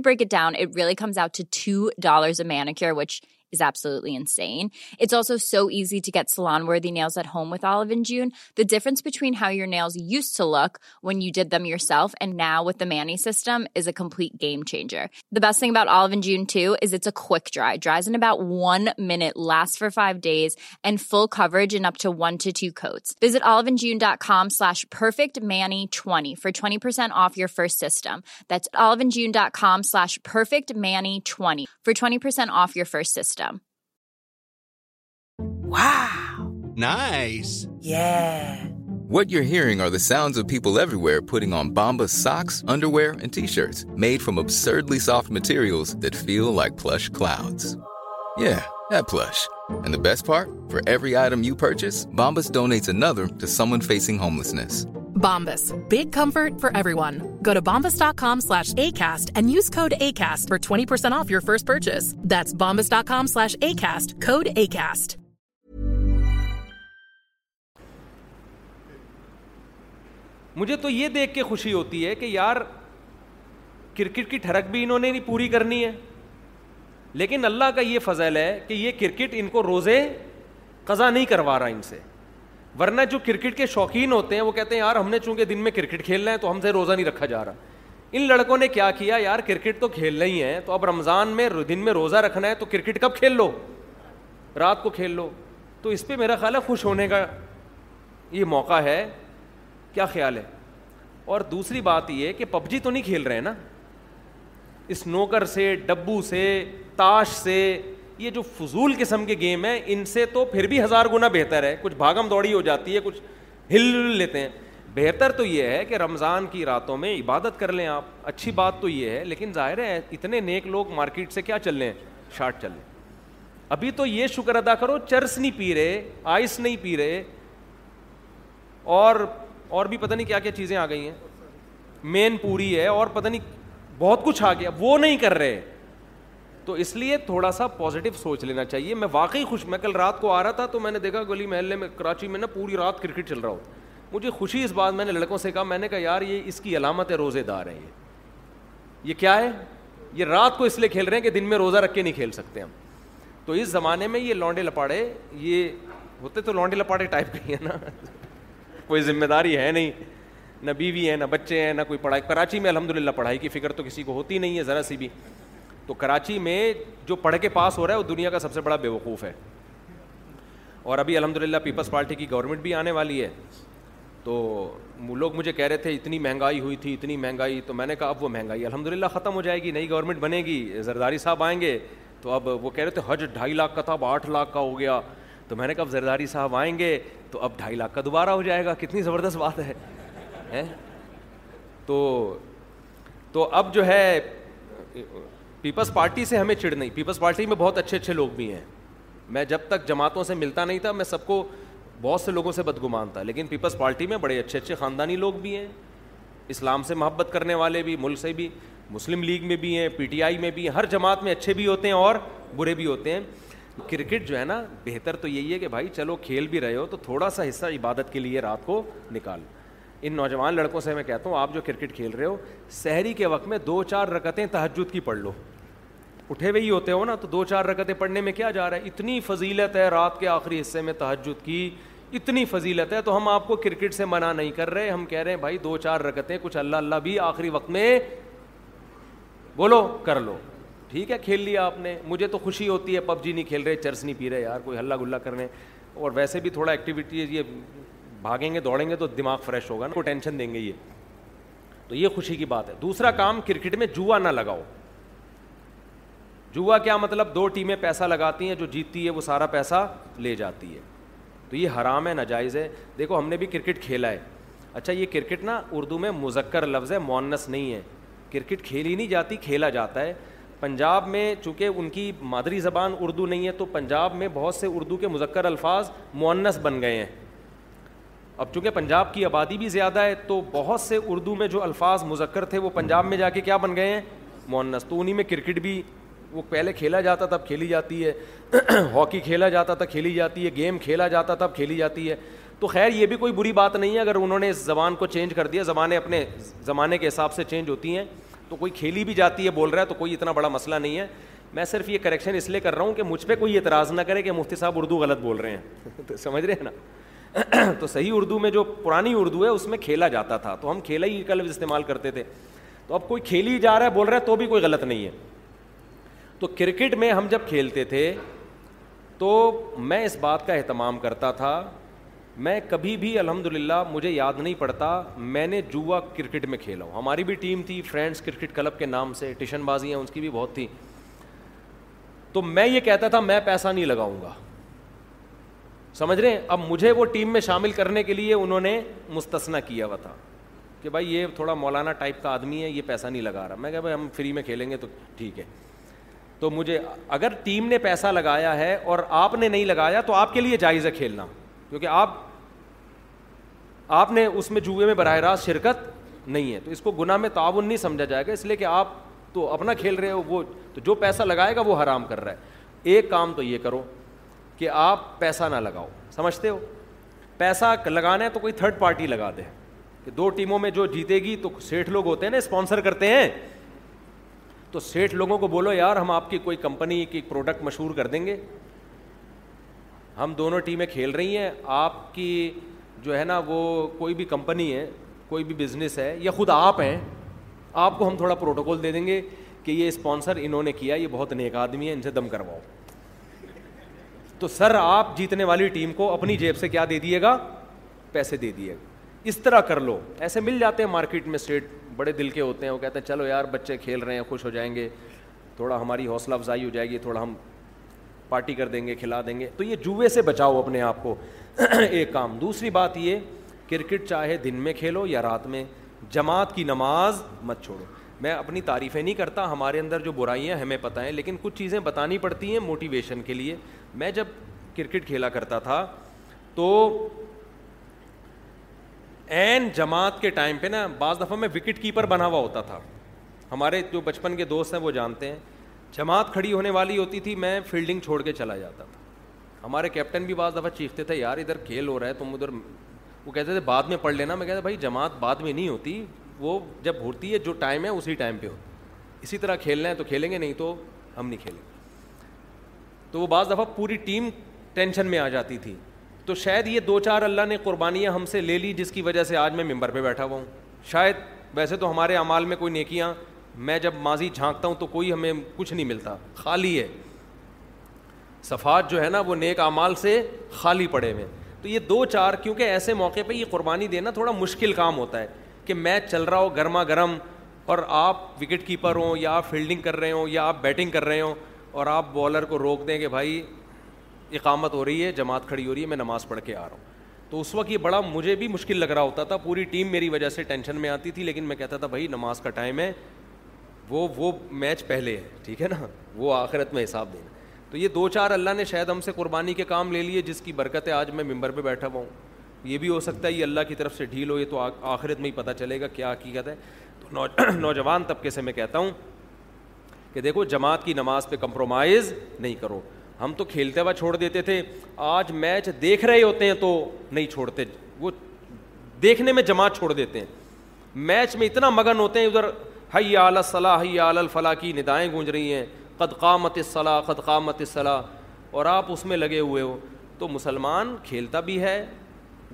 which isn't also so easy to get سلانوری home what Alvin Jean difference between who your nose silk when you جد دم yourself and know what A N E system is a complete game changer base about آلو جیونس اےک جائے five and فل اب ٹوٹ it آلو جینڈا خام ساش پکٹ مینی چوانی آف یور فرسٹ سسٹم آلوین جینڈا خام ساش perfect میٹانی person of your first system what you Hare داؤنڈس made from absurdly soft material Bombas donates homelessness Bombas. Big comfort for everyone. Go to bombas.com slash ACAST and use code ACAST for 20% off your first purchase. That's bombas.com slash ACAST. Code ACAST. مجھے تو یہ دیکھ کے خوشی ہوتی ہے کہ یار کرکٹ کی ٹھڑک بھی انہوں نے نہیں پوری کرنی ہے لیکن اللہ کا یہ فضل ہے کہ یہ کرکٹ ان کو روزے قضا نہیں کروا رہا ان سے ورنہ جو کرکٹ کے شوقین ہوتے ہیں وہ کہتے ہیں یار ہم نے چونکہ دن میں کرکٹ کھیلنا ہے تو ہم سے روزہ نہیں رکھا جا رہا ان لڑکوں نے کیا کیا یار کرکٹ تو کھیلنا ہی ہے تو اب رمضان میں دن میں روزہ رکھنا ہے تو کرکٹ کب کھیل لو رات کو کھیل لو تو اس پہ میرا خیال ہے خوش ہونے کا یہ موقع ہے کیا خیال ہے اور دوسری بات یہ کہ پب جی تو نہیں کھیل رہے ہیں نا اسنوکر سے ڈبو سے تاش سے یہ جو فضول قسم کے گیم ہیں ان سے تو پھر بھی ہزار گنا بہتر ہے کچھ بھاگم دوڑی ہو جاتی ہے کچھ ہل لیتے ہیں بہتر تو یہ ہے کہ رمضان کی راتوں میں عبادت کر لیں آپ اچھی بات تو یہ ہے لیکن ظاہر ہے اتنے نیک لوگ مارکیٹ سے کیا چل رہے ہیں شارٹ ہیں ابھی تو یہ شکر ادا کرو چرس نہیں پی رہے آئس نہیں پی رہے اور اور بھی پتہ نہیں کیا کیا چیزیں آ گئی ہیں مین پوری ہے اور پتہ نہیں بہت کچھ آ گیا وہ نہیں کر رہے تو اس لیے تھوڑا سا پازیٹیو سوچ لینا چاہیے میں واقعی خوش میں کل رات کو آ رہا تھا تو میں نے دیکھا گلی محلے میں کراچی میں نا پوری رات کرکٹ چل رہا ہو مجھے خوشی اس بات میں نے لڑکوں سے کہا میں نے کہا یار یہ اس کی علامت ہے روزے دار ہے یہ یہ کیا ہے یہ رات کو اس لیے کھیل رہے ہیں کہ دن میں روزہ رکھ کے نہیں کھیل سکتے ہم تو اس زمانے میں یہ لانڈے لپاڑے یہ ہوتے تو لانڈے لپاڑے ٹائپ کے ہیں نا کوئی ذمہ داری ہے نہیں نہ بیوی ہے نہ بچے ہیں نہ کوئی پڑھائی کراچی میں الحمد للہ پڑھائی کی فکر تو کسی کو ہوتی نہیں ہے ذرا سی بھی تو کراچی میں جو پڑھ کے پاس ہو رہا ہے وہ دنیا کا سب سے بڑا بے وقوف ہے اور ابھی الحمد للہ پیپلس پارٹی کی گورنمنٹ بھی آنے والی ہے تو لوگ مجھے کہہ رہے تھے اتنی مہنگائی ہوئی تھی اتنی مہنگائی تو میں نے کہا اب وہ مہنگائی الحمد للہ ختم ہو جائے گی نئی گورنمنٹ بنے گی زرداری صاحب آئیں گے تو اب وہ کہہ رہے تھے حج ڈھائی لاکھ کا تھا اب آٹھ لاکھ کا ہو گیا تو میں نے کہا اب زرداری صاحب آئیں گے تو اب ڈھائی لاکھ کا دوبارہ ہو جائے گا کتنی زبردست بات ہے تو تو اب جو ہے پیپلس پارٹی سے ہمیں چڑ نہیں پیپلس پارٹی میں بہت اچھے اچھے لوگ بھی ہیں میں جب تک جماعتوں سے ملتا نہیں تھا میں سب کو بہت سے لوگوں سے بدگمان تھا لیکن پیپلس پارٹی میں بڑے اچھے اچھے خاندانی لوگ بھی ہیں اسلام سے محبت کرنے والے بھی ملک سے بھی مسلم لیگ میں بھی ہیں پی ٹی آئی میں بھی ہیں ہر جماعت میں اچھے بھی ہوتے ہیں اور برے بھی ہوتے ہیں کرکٹ جو ہے نا بہتر تو یہی ہے کہ بھائی چلو کھیل بھی رہے ہو تو تھوڑا سا حصہ عبادت کے لیے رات کو نکال ان نوجوان لڑکوں سے میں کہتا ہوں آپ جو کرکٹ کھیل رہے ہو سحری کے وقت میں دو چار رکتیں تحجد کی پڑھ لو اٹھے ہوئے ہی ہوتے ہو نا تو دو چار رکتیں پڑھنے میں کیا جا رہا ہے اتنی فضیلت ہے رات کے آخری حصے میں تہجد کی اتنی فضیلت ہے تو ہم آپ کو کرکٹ سے منع نہیں کر رہے ہم کہہ رہے ہیں بھائی دو چار رکتیں کچھ اللہ اللہ بھی آخری وقت میں بولو کر لو ٹھیک ہے کھیل لیا آپ نے مجھے تو خوشی ہوتی ہے پب جی نہیں کھیل رہے چرس نہیں پی رہے یار کوئی ہلّا گلا کر رہے اور ویسے بھی تھوڑا ایکٹیویٹی یہ بھاگیں گے دوڑیں گے تو دماغ فریش ہوگا نا کو ٹینشن دیں گے یہ تو یہ خوشی کی بات ہے دوسرا کام کرکٹ میں جوا نہ لگاؤ جوا کیا مطلب دو ٹیمیں پیسہ لگاتی ہیں جو جیتتی ہے وہ سارا پیسہ لے جاتی ہے تو یہ حرام ہے ناجائز ہے دیکھو ہم نے بھی کرکٹ کھیلا ہے اچھا یہ کرکٹ نا اردو میں مذکر لفظ ہے مونس نہیں ہے کرکٹ کھیلی نہیں جاتی کھیلا جاتا ہے پنجاب میں چونکہ ان کی مادری زبان اردو نہیں ہے تو پنجاب میں بہت سے اردو کے مذکر الفاظ مونس بن گئے ہیں اب چونکہ پنجاب کی آبادی بھی زیادہ ہے تو بہت سے اردو میں جو الفاظ مذکر تھے وہ پنجاب میں جا کے کیا بن گئے ہیں مونس تو انہیں میں کرکٹ بھی وہ پہلے کھیلا جاتا تب کھیلی جاتی ہے ہاکی کھیلا جاتا تھا کھیلی جاتی ہے گیم کھیلا جاتا تب کھیلی جاتی ہے تو خیر یہ بھی کوئی بری بات نہیں ہے اگر انہوں نے اس زبان کو چینج کر دیا زبانیں اپنے زمانے کے حساب سے چینج ہوتی ہیں تو کوئی کھیلی بھی جاتی ہے بول رہا ہے تو کوئی اتنا بڑا مسئلہ نہیں ہے میں صرف یہ کریکشن اس لیے کر رہا ہوں کہ مجھ پہ کوئی اعتراض نہ کرے کہ مفتی صاحب اردو غلط بول رہے ہیں تو سمجھ رہے ہیں نا تو صحیح اردو میں جو پرانی اردو ہے اس میں کھیلا جاتا تھا تو ہم کھیلا ہی کلب استعمال کرتے تھے تو اب کوئی کھیل ہی جا رہا ہے بول رہا ہے تو بھی کوئی غلط نہیں ہے تو کرکٹ میں ہم جب کھیلتے تھے تو میں اس بات کا اہتمام کرتا تھا میں کبھی بھی الحمد للہ مجھے یاد نہیں پڑتا میں نے جوا کرکٹ میں کھیلا ہوں ہماری بھی ٹیم تھی فرینڈس کرکٹ کلب کے نام سے ٹیشن بازیاں اس کی بھی بہت تھیں تو میں یہ کہتا تھا میں پیسہ نہیں لگاؤں گا سمجھ رہے ہیں اب مجھے وہ ٹیم میں شامل کرنے کے لیے انہوں نے مستثنا کیا ہوا تھا کہ بھائی یہ تھوڑا مولانا ٹائپ کا آدمی ہے یہ پیسہ نہیں لگا رہا میں کہا بھائی ہم فری میں کھیلیں گے تو ٹھیک ہے تو مجھے اگر ٹیم نے پیسہ لگایا ہے اور آپ نے نہیں لگایا تو آپ کے لیے جائز ہے کھیلنا کیونکہ آپ آپ نے اس میں جوئے میں براہ راست شرکت نہیں ہے تو اس کو گناہ میں تعاون نہیں سمجھا جائے گا اس لیے کہ آپ تو اپنا کھیل رہے ہو وہ تو جو پیسہ لگائے گا وہ حرام کر رہا ہے ایک کام تو یہ کرو کہ آپ پیسہ نہ لگاؤ سمجھتے ہو پیسہ لگانا ہے تو کوئی تھرڈ پارٹی لگا دے کہ دو ٹیموں میں جو جیتے گی تو سیٹھ لوگ ہوتے ہیں نا اسپانسر کرتے ہیں تو سیٹھ لوگوں کو بولو یار ہم آپ کی کوئی کمپنی کی پروڈکٹ مشہور کر دیں گے ہم دونوں ٹیمیں کھیل رہی ہیں آپ کی جو ہے نا وہ کوئی بھی کمپنی ہے کوئی بھی بزنس ہے یا خود آپ ہیں آپ کو ہم تھوڑا پروٹوکول دے دیں گے کہ یہ اسپانسر انہوں نے کیا یہ بہت نیک آدمی ہے ان سے دم کرواؤ تو سر آپ جیتنے والی ٹیم کو اپنی جیب سے کیا دے دیے گا پیسے دے دیے گا اس طرح کر لو ایسے مل جاتے ہیں مارکیٹ میں اسٹیٹ بڑے دل کے ہوتے ہیں وہ کہتے ہیں چلو یار بچے کھیل رہے ہیں خوش ہو جائیں گے تھوڑا ہماری حوصلہ افزائی ہو جائے گی تھوڑا ہم پارٹی کر دیں گے کھلا دیں گے تو یہ جوے سے بچاؤ اپنے آپ کو ایک کام دوسری بات یہ کرکٹ چاہے دن میں کھیلو یا رات میں جماعت کی نماز مت چھوڑو میں اپنی تعریفیں نہیں کرتا ہمارے اندر جو برائیاں ہمیں پتہ ہیں لیکن کچھ چیزیں بتانی پڑتی ہیں موٹیویشن کے لیے میں جب کرکٹ کھیلا کرتا تھا تو این جماعت کے ٹائم پہ نا بعض دفعہ میں وکٹ کیپر بنا ہوا ہوتا تھا ہمارے جو بچپن کے دوست ہیں وہ جانتے ہیں جماعت کھڑی ہونے والی ہوتی تھی میں فیلڈنگ چھوڑ کے چلا جاتا تھا ہمارے کیپٹن بھی بعض دفعہ چیختے تھے یار ادھر کھیل ہو رہا ہے تم ادھر وہ کہتے تھے بعد میں پڑھ لینا میں کہتا بھائی جماعت بعد میں نہیں ہوتی وہ جب ہوتی ہے جو ٹائم ہے اسی ٹائم پہ ہوتی اسی طرح کھیلنا ہے تو کھیلیں گے نہیں تو ہم نہیں کھیلیں گے تو وہ بعض دفعہ پوری ٹیم ٹینشن میں آ جاتی تھی تو شاید یہ دو چار اللہ نے قربانیاں ہم سے لے لی جس کی وجہ سے آج میں ممبر پہ بیٹھا ہوا ہوں شاید ویسے تو ہمارے اعمال میں کوئی نیکیاں میں جب ماضی جھانکتا ہوں تو کوئی ہمیں کچھ نہیں ملتا خالی ہے صفحات جو ہے نا وہ نیک اعمال سے خالی پڑے ہوئے تو یہ دو چار کیونکہ ایسے موقع پہ یہ قربانی دینا تھوڑا مشکل کام ہوتا ہے کہ میں چل رہا ہوں گرما گرم اور آپ وکٹ کیپر ہوں یا آپ فیلڈنگ کر رہے ہوں یا آپ بیٹنگ کر رہے ہوں اور آپ بالر کو روک دیں کہ بھائی اقامت ہو رہی ہے جماعت کھڑی ہو رہی ہے میں نماز پڑھ کے آ رہا ہوں تو اس وقت یہ بڑا مجھے بھی مشکل لگ رہا ہوتا تھا پوری ٹیم میری وجہ سے ٹینشن میں آتی تھی لیکن میں کہتا تھا بھائی نماز کا ٹائم ہے وہ وہ میچ پہلے ہے ٹھیک ہے نا وہ آخرت میں حساب دینا تو یہ دو چار اللہ نے شاید ہم سے قربانی کے کام لے لیے جس کی برکت ہے آج میں ممبر پہ بیٹھا ہوا ہوں یہ بھی ہو سکتا ہے یہ اللہ کی طرف سے ڈھیل ہو یہ تو آخرت میں ہی پتہ چلے گا کیا حقیقت ہے تو نوجوان طبقے سے میں کہتا ہوں کہ دیکھو جماعت کی نماز پہ کمپرومائز نہیں کرو ہم تو کھیلتے ہوا چھوڑ دیتے تھے آج میچ دیکھ رہے ہوتے ہیں تو نہیں چھوڑتے وہ دیکھنے میں جماعت چھوڑ دیتے ہیں میچ میں اتنا مگن ہوتے ہیں ادھر حل صلاح حیہ الفلاح کی ندائیں گونج رہی ہیں قد قامت صلاح قد قامت صلاح اور آپ اس میں لگے ہوئے ہو تو مسلمان کھیلتا بھی ہے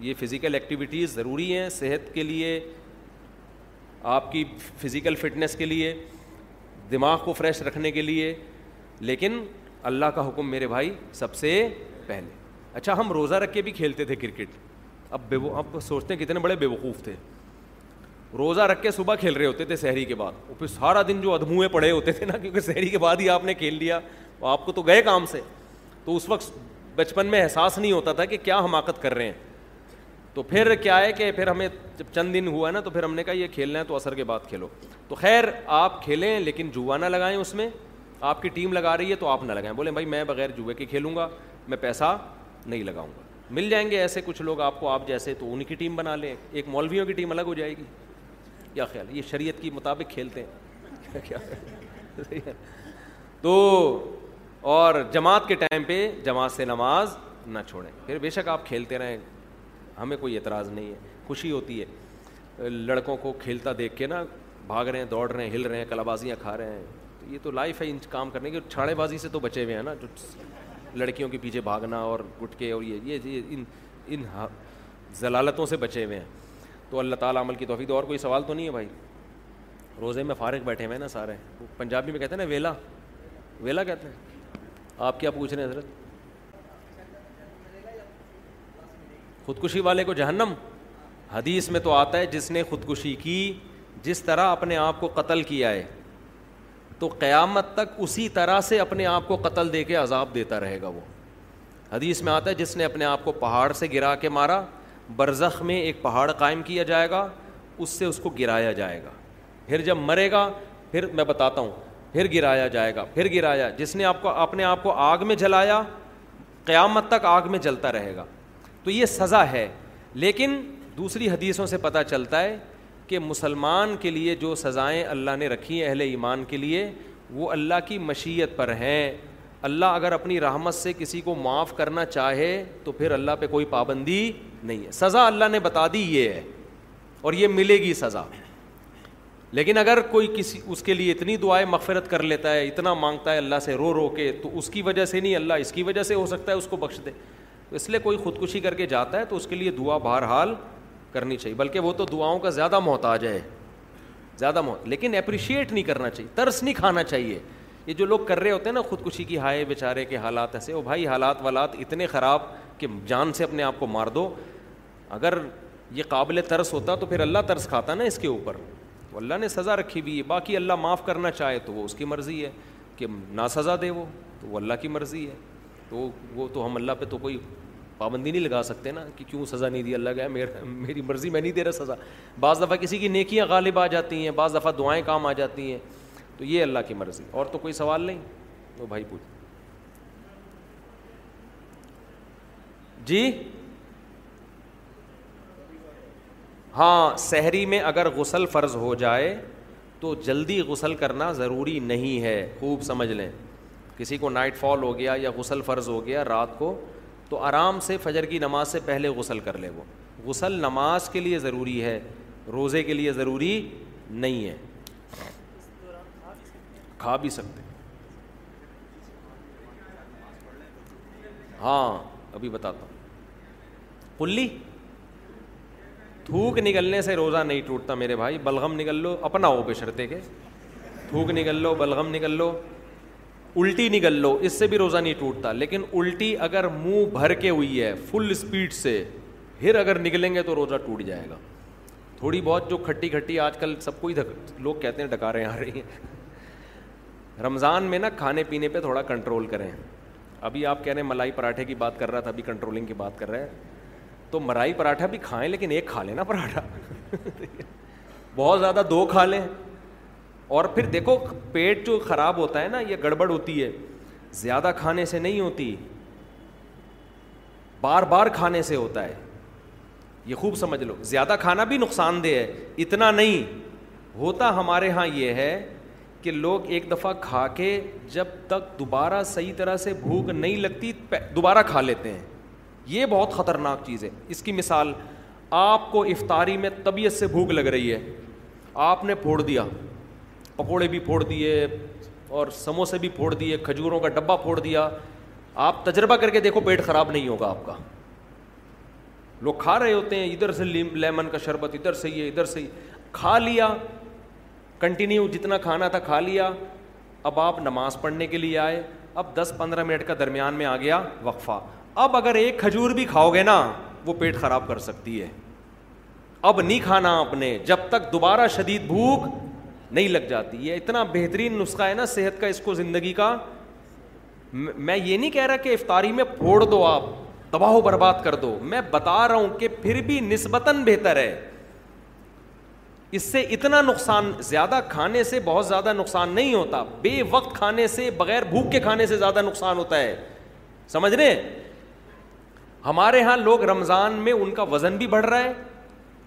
یہ فزیکل ایکٹیویٹیز ضروری ہیں صحت کے لیے آپ کی فزیکل فٹنس کے لیے دماغ کو فریش رکھنے کے لیے لیکن اللہ کا حکم میرے بھائی سب سے پہلے اچھا ہم روزہ رکھ کے بھی کھیلتے تھے کرکٹ اب بے آپ سوچتے ہیں کتنے بڑے بے وقوف تھے روزہ رکھ کے صبح کھیل رہے ہوتے تھے شہری کے بعد وہ پھر سارا دن جو ادھموئے پڑے ہوتے تھے نا کیونکہ شہری کے بعد ہی آپ نے کھیل لیا آپ کو تو گئے کام سے تو اس وقت بچپن میں احساس نہیں ہوتا تھا کہ کیا حماقت کر رہے ہیں تو پھر کیا ہے کہ پھر ہمیں جب چند دن ہوا نا تو پھر ہم نے کہا یہ کھیلنا ہے تو اثر کے بعد کھیلو تو خیر آپ کھیلیں لیکن جوا نہ لگائیں اس میں آپ کی ٹیم لگا رہی ہے تو آپ نہ لگائیں بولیں بھائی میں بغیر جوئے کے کھیلوں گا میں پیسہ نہیں لگاؤں گا مل جائیں گے ایسے کچھ لوگ آپ کو آپ جیسے تو ان کی ٹیم بنا لیں ایک مولویوں کی ٹیم الگ ہو جائے گی کیا خیال یہ شریعت کے مطابق کھیلتے ہیں تو اور جماعت کے ٹائم پہ جماعت سے نماز نہ چھوڑیں پھر بے شک آپ کھیلتے رہیں ہمیں کوئی اعتراض نہیں ہے خوشی ہوتی ہے لڑکوں کو کھیلتا دیکھ کے نا بھاگ رہے ہیں دوڑ رہے ہیں ہل رہے ہیں کلا بازیاں کھا رہے ہیں تو یہ تو لائف ہے ان کام کرنے کی چھاڑے بازی سے تو بچے ہوئے ہیں نا جو لڑکیوں کے پیچھے بھاگنا اور گٹکے اور یہ یہ ان ان ضلالتوں سے بچے ہوئے ہیں تو اللہ تعالیٰ عمل کی توفیق اور کوئی سوال تو نہیں ہے بھائی روزے میں فارغ بیٹھے ہوئے ہیں نا سارے وہ پنجابی میں کہتے ہیں نا ویلا ویلا کہتے ہیں آپ کیا پوچھ رہے ہیں حضرت خودکشی والے کو جہنم حدیث میں تو آتا ہے جس نے خودکشی کی جس طرح اپنے آپ کو قتل کیا ہے تو قیامت تک اسی طرح سے اپنے آپ کو قتل دے کے عذاب دیتا رہے گا وہ حدیث میں آتا ہے جس نے اپنے آپ کو پہاڑ سے گرا کے مارا برزخ میں ایک پہاڑ قائم کیا جائے گا اس سے اس کو گرایا جائے گا پھر جب مرے گا پھر میں بتاتا ہوں پھر گرایا جائے گا پھر گرایا جس نے آپ کو اپنے آپ کو آگ میں جلایا قیامت تک آگ میں جلتا رہے گا تو یہ سزا ہے لیکن دوسری حدیثوں سے پتہ چلتا ہے کہ مسلمان کے لیے جو سزائیں اللہ نے رکھی ہیں اہل ایمان کے لیے وہ اللہ کی مشیت پر ہیں اللہ اگر اپنی رحمت سے کسی کو معاف کرنا چاہے تو پھر اللہ پہ کوئی پابندی نہیں ہے سزا اللہ نے بتا دی یہ ہے اور یہ ملے گی سزا لیکن اگر کوئی کسی اس کے لیے اتنی دعائیں مغفرت کر لیتا ہے اتنا مانگتا ہے اللہ سے رو رو کے تو اس کی وجہ سے نہیں اللہ اس کی وجہ سے ہو سکتا ہے اس کو بخش دے تو اس لیے کوئی خودکشی کر کے جاتا ہے تو اس کے لیے دعا بہرحال کرنی چاہیے بلکہ وہ تو دعاؤں کا زیادہ محتاج ہے زیادہ محتاج لیکن اپریشیٹ نہیں کرنا چاہیے ترس نہیں کھانا چاہیے یہ جو لوگ کر رہے ہوتے ہیں نا خودکشی کی ہائے بیچارے کے حالات ایسے وہ بھائی حالات والات اتنے خراب کہ جان سے اپنے آپ کو مار دو اگر یہ قابل ترس ہوتا تو پھر اللہ ترس کھاتا نا اس کے اوپر اللہ نے سزا رکھی بھی ہے باقی اللہ معاف کرنا چاہے تو وہ اس کی مرضی ہے کہ نہ سزا دے وہ تو وہ اللہ کی مرضی ہے تو وہ تو ہم اللہ پہ تو کوئی پابندی نہیں لگا سکتے نا کہ کیوں سزا نہیں دی اللہ کا میرا میری مرضی میں نہیں دے رہا سزا بعض دفعہ کسی کی نیکیاں غالب آ جاتی ہیں بعض دفعہ دعائیں کام آ جاتی ہیں تو یہ اللہ کی مرضی اور تو کوئی سوال نہیں وہ بھائی پوچھ جی ہاں سحری میں اگر غسل فرض ہو جائے تو جلدی غسل کرنا ضروری نہیں ہے خوب سمجھ لیں کسی کو نائٹ فال ہو گیا یا غسل فرض ہو گیا رات کو تو آرام سے فجر کی نماز سے پہلے غسل کر لے وہ غسل نماز کے لیے ضروری ہے روزے کے لیے ضروری نہیں ہے کھا بھی سکتے ہاں ابھی بتاتا ہوں کلی تھوک نکلنے سے روزہ نہیں ٹوٹتا میرے بھائی بلغم نکل لو اپنا ہو بشرتے کے تھوک نکل لو بلغم نکل لو الٹی نگل لو اس سے بھی روزہ نہیں ٹوٹتا لیکن الٹی اگر منہ بھر کے ہوئی ہے فل اسپیڈ سے پھر اگر نکلیں گے تو روزہ ٹوٹ جائے گا تھوڑی بہت جو کھٹی کھٹی آج کل سب کو ہی لوگ کہتے ہیں رہے آ رہی ہیں رمضان میں نا کھانے پینے پہ تھوڑا کنٹرول کریں ابھی آپ کہہ رہے ہیں ملائی پراٹھے کی بات کر رہا تھا ابھی کنٹرولنگ کی بات کر رہے ہیں تو ملائی پراٹھا بھی کھائیں لیکن ایک کھا لیں نا پراٹھا بہت زیادہ دو کھا لیں اور پھر دیکھو پیٹ جو خراب ہوتا ہے نا یہ گڑبڑ ہوتی ہے زیادہ کھانے سے نہیں ہوتی بار بار کھانے سے ہوتا ہے یہ خوب سمجھ لو زیادہ کھانا بھی نقصان دہ ہے اتنا نہیں ہوتا ہمارے ہاں یہ ہے کہ لوگ ایک دفعہ کھا کے جب تک دوبارہ صحیح طرح سے بھوک نہیں لگتی دوبارہ کھا لیتے ہیں یہ بہت خطرناک چیز ہے اس کی مثال آپ کو افطاری میں طبیعت سے بھوک لگ رہی ہے آپ نے پھوڑ دیا پکوڑے بھی پھوڑ دیے اور سموسے بھی پھوڑ دیے کھجوروں کا ڈبہ پھوڑ دیا آپ تجربہ کر کے دیکھو پیٹ خراب نہیں ہوگا آپ کا لوگ کھا رہے ہوتے ہیں ادھر سے لیمن کا شربت ادھر سے یہ ادھر سے ہی کھا لیا کنٹینیو جتنا کھانا تھا کھا لیا اب آپ نماز پڑھنے کے لیے آئے اب دس پندرہ منٹ کا درمیان میں آ گیا وقفہ اب اگر ایک کھجور بھی کھاؤ گے نا وہ پیٹ خراب کر سکتی ہے اب نہیں کھانا آپ نے جب تک دوبارہ شدید بھوک نہیں لگ جاتی یہ اتنا بہترین نسخہ ہے نا صحت کا اس کو زندگی کا میں یہ نہیں کہہ رہا کہ افطاری میں پھوڑ دو آپ تباہ و برباد کر دو میں بتا رہا ہوں کہ پھر بھی نسبتاً بہتر ہے اس سے سے اتنا نقصان زیادہ کھانے بہت زیادہ نقصان نہیں ہوتا بے وقت کھانے سے بغیر بھوک کے کھانے سے زیادہ نقصان ہوتا ہے سمجھ رہے ہمارے ہاں لوگ رمضان میں ان کا وزن بھی بڑھ رہا ہے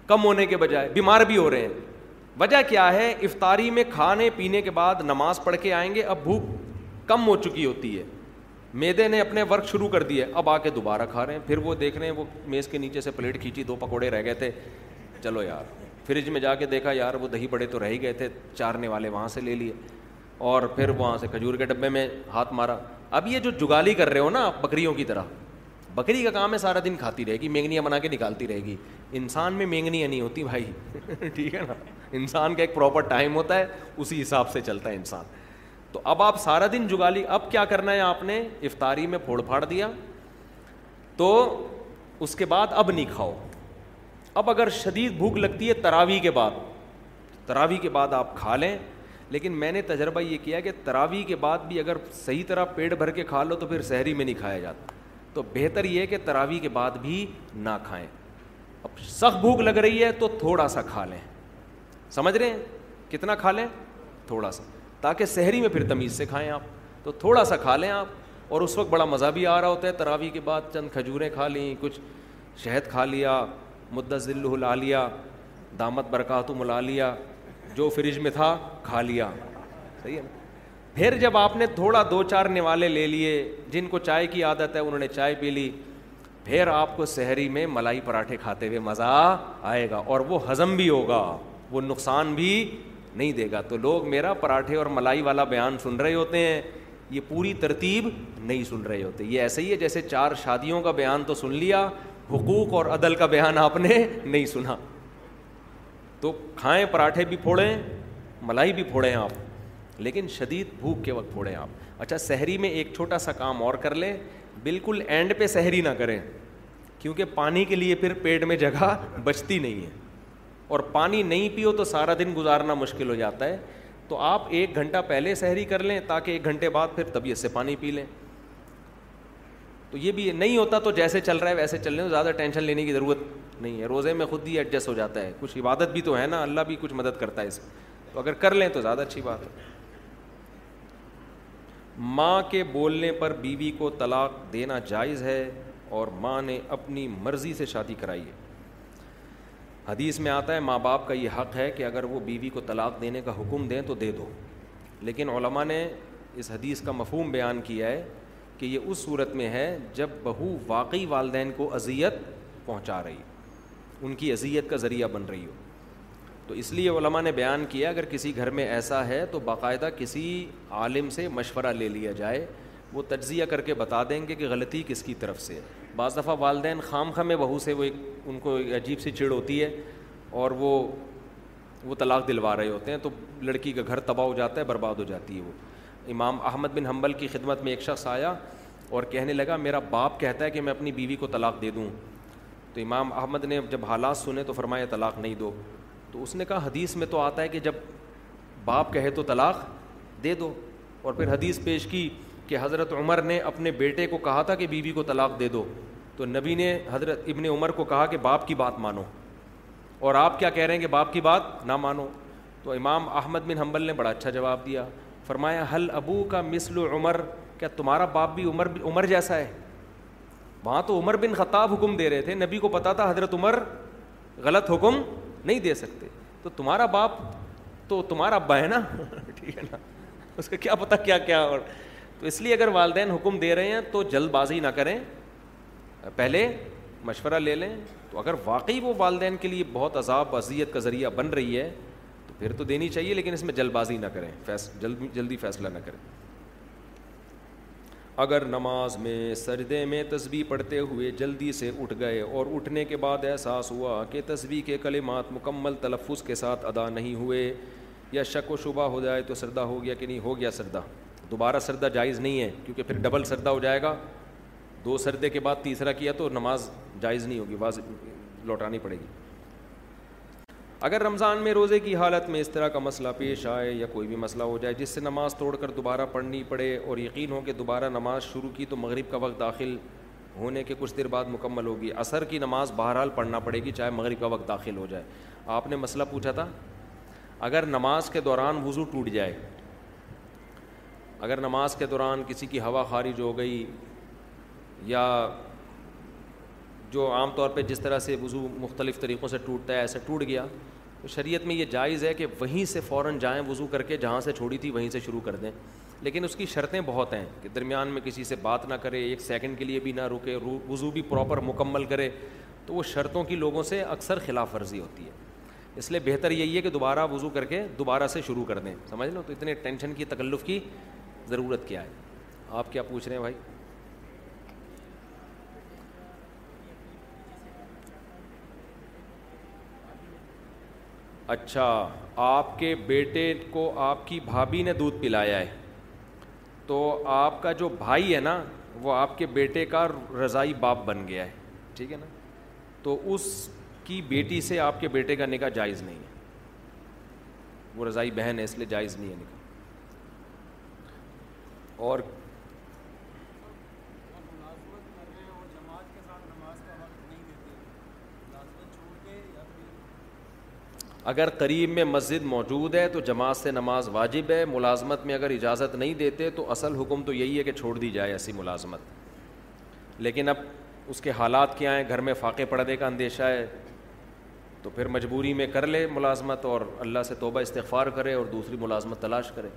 کم ہونے کے بجائے بیمار بھی ہو رہے ہیں وجہ کیا ہے افطاری میں کھانے پینے کے بعد نماز پڑھ کے آئیں گے اب بھوک کم ہو چکی ہوتی ہے میدے نے اپنے ورک شروع کر دیے اب آ کے دوبارہ کھا رہے ہیں پھر وہ دیکھ رہے ہیں وہ میز کے نیچے سے پلیٹ کھینچی دو پکوڑے رہ گئے تھے چلو یار فریج میں جا کے دیکھا یار وہ دہی بڑے تو رہ ہی گئے تھے چارنے والے وہاں سے لے لیے اور پھر وہاں سے کھجور کے ڈبے میں ہاتھ مارا اب یہ جو جگالی کر رہے ہو نا بکریوں کی طرح بکری کا کام ہے سارا دن کھاتی رہے گی مینگنیاں بنا کے نکالتی رہے گی انسان میں مینگنیاں نہیں ہوتی بھائی ٹھیک ہے نا انسان کا ایک پراپر ٹائم ہوتا ہے اسی حساب سے چلتا ہے انسان تو اب آپ سارا دن جگا لی اب کیا کرنا ہے آپ نے افطاری میں پھوڑ پھاڑ دیا تو اس کے بعد اب نہیں کھاؤ اب اگر شدید بھوک لگتی ہے تراوی کے بعد تراوی کے بعد آپ کھا لیں لیکن میں نے تجربہ یہ کیا کہ تراوی کے بعد بھی اگر صحیح طرح پیٹ بھر کے کھا لو تو پھر شہری میں نہیں کھایا جاتا تو بہتر یہ کہ تراوی کے بعد بھی نہ کھائیں اب سخت بھوک لگ رہی ہے تو تھوڑا سا کھا لیں سمجھ رہے ہیں کتنا کھا لیں تھوڑا سا تاکہ شہری میں پھر تمیز سے کھائیں آپ تو تھوڑا سا کھا لیں آپ اور اس وقت بڑا مزہ بھی آ رہا ہوتا ہے تراوی کے بعد چند کھجوریں کھا لیں کچھ شہد کھا لیا مد لا لیا دامت برکاتم لا لیا جو فریج میں تھا کھا لیا صحیح ہے پھر جب آپ نے تھوڑا دو چار نوالے لے لیے جن کو چائے کی عادت ہے انہوں نے چائے پی لی پھر آپ کو سحری میں ملائی پراٹھے کھاتے ہوئے مزہ آئے گا اور وہ ہضم بھی ہوگا وہ نقصان بھی نہیں دے گا تو لوگ میرا پراٹھے اور ملائی والا بیان سن رہے ہوتے ہیں یہ پوری ترتیب نہیں سن رہے ہوتے یہ ایسے ہی ہے جیسے چار شادیوں کا بیان تو سن لیا حقوق اور عدل کا بیان آپ نے نہیں سنا تو کھائیں پراٹھے بھی پھوڑیں ملائی بھی پھوڑیں آپ لیکن شدید بھوک کے وقت پھوڑیں آپ اچھا سحری میں ایک چھوٹا سا کام اور کر لیں بالکل اینڈ پہ سحری نہ کریں کیونکہ پانی کے لیے پھر پیٹ میں جگہ بچتی نہیں ہے اور پانی نہیں پیو تو سارا دن گزارنا مشکل ہو جاتا ہے تو آپ ایک گھنٹہ پہلے سحری کر لیں تاکہ ایک گھنٹے بعد پھر طبیعت سے پانی پی لیں تو یہ بھی نہیں ہوتا تو جیسے چل رہا ہے ویسے چل رہے ہیں زیادہ ٹینشن لینے کی ضرورت نہیں ہے روزے میں خود ہی ایڈجسٹ ہو جاتا ہے کچھ عبادت بھی تو ہے نا اللہ بھی کچھ مدد کرتا ہے اس میں تو اگر کر لیں تو زیادہ اچھی بات ہے ماں کے بولنے پر بیوی کو طلاق دینا جائز ہے اور ماں نے اپنی مرضی سے شادی کرائی ہے حدیث میں آتا ہے ماں باپ کا یہ حق ہے کہ اگر وہ بیوی کو طلاق دینے کا حکم دیں تو دے دو لیکن علماء نے اس حدیث کا مفہوم بیان کیا ہے کہ یہ اس صورت میں ہے جب بہو واقعی والدین کو اذیت پہنچا رہی ان کی اذیت کا ذریعہ بن رہی ہو تو اس لیے علماء نے بیان کیا اگر کسی گھر میں ایسا ہے تو باقاعدہ کسی عالم سے مشورہ لے لیا جائے وہ تجزیہ کر کے بتا دیں گے کہ غلطی کس کی طرف سے بعض دفعہ والدین خام خام بہو سے وہ ایک ان کو ایک عجیب سی چڑ ہوتی ہے اور وہ وہ طلاق دلوا رہے ہوتے ہیں تو لڑکی کا گھر تباہ ہو جاتا ہے برباد ہو جاتی ہے وہ امام احمد بن حنبل کی خدمت میں ایک شخص آیا اور کہنے لگا میرا باپ کہتا ہے کہ میں اپنی بیوی کو طلاق دے دوں تو امام احمد نے جب حالات سنے تو فرمایا طلاق نہیں دو تو اس نے کہا حدیث میں تو آتا ہے کہ جب باپ کہے تو طلاق دے دو اور پھر حدیث پیش کی کہ حضرت عمر نے اپنے بیٹے کو کہا تھا کہ بیوی بی کو طلاق دے دو تو نبی نے حضرت ابن عمر کو کہا کہ باپ کی بات مانو اور آپ کیا کہہ رہے ہیں کہ باپ کی بات نہ مانو تو امام احمد بن حنبل نے بڑا اچھا جواب دیا فرمایا حل ابو کا مثل عمر کیا تمہارا باپ بھی عمر بھی عمر جیسا ہے وہاں تو عمر بن خطاب حکم دے رہے تھے نبی کو پتہ تھا حضرت عمر غلط حکم نہیں دے سکتے تو تمہارا باپ تو تمہارا ابا ہے نا ٹھیک ہے نا اس کا کیا پتہ کیا کیا اور تو اس لیے اگر والدین حکم دے رہے ہیں تو جلد بازی نہ کریں پہلے مشورہ لے لیں تو اگر واقعی وہ والدین کے لیے بہت عذاب اذیت کا ذریعہ بن رہی ہے تو پھر تو دینی چاہیے لیکن اس میں جلد بازی نہ کریں فیصل جلد جلدی فیصلہ نہ کریں اگر نماز میں سردے میں تسبیح پڑھتے ہوئے جلدی سے اٹھ گئے اور اٹھنے کے بعد احساس ہوا کہ تسبیح کے کلمات مکمل تلفظ کے ساتھ ادا نہیں ہوئے یا شک و شبہ ہو جائے تو سردہ ہو گیا کہ نہیں ہو گیا سردہ دوبارہ سردہ جائز نہیں ہے کیونکہ پھر ڈبل سردہ ہو جائے گا دو سردے کے بعد تیسرا کیا تو نماز جائز نہیں ہوگی واضح لوٹانی پڑے گی اگر رمضان میں روزے کی حالت میں اس طرح کا مسئلہ پیش آئے یا کوئی بھی مسئلہ ہو جائے جس سے نماز توڑ کر دوبارہ پڑھنی پڑے اور یقین ہو کہ دوبارہ نماز شروع کی تو مغرب کا وقت داخل ہونے کے کچھ دیر بعد مکمل ہوگی اثر کی نماز بہرحال پڑھنا پڑے گی چاہے مغرب کا وقت داخل ہو جائے آپ نے مسئلہ پوچھا تھا اگر نماز کے دوران وضو ٹوٹ جائے اگر نماز کے دوران کسی کی ہوا خارج ہو گئی یا جو عام طور پہ جس طرح سے وضو مختلف طریقوں سے ٹوٹتا ہے ایسا ٹوٹ گیا تو شریعت میں یہ جائز ہے کہ وہیں سے فوراً جائیں وضو کر کے جہاں سے چھوڑی تھی وہیں سے شروع کر دیں لیکن اس کی شرطیں بہت ہیں کہ درمیان میں کسی سے بات نہ کرے ایک سیکنڈ کے لیے بھی نہ رکے وضو بھی پراپر مکمل کرے تو وہ شرطوں کی لوگوں سے اکثر خلاف ورزی ہوتی ہے اس لیے بہتر یہی ہے کہ دوبارہ وضو کر کے دوبارہ سے شروع کر دیں سمجھ لو تو اتنے ٹینشن کی تکلف کی ضرورت کیا ہے آپ کیا پوچھ رہے ہیں بھائی اچھا آپ کے بیٹے کو آپ کی بھابھی نے دودھ پلایا ہے تو آپ کا جو بھائی ہے نا وہ آپ کے بیٹے کا رضائی باپ بن گیا ہے ٹھیک ہے نا تو اس کی بیٹی سے آپ کے بیٹے کا نکاح جائز نہیں ہے وہ رضائی بہن ہے اس لیے جائز نہیں ہے نکاح اور اگر قریب میں مسجد موجود ہے تو جماعت سے نماز واجب ہے ملازمت میں اگر اجازت نہیں دیتے تو اصل حکم تو یہی ہے کہ چھوڑ دی جائے ایسی ملازمت لیکن اب اس کے حالات کیا ہیں گھر میں فاقے پڑنے کا اندیشہ ہے تو پھر مجبوری میں کر لے ملازمت اور اللہ سے توبہ استغفار کرے اور دوسری ملازمت تلاش کرے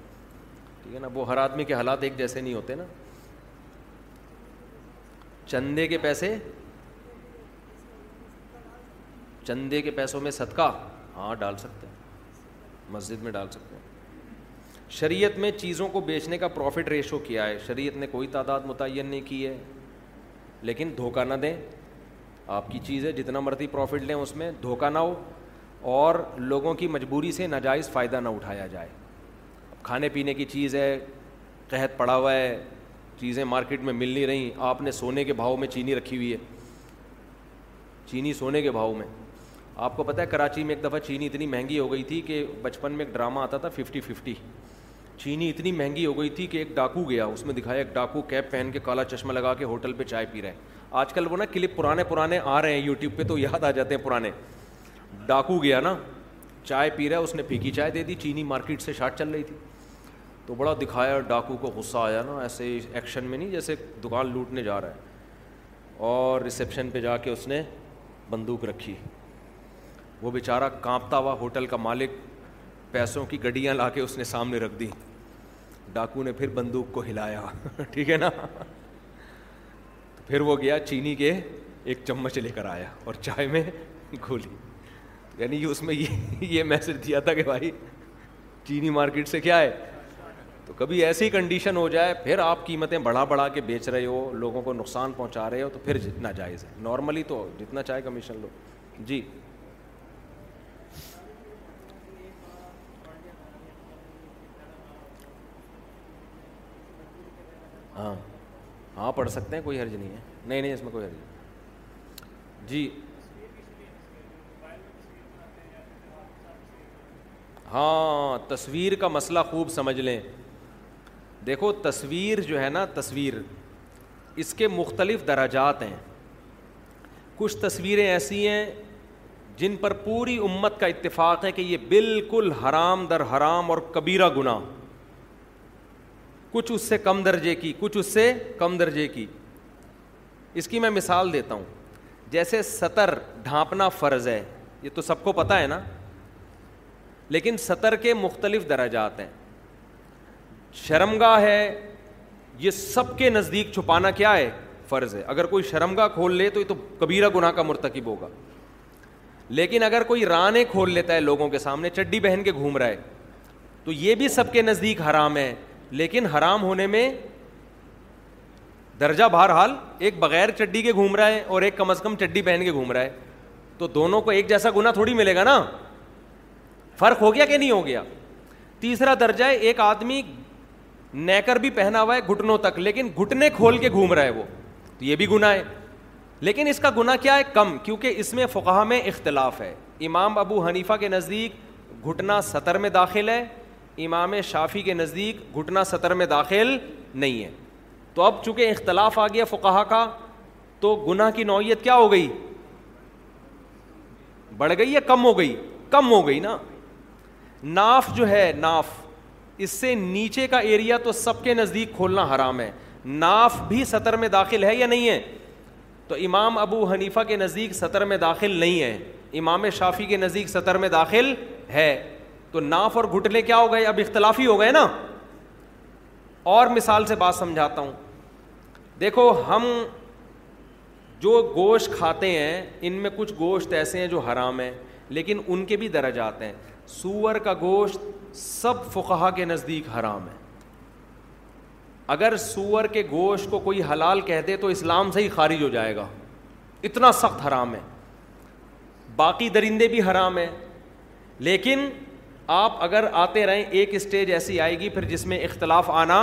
ٹھیک ہے نا وہ ہر آدمی کے حالات ایک جیسے نہیں ہوتے نا چندے کے پیسے چندے کے پیسوں میں صدقہ ہاں ڈال سکتے ہیں مسجد میں ڈال سکتے ہیں شریعت میں چیزوں کو بیچنے کا پروفٹ ریشو کیا ہے شریعت نے کوئی تعداد متعین نہیں کی ہے لیکن دھوکہ نہ دیں آپ کی چیز ہے جتنا مرضی پروفٹ لیں اس میں دھوکہ نہ ہو اور لوگوں کی مجبوری سے ناجائز فائدہ نہ اٹھایا جائے کھانے پینے کی چیز ہے قحط پڑا ہوا ہے چیزیں مارکیٹ میں مل نہیں رہیں آپ نے سونے کے بھاؤ میں چینی رکھی ہوئی ہے چینی سونے کے بھاؤ میں آپ کو پتا ہے کراچی میں ایک دفعہ چینی اتنی مہنگی ہو گئی تھی کہ بچپن میں ایک ڈرامہ آتا تھا ففٹی ففٹی چینی اتنی مہنگی ہو گئی تھی کہ ایک ڈاکو گیا اس میں دکھایا ایک ڈاکو کیپ پہن کے کالا چشمہ لگا کے ہوٹل پہ چائے پی رہے ہیں آج کل وہ نا کلپ پرانے پرانے آ رہے ہیں یوٹیوب پہ تو یاد آ جاتے ہیں پرانے ڈاکو گیا نا چائے پی رہا ہے اس نے پھیکی چائے دے دی چینی مارکیٹ سے شاٹ چل رہی تھی تو بڑا دکھایا ڈاکو کو غصہ آیا نا ایسے ایکشن میں نہیں جیسے دکان لوٹنے جا رہا ہے اور ریسیپشن پہ جا کے اس نے بندوق رکھی وہ بیچارہ کانپتا ہوا ہوٹل کا مالک پیسوں کی گڈیاں لا کے اس نے سامنے رکھ دی ڈاکو نے پھر بندوق کو ہلایا ٹھیک ہے نا پھر وہ گیا چینی کے ایک چمچ لے کر آیا اور چائے میں گھولی یعنی اس میں یہ یہ میسج دیا تھا کہ بھائی چینی مارکیٹ سے کیا ہے تو کبھی ایسی کنڈیشن ہو جائے پھر آپ قیمتیں بڑھا بڑھا کے بیچ رہے ہو لوگوں کو نقصان پہنچا رہے ہو تو پھر جتنا جائز ہے نارملی تو جتنا چائے کمیشن لو جی ہاں ہاں پڑھ سکتے ہیں کوئی حرج نہیں ہے نہیں نہیں اس میں کوئی حرج نہیں جی ہاں تصویر کا مسئلہ خوب سمجھ لیں دیکھو تصویر جو ہے نا تصویر اس کے مختلف دراجات ہیں کچھ تصویریں ایسی ہیں جن پر پوری امت کا اتفاق ہے کہ یہ بالکل حرام در حرام اور کبیرہ گناہ کچھ اس سے کم درجے کی کچھ اس سے کم درجے کی اس کی میں مثال دیتا ہوں جیسے سطر ڈھانپنا فرض ہے یہ تو سب کو پتہ ہے نا لیکن سطر کے مختلف درجات ہیں شرم گاہ ہے یہ سب کے نزدیک چھپانا کیا ہے فرض ہے اگر کوئی شرم گاہ کھول لے تو یہ تو کبیرہ گناہ کا مرتکب ہوگا لیکن اگر کوئی رانے کھول لیتا ہے لوگوں کے سامنے چڈی بہن کے گھوم رہا ہے تو یہ بھی سب کے نزدیک حرام ہے لیکن حرام ہونے میں درجہ بہرحال ایک بغیر چڈی کے گھوم رہا ہے اور ایک کم از کم چڈی پہن کے گھوم رہا ہے تو دونوں کو ایک جیسا گنا تھوڑی ملے گا نا فرق ہو گیا کہ نہیں ہو گیا تیسرا درجہ ہے ایک آدمی نیکر بھی پہنا ہوا ہے گھٹنوں تک لیکن گھٹنے کھول کے گھوم رہا ہے وہ تو یہ بھی گناہ ہے لیکن اس کا گناہ کیا ہے کم کیونکہ اس میں فقہ میں اختلاف ہے امام ابو حنیفہ کے نزدیک گھٹنا سطر میں داخل ہے امام شافی کے نزدیک گھٹنا سطر میں داخل نہیں ہے تو اب چونکہ اختلاف آ گیا فقہ کا تو گناہ کی نوعیت کیا ہو گئی بڑھ گئی یا کم ہو گئی کم ہو گئی نا ناف جو ہے ناف اس سے نیچے کا ایریا تو سب کے نزدیک کھولنا حرام ہے ناف بھی سطر میں داخل ہے یا نہیں ہے تو امام ابو حنیفہ کے نزدیک سطر میں داخل نہیں ہے امام شافی کے نزدیک سطر میں داخل ہے تو ناف اور گھٹلے کیا ہو گئے اب اختلافی ہو گئے نا اور مثال سے بات سمجھاتا ہوں دیکھو ہم جو گوشت کھاتے ہیں ان میں کچھ گوشت ایسے ہیں جو حرام ہیں لیکن ان کے بھی درجات ہیں سور کا گوشت سب فقہ کے نزدیک حرام ہے اگر سور کے گوشت کو کوئی حلال کہہ دے تو اسلام سے ہی خارج ہو جائے گا اتنا سخت حرام ہے باقی درندے بھی حرام ہیں لیکن آپ اگر آتے رہیں ایک اسٹیج ایسی آئے گی پھر جس میں اختلاف آنا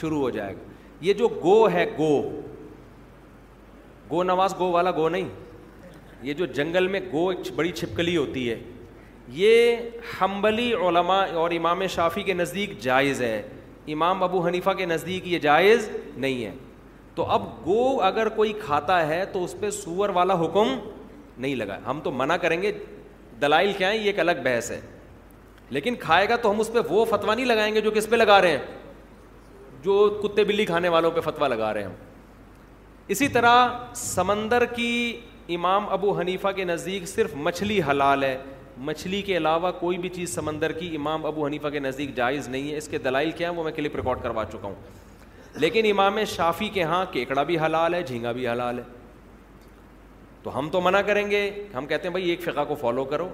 شروع ہو جائے گا یہ جو گو ہے گو گو نواز گو والا گو نہیں یہ جو جنگل میں گو ایک بڑی چھپکلی ہوتی ہے یہ حمبلی علماء اور امام شافی کے نزدیک جائز ہے امام ابو حنیفہ کے نزدیک یہ جائز نہیں ہے تو اب گو اگر کوئی کھاتا ہے تو اس پہ سور والا حکم نہیں لگا ہم تو منع کریں گے دلائل کیا ہیں یہ ایک الگ بحث ہے لیکن کھائے گا تو ہم اس پہ وہ فتوا نہیں لگائیں گے جو کس پہ لگا رہے ہیں جو کتے بلی کھانے والوں پہ فتوا لگا رہے ہیں ہم اسی طرح سمندر کی امام ابو حنیفہ کے نزدیک صرف مچھلی حلال ہے مچھلی کے علاوہ کوئی بھی چیز سمندر کی امام ابو حنیفہ کے نزدیک جائز نہیں ہے اس کے دلائل کیا ہیں وہ میں کلپ ریکارڈ کروا چکا ہوں لیکن امام شافی کے ہاں کیکڑا بھی حلال ہے جھینگا بھی حلال ہے تو ہم تو منع کریں گے ہم کہتے ہیں بھائی ایک فقہ کو فالو کرو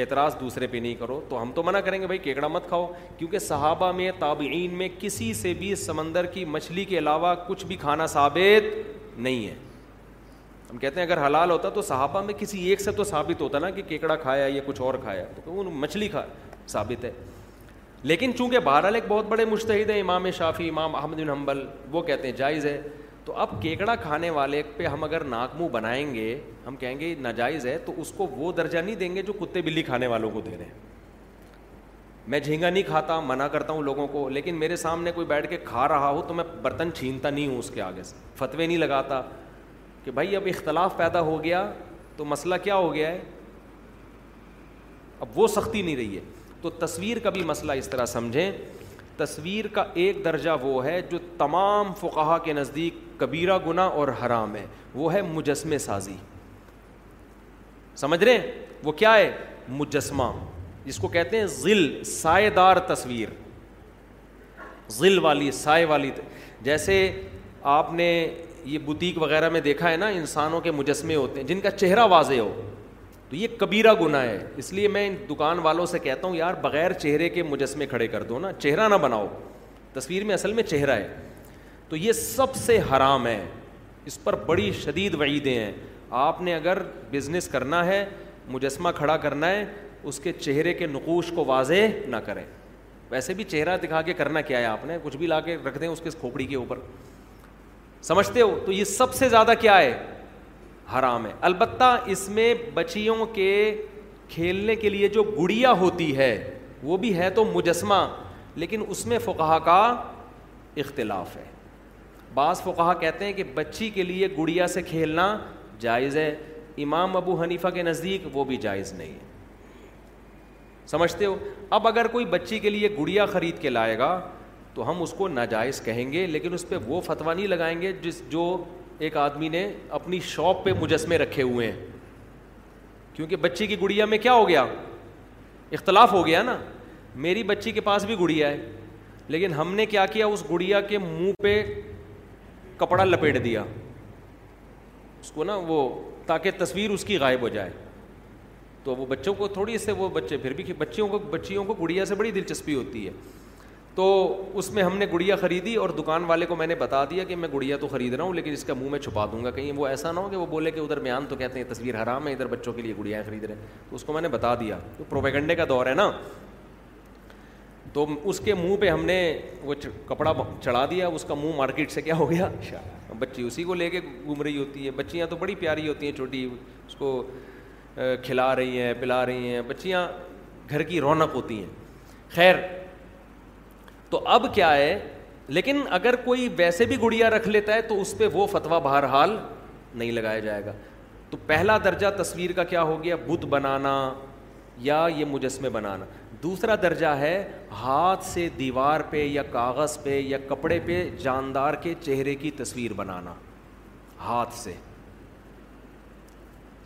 اعتراض دوسرے پہ نہیں کرو تو ہم تو منع کریں گے بھائی کیکڑا مت کھاؤ کیونکہ صحابہ میں تابعین میں کسی سے بھی سمندر کی مچھلی کے علاوہ کچھ بھی کھانا ثابت نہیں ہے ہم کہتے ہیں اگر حلال ہوتا تو صحابہ میں کسی ایک سے تو ثابت ہوتا نا کہ کیکڑا کھایا یا کچھ اور کھایا تو مچھلی کھا ثابت ہے لیکن چونکہ بہرحال ایک بہت بڑے مشتحد ہیں امام شافی امام احمد بن حنبل وہ کہتے ہیں جائز ہے تو اب کیکڑا کھانے والے پہ ہم اگر ناک منہ بنائیں گے ہم کہیں گے ناجائز ہے تو اس کو وہ درجہ نہیں دیں گے جو کتے بلی کھانے والوں کو دے رہے ہیں میں جھینگا نہیں کھاتا منع کرتا ہوں لوگوں کو لیکن میرے سامنے کوئی بیٹھ کے کھا رہا ہو تو میں برتن چھینتا نہیں ہوں اس کے آگے سے فتوے نہیں لگاتا کہ بھائی اب اختلاف پیدا ہو گیا تو مسئلہ کیا ہو گیا ہے اب وہ سختی نہیں رہی ہے تو تصویر کا بھی مسئلہ اس طرح سمجھیں تصویر کا ایک درجہ وہ ہے جو تمام فقہ کے نزدیک کبیرہ گناہ اور حرام ہے وہ ہے مجسمے سازی سمجھ رہے ہیں وہ کیا ہے مجسمہ جس کو کہتے ہیں ذل سائے دار تصویر ذل والی والی سائے جیسے آپ نے یہ بوتیک وغیرہ میں دیکھا ہے نا انسانوں کے مجسمے ہوتے ہیں جن کا چہرہ واضح ہو تو یہ کبیرہ گناہ ہے اس لیے میں ان دکان والوں سے کہتا ہوں یار بغیر چہرے کے مجسمے کھڑے کر دو نا چہرہ نہ بناؤ تصویر میں اصل میں چہرہ ہے تو یہ سب سے حرام ہے اس پر بڑی شدید وعیدیں ہیں آپ نے اگر بزنس کرنا ہے مجسمہ کھڑا کرنا ہے اس کے چہرے کے نقوش کو واضح نہ کریں ویسے بھی چہرہ دکھا کے کرنا کیا ہے آپ نے کچھ بھی لا کے رکھ دیں اس کے کھوپڑی کے اوپر سمجھتے ہو تو یہ سب سے زیادہ کیا ہے حرام ہے البتہ اس میں بچیوں کے کھیلنے کے لیے جو گڑیا ہوتی ہے وہ بھی ہے تو مجسمہ لیکن اس میں فقہ کا اختلاف ہے بعض فقہ کہتے ہیں کہ بچی کے لیے گڑیا سے کھیلنا جائز ہے امام ابو حنیفہ کے نزدیک وہ بھی جائز نہیں ہے سمجھتے ہو اب اگر کوئی بچی کے لیے گڑیا خرید کے لائے گا تو ہم اس کو ناجائز کہیں گے لیکن اس پہ وہ فتویٰ نہیں لگائیں گے جس جو ایک آدمی نے اپنی شاپ پہ مجسمے رکھے ہوئے ہیں کیونکہ بچی کی گڑیا میں کیا ہو گیا اختلاف ہو گیا نا میری بچی کے پاس بھی گڑیا ہے لیکن ہم نے کیا کیا اس گڑیا کے منہ پہ کپڑا لپیٹ دیا اس کو نا وہ تاکہ تصویر اس کی غائب ہو جائے تو وہ بچوں کو تھوڑی سے وہ بچے پھر بھی بچیوں کو بچیوں کو گڑیا سے بڑی دلچسپی ہوتی ہے تو اس میں ہم نے گڑیا خریدی اور دکان والے کو میں نے بتا دیا کہ میں گڑیا تو خرید رہا ہوں لیکن اس کا منہ میں چھپا دوں گا کہیں وہ ایسا نہ ہو کہ وہ بولے کہ ادھر میان تو کہتے ہیں تصویر حرام ہے ادھر بچوں کے لیے گڑیاں خرید رہے ہیں تو اس کو میں نے بتا دیا تو پروپیگنڈے کا دور ہے نا تو اس کے منہ پہ ہم نے وہ کپڑا چڑھا دیا اس کا منہ مارکیٹ سے کیا ہو گیا بچی اسی کو لے کے گھوم رہی ہوتی ہے بچیاں تو بڑی پیاری ہوتی ہیں چھوٹی اس کو کھلا رہی ہیں پلا رہی ہیں بچیاں گھر کی رونق ہوتی ہیں خیر تو اب کیا ہے لیکن اگر کوئی ویسے بھی گڑیا رکھ لیتا ہے تو اس پہ وہ فتویٰ بہر حال نہیں لگایا جائے گا تو پہلا درجہ تصویر کا کیا ہو گیا بت بنانا یا یہ مجسمے بنانا دوسرا درجہ ہے ہاتھ سے دیوار پہ یا کاغذ پہ یا کپڑے پہ جاندار کے چہرے کی تصویر بنانا ہاتھ سے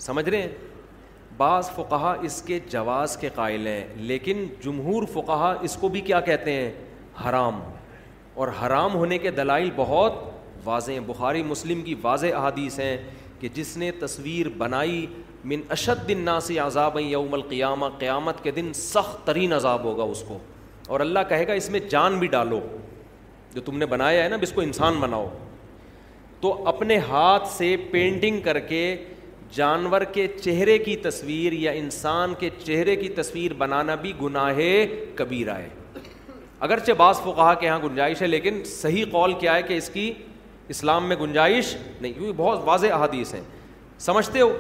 سمجھ رہے ہیں بعض فقہ اس کے جواز کے قائل ہیں لیکن جمہور فقہ اس کو بھی کیا کہتے ہیں حرام اور حرام ہونے کے دلائل بہت واضح ہیں بخاری مسلم کی واضح احادیث ہیں کہ جس نے تصویر بنائی من دن ناسی عذاب یوم القیامہ قیامت کے دن سخت ترین عذاب ہوگا اس کو اور اللہ کہے گا اس میں جان بھی ڈالو جو تم نے بنایا ہے نا اس کو انسان بناؤ تو اپنے ہاتھ سے پینٹنگ کر کے جانور کے چہرے کی تصویر یا انسان کے چہرے کی تصویر بنانا بھی گناہ کبیر آئے اگرچہ بعض وہ کہا کہ ہاں گنجائش ہے لیکن صحیح قول کیا ہے کہ اس کی اسلام میں گنجائش نہیں کیونکہ بہت واضح احادیث ہیں سمجھتے ہو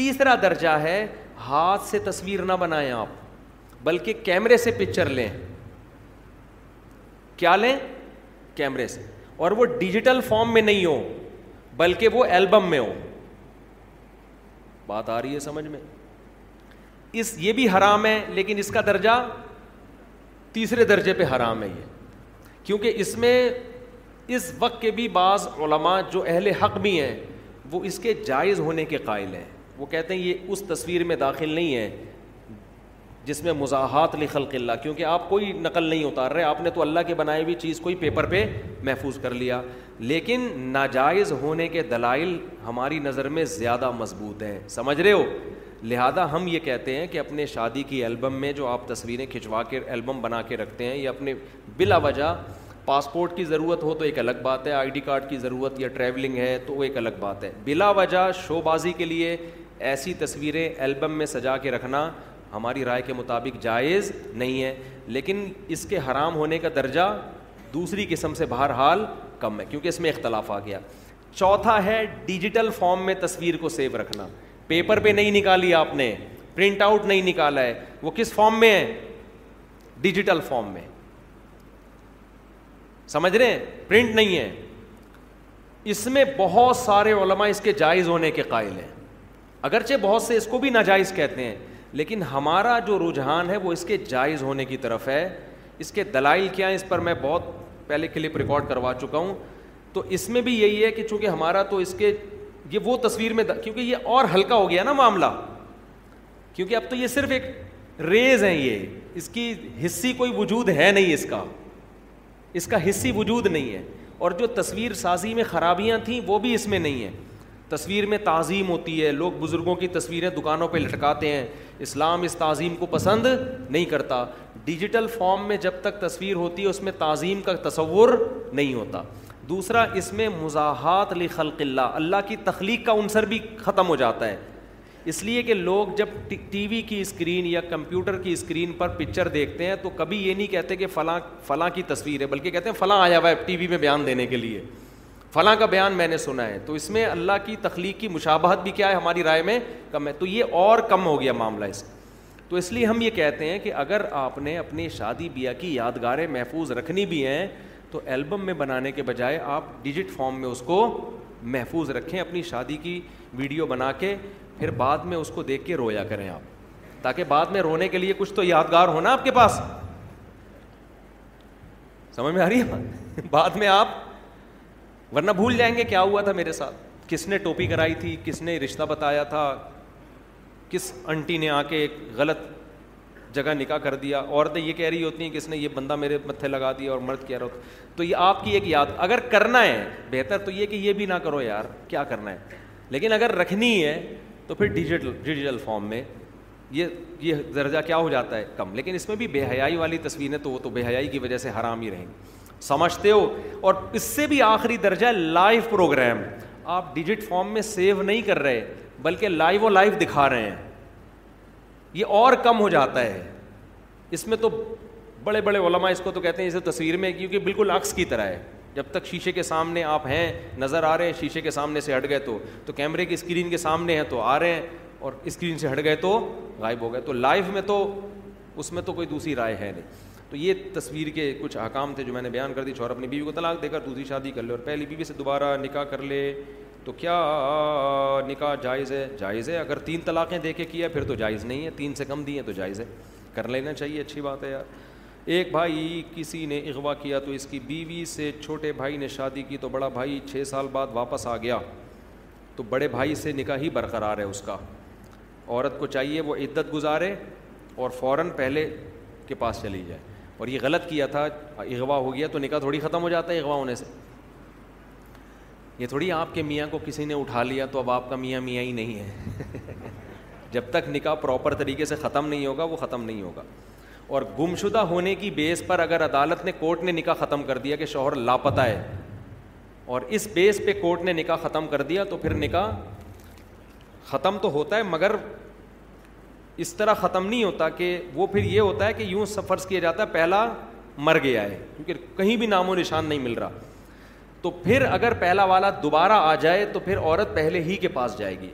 تیسرا درجہ ہے ہاتھ سے تصویر نہ بنائیں آپ بلکہ کیمرے سے پکچر لیں کیا لیں کیمرے سے اور وہ ڈیجیٹل فارم میں نہیں ہو بلکہ وہ البم میں ہو بات آ رہی ہے سمجھ میں اس یہ بھی حرام ہے لیکن اس کا درجہ تیسرے درجے پہ حرام ہے یہ کیونکہ اس میں اس وقت کے بھی بعض علماء جو اہل حق بھی ہیں وہ اس کے جائز ہونے کے قائل ہیں وہ کہتے ہیں یہ اس تصویر میں داخل نہیں ہے جس میں مزاحات لخلق اللہ کیونکہ آپ کوئی نقل نہیں اتار رہے آپ نے تو اللہ کے بنائی ہوئی چیز کوئی پیپر پہ محفوظ کر لیا لیکن ناجائز ہونے کے دلائل ہماری نظر میں زیادہ مضبوط ہیں سمجھ رہے ہو لہذا ہم یہ کہتے ہیں کہ اپنے شادی کی البم میں جو آپ تصویریں کھنچوا کے البم بنا کے رکھتے ہیں یا اپنے بلا وجہ پاسپورٹ کی ضرورت ہو تو ایک الگ بات ہے آئی ڈی کارڈ کی ضرورت یا ٹریولنگ ہے تو وہ ایک الگ بات ہے بلا وجہ شو بازی کے لیے ایسی تصویریں البم میں سجا کے رکھنا ہماری رائے کے مطابق جائز نہیں ہے لیکن اس کے حرام ہونے کا درجہ دوسری قسم سے بہرحال کم ہے کیونکہ اس میں اختلاف آ گیا چوتھا ہے ڈیجیٹل فارم میں تصویر کو سیو رکھنا پیپر پہ نہیں نکالی آپ نے پرنٹ آؤٹ نہیں نکالا ہے وہ کس فارم میں ہے ڈیجیٹل فارم میں سمجھ رہے ہیں پرنٹ نہیں ہے اس میں بہت سارے علماء اس کے جائز ہونے کے قائل ہیں اگرچہ بہت سے اس کو بھی ناجائز کہتے ہیں لیکن ہمارا جو رجحان ہے وہ اس کے جائز ہونے کی طرف ہے اس کے دلائل کیا ہیں اس پر میں بہت پہلے کلپ ریکارڈ کروا چکا ہوں تو اس میں بھی یہی ہے کہ چونکہ ہمارا تو اس کے یہ وہ تصویر میں کیونکہ یہ اور ہلکا ہو گیا نا معاملہ کیونکہ اب تو یہ صرف ایک ریز ہیں یہ اس کی حصی کوئی وجود ہے نہیں اس کا اس کا حصی وجود نہیں ہے اور جو تصویر سازی میں خرابیاں تھیں وہ بھی اس میں نہیں ہیں تصویر میں تعظیم ہوتی ہے لوگ بزرگوں کی تصویریں دکانوں پہ لٹکاتے ہیں اسلام اس تعظیم کو پسند نہیں کرتا ڈیجیٹل فارم میں جب تک تصویر ہوتی ہے اس میں تعظیم کا تصور نہیں ہوتا دوسرا اس میں مزاحات لکھل اللہ اللہ کی تخلیق کا عنصر بھی ختم ہو جاتا ہے اس لیے کہ لوگ جب ٹی وی کی اسکرین یا کمپیوٹر کی اسکرین پر پکچر دیکھتے ہیں تو کبھی یہ نہیں کہتے کہ فلاں فلاں کی تصویر ہے بلکہ کہتے ہیں فلاں آیا ہوا ہے ٹی وی میں بیان دینے کے لیے فلاں کا بیان میں نے سنا ہے تو اس میں اللہ کی تخلیق کی مشابہت بھی کیا ہے ہماری رائے میں کم ہے تو یہ اور کم ہو گیا معاملہ اس تو اس لیے ہم یہ کہتے ہیں کہ اگر آپ نے اپنی شادی بیاہ کی یادگاریں محفوظ رکھنی بھی ہیں تو البم میں بنانے کے بجائے آپ ڈیجٹ فارم میں اس کو محفوظ رکھیں اپنی شادی کی ویڈیو بنا کے پھر بعد میں اس کو دیکھ کے رویا کریں آپ تاکہ بعد میں رونے کے لیے کچھ تو یادگار ہونا آپ کے پاس سمجھ میں آ رہی ہے بعد میں آپ ورنہ بھول جائیں گے کیا ہوا تھا میرے ساتھ کس نے ٹوپی کرائی تھی کس نے رشتہ بتایا تھا کس انٹی نے آ کے ایک غلط جگہ نکاح کر دیا عورتیں یہ کہہ رہی ہوتی ہیں کس نے یہ بندہ میرے متھے لگا دیا اور مرد کہہ رہا ہوتا تو یہ آپ کی ایک یاد اگر کرنا ہے بہتر تو یہ کہ یہ بھی نہ کرو یار کیا کرنا ہے لیکن اگر رکھنی ہے تو پھر ڈیجیٹل ڈیجیٹل فام میں یہ یہ درجہ کیا ہو جاتا ہے کم لیکن اس میں بھی بے حیائی والی تصویریں تو وہ تو بے حیائی کی وجہ سے حرام ہی رہیں گی سمجھتے ہو اور اس سے بھی آخری درجہ لائیو پروگرام آپ ڈیجٹ فارم میں سیو نہیں کر رہے بلکہ لائیو و لائیو دکھا رہے ہیں یہ اور کم ہو جاتا ہے اس میں تو بڑے بڑے علماء اس کو تو کہتے ہیں اسے تصویر میں کیونکہ بالکل عکس کی طرح ہے جب تک شیشے کے سامنے آپ ہیں نظر آ رہے ہیں شیشے کے سامنے سے ہٹ گئے تو تو کیمرے کی اسکرین کے سامنے ہیں تو آ رہے ہیں اور اسکرین سے ہٹ گئے تو غائب ہو گئے تو لائیو میں تو اس میں تو کوئی دوسری رائے ہے نہیں تو یہ تصویر کے کچھ احکام تھے جو میں نے بیان کر دی چھوڑ اپنی بیوی کو طلاق دے کر دوسری شادی کر لے اور پہلی بیوی سے دوبارہ نکاح کر لے تو کیا نکاح جائز ہے جائز ہے اگر تین طلاقیں دے کے کیا پھر تو جائز نہیں ہے تین سے کم دی ہیں تو جائز ہے کر لینا چاہیے اچھی بات ہے یار ایک بھائی کسی نے اغوا کیا تو اس کی بیوی سے چھوٹے بھائی نے شادی کی تو بڑا بھائی چھ سال بعد واپس آ گیا تو بڑے بھائی سے نکاح ہی برقرار ہے اس کا عورت کو چاہیے وہ عدت گزارے اور فوراً پہلے کے پاس چلی جائے اور یہ غلط کیا تھا اغوا ہو گیا تو نکاح تھوڑی ختم ہو جاتا ہے اغوا ہونے سے یہ تھوڑی آپ کے میاں کو کسی نے اٹھا لیا تو اب آپ کا میاں میاں ہی نہیں ہے جب تک نکاح پراپر طریقے سے ختم نہیں ہوگا وہ ختم نہیں ہوگا اور گمشدہ ہونے کی بیس پر اگر عدالت نے کورٹ نے نکاح ختم کر دیا کہ شوہر لاپتہ ہے اور اس بیس پہ کورٹ نے نکاح ختم کر دیا تو پھر نکاح ختم تو ہوتا ہے مگر اس طرح ختم نہیں ہوتا کہ وہ پھر یہ ہوتا ہے کہ یوں فرض کیا جاتا ہے پہلا مر گیا ہے کیونکہ کہیں بھی نام و نشان نہیں مل رہا تو پھر اگر پہلا والا دوبارہ آ جائے تو پھر عورت پہلے ہی کے پاس جائے گی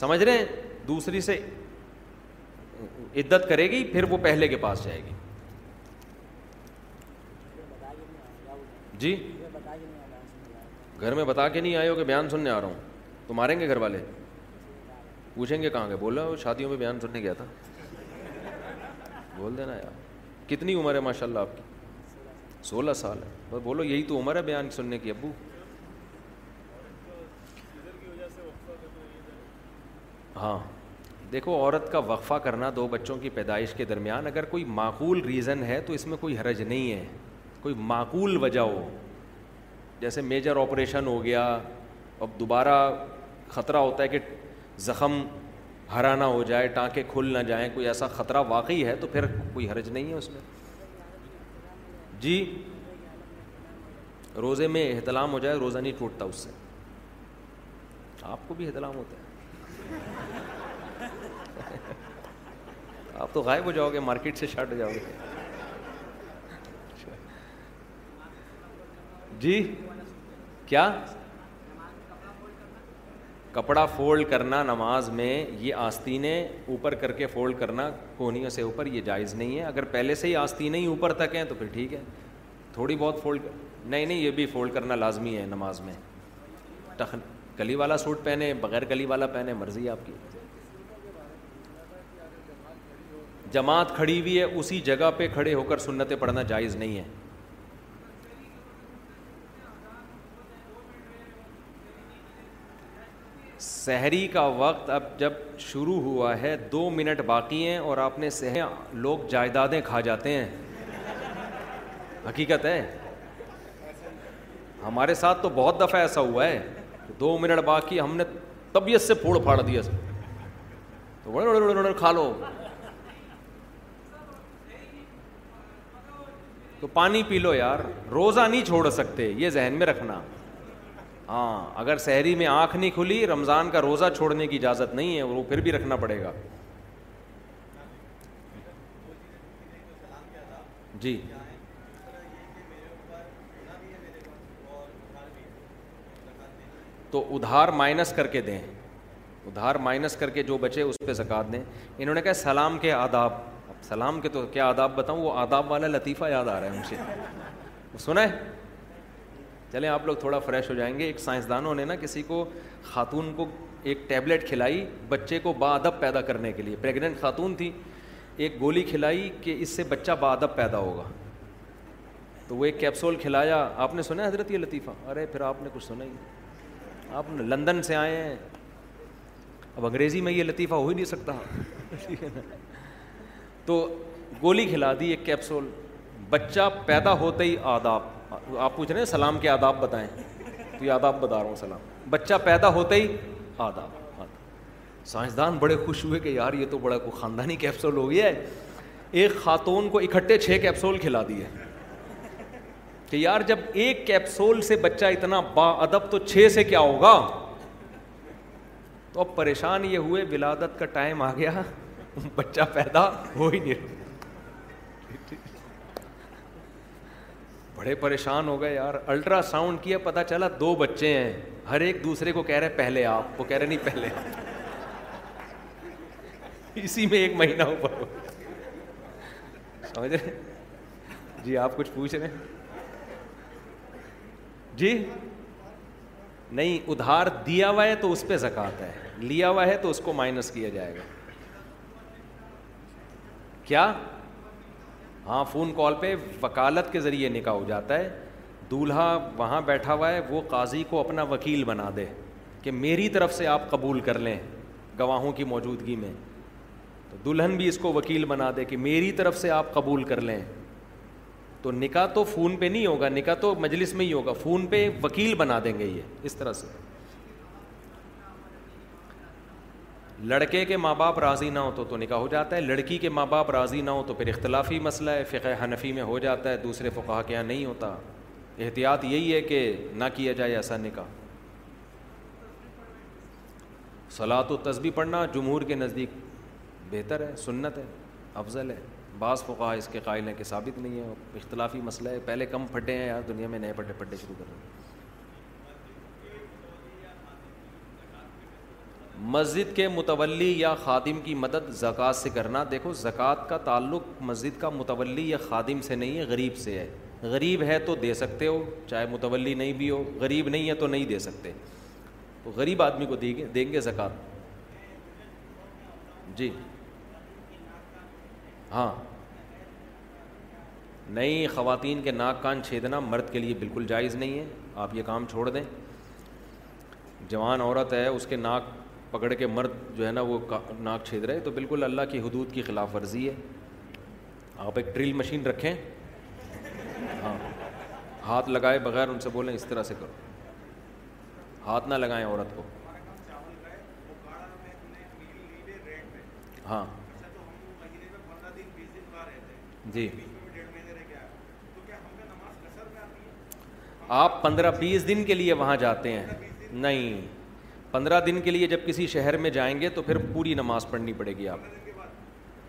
سمجھ رہے ہیں دوسری سے عدت کرے گی پھر وہ پہلے کے پاس جائے گی جی گھر میں بتا کے نہیں آئے ہو کہ بیان سننے آ رہا ہوں تو ماریں گے گھر والے پوچھیں گے کہاں گئے بولا شادیوں میں بیان سننے گیا تھا بول دینا یار کتنی عمر ہے ماشاء اللہ آپ کی سولہ سال ہے بس بولو یہی تو عمر ہے بیان سننے کی ابو ہاں دیکھو عورت کا وقفہ کرنا دو بچوں کی پیدائش کے درمیان اگر کوئی معقول ریزن ہے تو اس میں کوئی حرج نہیں ہے کوئی معقول وجہ ہو جیسے میجر آپریشن ہو گیا اب دوبارہ خطرہ ہوتا ہے کہ زخم ہرا نہ ہو جائے ٹانکے کھل نہ جائیں کوئی ایسا خطرہ واقعی ہے تو پھر کوئی حرج نہیں ہے اس میں جی روزے میں احتلام ہو جائے روزہ نہیں ٹوٹتا اس سے آپ کو بھی احتلام ہوتا ہے آپ تو غائب ہو جاؤ گے مارکیٹ سے ہو جاؤ گے جی کیا کپڑا فولڈ کرنا نماز میں یہ آستینیں اوپر کر کے فولڈ کرنا کونیوں سے اوپر یہ جائز نہیں ہے اگر پہلے سے ہی آستینیں ہی اوپر تک ہیں تو پھر ٹھیک ہے تھوڑی بہت فولڈ نہیں نہیں یہ بھی فولڈ کرنا لازمی ہے نماز میں تخ گلی والا سوٹ پہنے بغیر گلی والا پہنے مرضی آپ کی جماعت کھڑی ہوئی ہے اسی جگہ پہ کھڑے ہو کر سنتیں پڑھنا جائز نہیں ہے سحری کا وقت اب جب شروع ہوا ہے دو منٹ باقی ہیں اور آپ نے سہ لوگ جائیدادیں کھا جاتے ہیں حقیقت ہے ہمارے ساتھ تو بہت دفعہ ایسا ہوا ہے دو منٹ باقی ہم نے طبیعت سے پھوڑ پھاڑ دیا تو بڑے کھا لو تو پانی پی لو یار روزہ نہیں چھوڑ سکتے یہ ذہن میں رکھنا ہاں اگر سحری میں آنکھ نہیں کھلی رمضان کا روزہ چھوڑنے کی اجازت نہیں ہے وہ پھر بھی رکھنا پڑے گا جی تو ادھار مائنس کر کے دیں ادھار مائنس کر کے جو بچے اس پہ زکات دیں انہوں نے کہا سلام کے آداب سلام کے تو کیا آداب بتاؤں وہ آداب والا لطیفہ یاد آ رہا ہے ان سے سنا ہے چلیں آپ لوگ تھوڑا فریش ہو جائیں گے ایک سائنسدانوں نے نا کسی کو خاتون کو ایک ٹیبلیٹ کھلائی بچے کو با ادب پیدا کرنے کے لیے پریگننٹ خاتون تھی ایک گولی کھلائی کہ اس سے بچہ با ادب پیدا ہوگا تو وہ ایک کیپسول کھلایا آپ نے سنا حضرت یہ لطیفہ ارے پھر آپ نے کچھ سنا ہی آپ لندن سے آئے ہیں اب انگریزی میں یہ لطیفہ ہو ہی نہیں سکتا تو گولی کھلا دی ایک کیپسول بچہ پیدا ہوتے ہی آداب آپ پوچھ رہے ہیں سلام کے آداب بتائیں تو یہ آداب بتا رہا ہوں سلام بچہ پیدا ہوتا ہی آداب آداب سائنسدان بڑے خوش ہوئے کہ یار یہ تو بڑا کوئی خاندانی کیپسول ہو گیا ہے ایک خاتون کو اکٹھے چھ کیپسول کھلا دیے کہ یار جب ایک کیپسول سے بچہ اتنا با ادب تو چھ سے کیا ہوگا تو اب پریشان یہ ہوئے ولادت کا ٹائم آ گیا بچہ پیدا ہو ہی نہیں بڑے پریشان ہو گئے یار الٹرا ساؤنڈ کیا پتا چلا دو بچے ہیں ہر ایک دوسرے کو کہہ رہے پہلے آپ وہ کہہ رہے نہیں پہلے اسی میں ایک مہینہ سمجھ رہے جی آپ کچھ پوچھ رہے جی نہیں ادھار دیا ہوا ہے تو اس پہ زکات ہے لیا ہوا ہے تو اس کو مائنس کیا جائے گا کیا ہاں فون کال پہ وکالت کے ذریعے نکاح ہو جاتا ہے دولہا وہاں بیٹھا ہوا ہے وہ قاضی کو اپنا وکیل بنا دے کہ میری طرف سے آپ قبول کر لیں گواہوں کی موجودگی میں تو دلہن بھی اس کو وکیل بنا دے کہ میری طرف سے آپ قبول کر لیں تو نکاح تو فون پہ نہیں ہوگا نکاح تو مجلس میں ہی ہوگا فون پہ وکیل بنا دیں گے یہ اس طرح سے لڑکے کے ماں باپ راضی نہ ہو تو تو نکاح ہو جاتا ہے لڑکی کے ماں باپ راضی نہ ہو تو پھر اختلافی مسئلہ ہے فقہ حنفی میں ہو جاتا ہے دوسرے فقہ کے یہاں نہیں ہوتا احتیاط یہی ہے کہ نہ کیا جائے ایسا نکاح صلاح و تصبی پڑھنا جمہور کے نزدیک بہتر ہے سنت ہے افضل ہے بعض فقہ اس کے قائل ہیں کہ ثابت نہیں ہے اختلافی مسئلہ ہے پہلے کم پھٹے ہیں یار دنیا میں نئے پھٹے پھٹے شروع کر رہے ہیں مسجد کے متولی یا خادم کی مدد زکوٰۃ سے کرنا دیکھو زکوٰۃ کا تعلق مسجد کا متولی یا خادم سے نہیں ہے غریب سے ہے غریب ہے تو دے سکتے ہو چاہے متولی نہیں بھی ہو غریب نہیں ہے تو نہیں دے سکتے تو غریب آدمی کو دیں گے دیں گے زکوٰۃ جی ہاں نئی خواتین کے ناک کان چھیدنا مرد کے لیے بالکل جائز نہیں ہے آپ یہ کام چھوڑ دیں جوان عورت ہے اس کے ناک پکڑ کے مرد جو ہے نا وہ ناک چھید رہے تو بالکل اللہ کی حدود کی خلاف ورزی ہے آپ ایک ڈرل مشین رکھیں ہاں ہاتھ لگائے بغیر ان سے بولیں اس طرح سے کرو ہاتھ نہ لگائیں عورت کو ہاں جی آپ پندرہ بیس دن کے لیے وہاں جاتے ہیں نہیں پندرہ دن کے لیے جب کسی شہر میں جائیں گے تو پھر پوری نماز پڑھنی پڑے گی آپ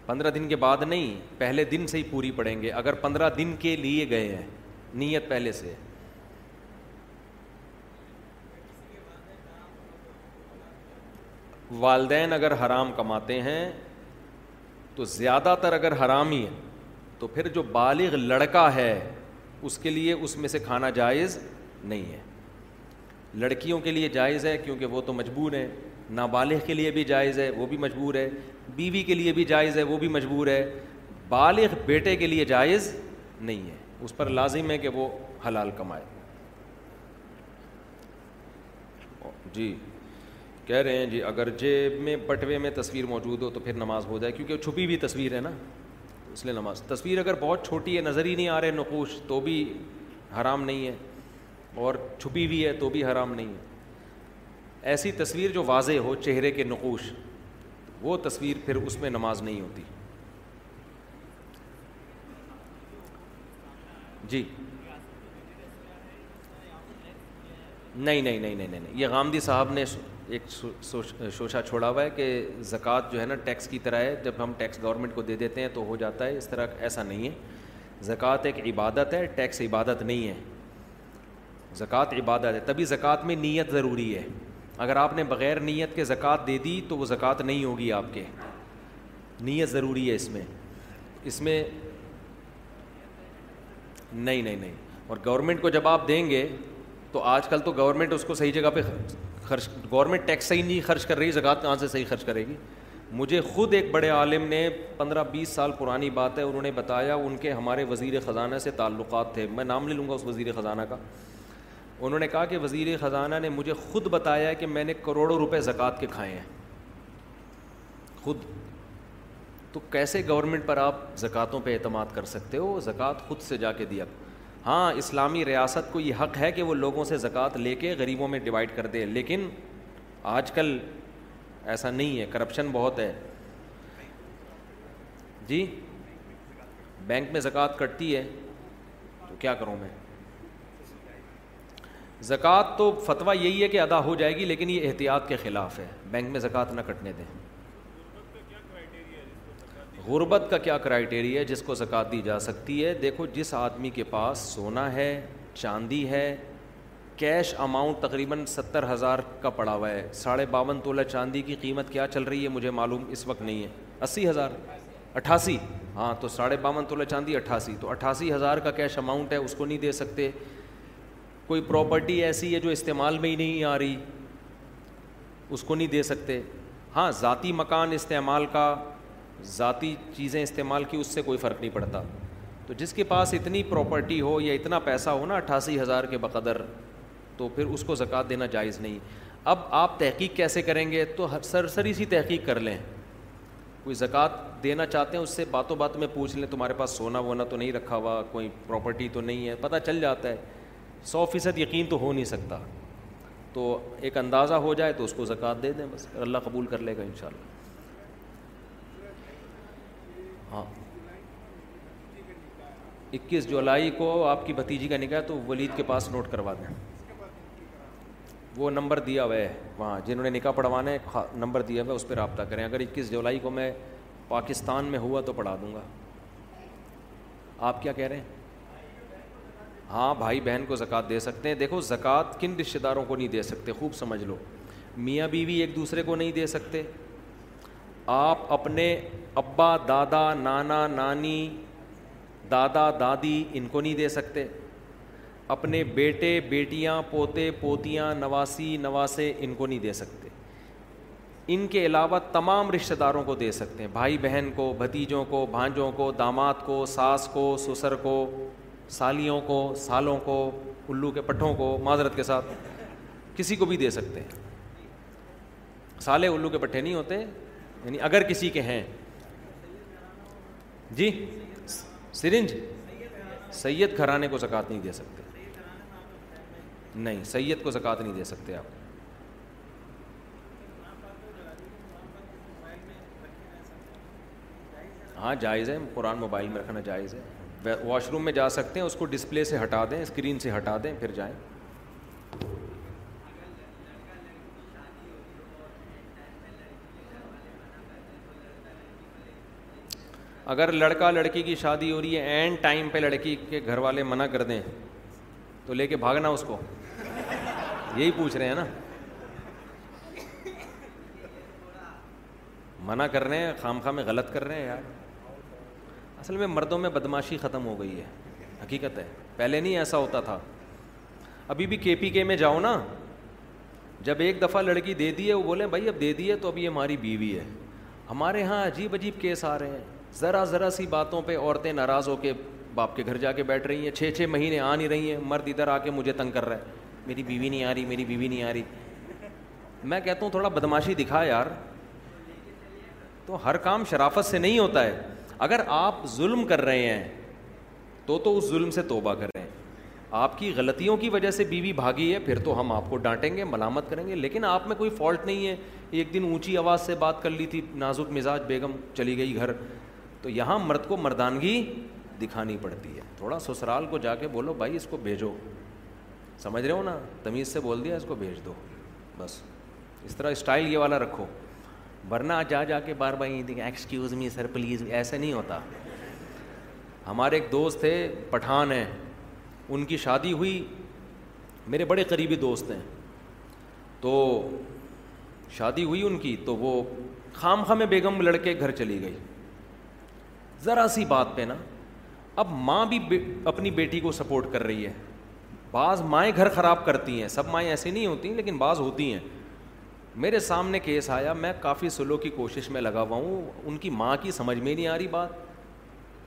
پندرہ دن کے بعد نہیں پہلے دن سے ہی پوری پڑھیں گے اگر پندرہ دن کے لیے گئے ہیں نیت پہلے سے والدین اگر حرام کماتے ہیں تو زیادہ تر اگر حرام ہی ہے تو پھر جو بالغ لڑکا ہے اس کے لیے اس میں سے کھانا جائز نہیں ہے لڑکیوں کے لیے جائز ہے کیونکہ وہ تو مجبور ہیں نابالغ کے لیے بھی جائز ہے وہ بھی مجبور ہے بیوی کے لیے بھی جائز ہے وہ بھی مجبور ہے بالغ بیٹے کے لیے جائز نہیں ہے اس پر لازم ہے کہ وہ حلال کمائے جی کہہ رہے ہیں جی اگر جیب میں پٹوے میں تصویر موجود ہو تو پھر نماز ہو جائے کیونکہ چھپی ہوئی تصویر ہے نا اس لیے نماز تصویر اگر بہت چھوٹی ہے نظر ہی نہیں آ رہے نقوش تو بھی حرام نہیں ہے اور چھپی ہوئی ہے تو بھی حرام نہیں ہے ایسی تصویر جو واضح ہو چہرے کے نقوش وہ تصویر پھر اس میں نماز نہیں ہوتی جی نہیں نہیں نہیں نہیں نہیں یہ غامدی صاحب نے ایک شوشا چھوڑا ہوا ہے کہ زکوٰۃ جو ہے نا ٹیکس کی طرح ہے جب ہم ٹیکس گورنمنٹ کو دے دیتے ہیں تو ہو جاتا ہے اس طرح ایسا نہیں ہے زکوٰۃ ایک عبادت ہے ٹیکس عبادت نہیں ہے زکوٰۃ عبادت ہے تبھی زکوٰۃ میں نیت ضروری ہے اگر آپ نے بغیر نیت کے زکوٰۃ دے دی تو وہ زکوٰۃ نہیں ہوگی آپ کے نیت ضروری ہے اس میں اس میں نہیں نہیں نہیں اور گورنمنٹ کو جب آپ دیں گے تو آج کل تو گورنمنٹ اس کو صحیح جگہ پہ خرچ گورنمنٹ ٹیکس صحیح نہیں خرچ کر رہی زکوٰۃ کہاں سے صحیح خرچ کرے گی مجھے خود ایک بڑے عالم نے پندرہ بیس سال پرانی بات ہے انہوں نے بتایا ان کے ہمارے وزیر خزانہ سے تعلقات تھے میں نام لے لوں گا اس وزیر خزانہ کا انہوں نے کہا کہ وزیر خزانہ نے مجھے خود بتایا کہ میں نے کروڑوں روپے زکوٰۃ کے کھائے ہیں خود تو کیسے گورنمنٹ پر آپ زکوٰۃوں پہ اعتماد کر سکتے ہو زکوٰۃ خود سے جا کے دیا ہاں اسلامی ریاست کو یہ حق ہے کہ وہ لوگوں سے زکوٰۃ لے کے غریبوں میں ڈیوائڈ کر دے لیکن آج کل ایسا نہیں ہے کرپشن بہت ہے جی بینک میں زکوٰۃ کٹتی ہے تو کیا کروں میں زکوٰۃ تو فتویٰ یہی ہے کہ ادا ہو جائے گی لیکن یہ احتیاط کے خلاف ہے بینک میں زکوٰۃ نہ کٹنے دیں غربت کا کیا ہے جس کو زکوٰۃ دی جا سکتی ہے دیکھو جس آدمی کے پاس سونا ہے چاندی ہے کیش اماؤنٹ تقریباً ستر ہزار کا پڑا ہوا ہے ساڑھے باون تولہ چاندی کی قیمت کیا چل رہی ہے مجھے معلوم اس وقت نہیں ہے اسی ہزار اٹھاسی ہاں تو ساڑھے باون تولہ چاندی اٹھاسی تو اٹھاسی ہزار کا کیش اماؤنٹ ہے اس کو نہیں دے سکتے کوئی پراپرٹی ایسی ہے جو استعمال میں ہی نہیں آ رہی اس کو نہیں دے سکتے ہاں ذاتی مکان استعمال کا ذاتی چیزیں استعمال کی اس سے کوئی فرق نہیں پڑتا تو جس کے پاس اتنی پراپرٹی ہو یا اتنا پیسہ ہو نا اٹھاسی ہزار کے بقدر تو پھر اس کو زکوٰۃ دینا جائز نہیں اب آپ تحقیق کیسے کریں گے تو سر سری سی تحقیق کر لیں کوئی زکوٰۃ دینا چاہتے ہیں اس سے باتوں بات میں پوچھ لیں تمہارے پاس سونا وونا تو نہیں رکھا ہوا کوئی پراپرٹی تو نہیں ہے پتہ چل جاتا ہے سو فیصد یقین تو ہو نہیں سکتا تو ایک اندازہ ہو جائے تو اس کو زکوٰۃ دے دیں بس اللہ قبول کر لے گا ان شاء اللہ ہاں اکیس جولائی کو آپ کی بھتیجی کا نکاح تو ولید کے پاس نوٹ کروا دیں وہ نمبر دیا ہوا ہے وہاں جنہوں نے نکاح پڑھوانا ہے نمبر دیا ہوا ہے اس پہ رابطہ کریں اگر اکیس جولائی کو میں پاکستان میں ہوا تو پڑھا دوں گا آپ کیا کہہ رہے ہیں ہاں بھائی بہن کو زکوٰۃ دے سکتے ہیں دیکھو زکوٰۃ کن رشتے داروں کو نہیں دے سکتے خوب سمجھ لو میاں بیوی ایک دوسرے کو نہیں دے سکتے آپ اپنے ابا دادا نانا نانی دادا دادی ان کو نہیں دے سکتے اپنے بیٹے بیٹیاں پوتے پوتیاں نواسی نواسے ان کو نہیں دے سکتے ان کے علاوہ تمام رشتہ داروں کو دے سکتے ہیں بھائی بہن کو بھتیجوں کو بھانجوں کو داماد کو ساس کو سسر کو سالیوں کو سالوں کو الو کے پٹھوں کو معذرت کے ساتھ کسی کو بھی دے سکتے ہیں سالے الو کے پٹھے نہیں ہوتے یعنی اگر کسی کے ہیں جی سرنج سید گھرانے کو زکوٰۃ نہیں دے سکتے نہیں سید کو زکوٰۃ نہیں دے سکتے آپ ہاں جائز ہے قرآن موبائل میں رکھنا جائز ہے واش روم میں جا سکتے ہیں اس کو ڈسپلے سے ہٹا دیں اسکرین سے ہٹا دیں پھر جائیں اگر لڑکا لڑکی کی شادی ہو رہی ہے اینڈ ٹائم پہ لڑکی کے گھر والے منع کر دیں تو لے کے بھاگنا اس کو یہی پوچھ رہے ہیں نا منع کر رہے ہیں خام خواہ میں غلط کر رہے ہیں یار اصل میں مردوں میں بدماشی ختم ہو گئی ہے حقیقت ہے پہلے نہیں ایسا ہوتا تھا ابھی بھی کے پی کے میں جاؤ نا جب ایک دفعہ لڑکی دے دی ہے وہ بولیں بھائی اب دے دی ہے تو اب یہ ہماری بیوی ہے ہمارے ہاں عجیب عجیب کیس آ رہے ہیں ذرا ذرا سی باتوں پہ عورتیں ناراض ہو کے باپ کے گھر جا کے بیٹھ رہی ہیں چھ چھ مہینے آ نہیں رہی ہیں مرد ادھر آ کے مجھے تنگ کر رہا ہے میری بیوی نہیں آ رہی میری بیوی نہیں آ رہی میں کہتا ہوں تھوڑا بدماشی دکھا یار تو ہر کام شرافت سے نہیں ہوتا ہے اگر آپ ظلم کر رہے ہیں تو تو اس ظلم سے توبہ کر رہے ہیں آپ کی غلطیوں کی وجہ سے بیوی بی بھاگی ہے پھر تو ہم آپ کو ڈانٹیں گے ملامت کریں گے لیکن آپ میں کوئی فالٹ نہیں ہے ایک دن اونچی آواز سے بات کر لی تھی نازک مزاج بیگم چلی گئی گھر تو یہاں مرد کو مردانگی دکھانی پڑتی ہے تھوڑا سسرال کو جا کے بولو بھائی اس کو بھیجو سمجھ رہے ہو نا تمیز سے بول دیا اس کو بھیج دو بس اس طرح اسٹائل یہ والا رکھو ورنہ جا جا کے بار بار یہ دیکھیں ایکسکیوز می سر پلیز ایسے نہیں ہوتا ہمارے ایک دوست تھے پٹھان ہیں ان کی شادی ہوئی میرے بڑے قریبی دوست ہیں تو شادی ہوئی ان کی تو وہ خام خام بیگم لڑکے گھر چلی گئی ذرا سی بات پہ نا اب ماں بھی اپنی بیٹی کو سپورٹ کر رہی ہے بعض مائیں گھر خراب کرتی ہیں سب مائیں ایسی نہیں ہوتی لیکن بعض ہوتی ہیں میرے سامنے کیس آیا میں کافی سلو کی کوشش میں لگا ہوا ہوں ان کی ماں کی سمجھ میں نہیں آ رہی بات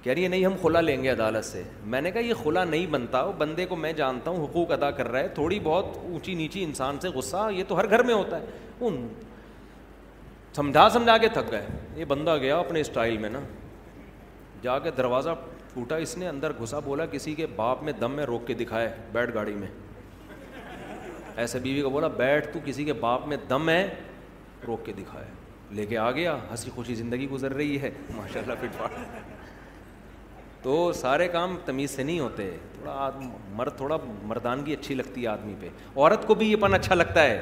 کہہ رہی ہے نہیں ہم کھلا لیں گے عدالت سے میں نے کہا یہ کھلا نہیں بنتا وہ بندے کو میں جانتا ہوں حقوق ادا کر رہا ہے تھوڑی بہت اونچی نیچی انسان سے غصہ یہ تو ہر گھر میں ہوتا ہے ان سمجھا سمجھا کے تھک گئے یہ بندہ گیا اپنے اسٹائل میں نا جا کے دروازہ پھوٹا اس نے اندر گھسا بولا کسی کے باپ میں دم میں روک کے دکھائے بیٹھ گاڑی میں ایسے بیوی کو بولا بیٹھ تو کسی کے باپ میں دم ہے روک کے دکھائے لے کے آ گیا ہنسی خوشی زندگی گزر رہی ہے ماشاء اللہ فٹ فاٹ تو سارے کام تمیز سے نہیں ہوتے تھوڑا مرد تھوڑا مردانگی اچھی لگتی ہے آدمی پہ عورت کو بھی یہ پن اچھا لگتا ہے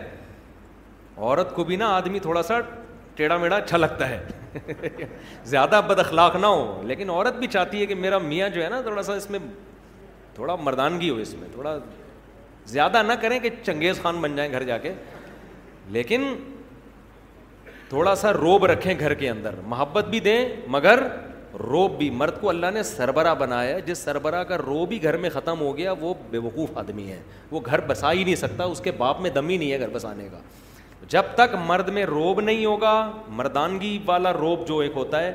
عورت کو بھی نا آدمی تھوڑا سا ٹیڑھا میڑھا اچھا لگتا ہے زیادہ بد اخلاق نہ ہو لیکن عورت بھی چاہتی ہے کہ میرا میاں جو ہے نا تھوڑا سا اس میں تھوڑا مردانگی ہو اس میں تھوڑا زیادہ نہ کریں کہ چنگیز خان بن جائیں گھر جا کے لیکن تھوڑا سا روب رکھیں گھر کے اندر محبت بھی دیں مگر روب بھی مرد کو اللہ نے سربراہ بنایا جس سربراہ کا روب ہی گھر میں ختم ہو گیا وہ بے وقوف آدمی ہے وہ گھر بسا ہی نہیں سکتا اس کے باپ میں دم ہی نہیں ہے گھر بسانے کا جب تک مرد میں روب نہیں ہوگا مردانگی والا روب جو ایک ہوتا ہے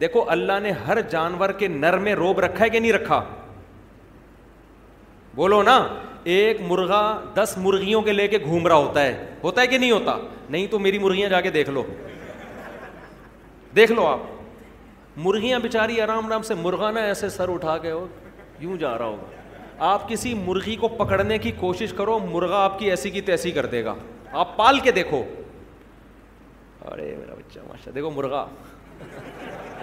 دیکھو اللہ نے ہر جانور کے نر میں روب رکھا ہے کہ نہیں رکھا بولو نا ایک مرغا دس مرغیوں کے لے کے گھوم رہا ہوتا ہے ہوتا ہے کہ نہیں ہوتا نہیں تو میری مرغیاں جا کے دیکھ لو دیکھ لو آپ مرغیاں بیچاری آرام آرام سے مرغا نا ایسے سر اٹھا کے ہو یوں جا رہا ہوگا آپ کسی مرغی کو پکڑنے کی کوشش کرو مرغا آپ کی ایسی کی تیسی کر دے گا آپ پال کے دیکھو ارے میرا بچہ ماشاء دیکھو مرغا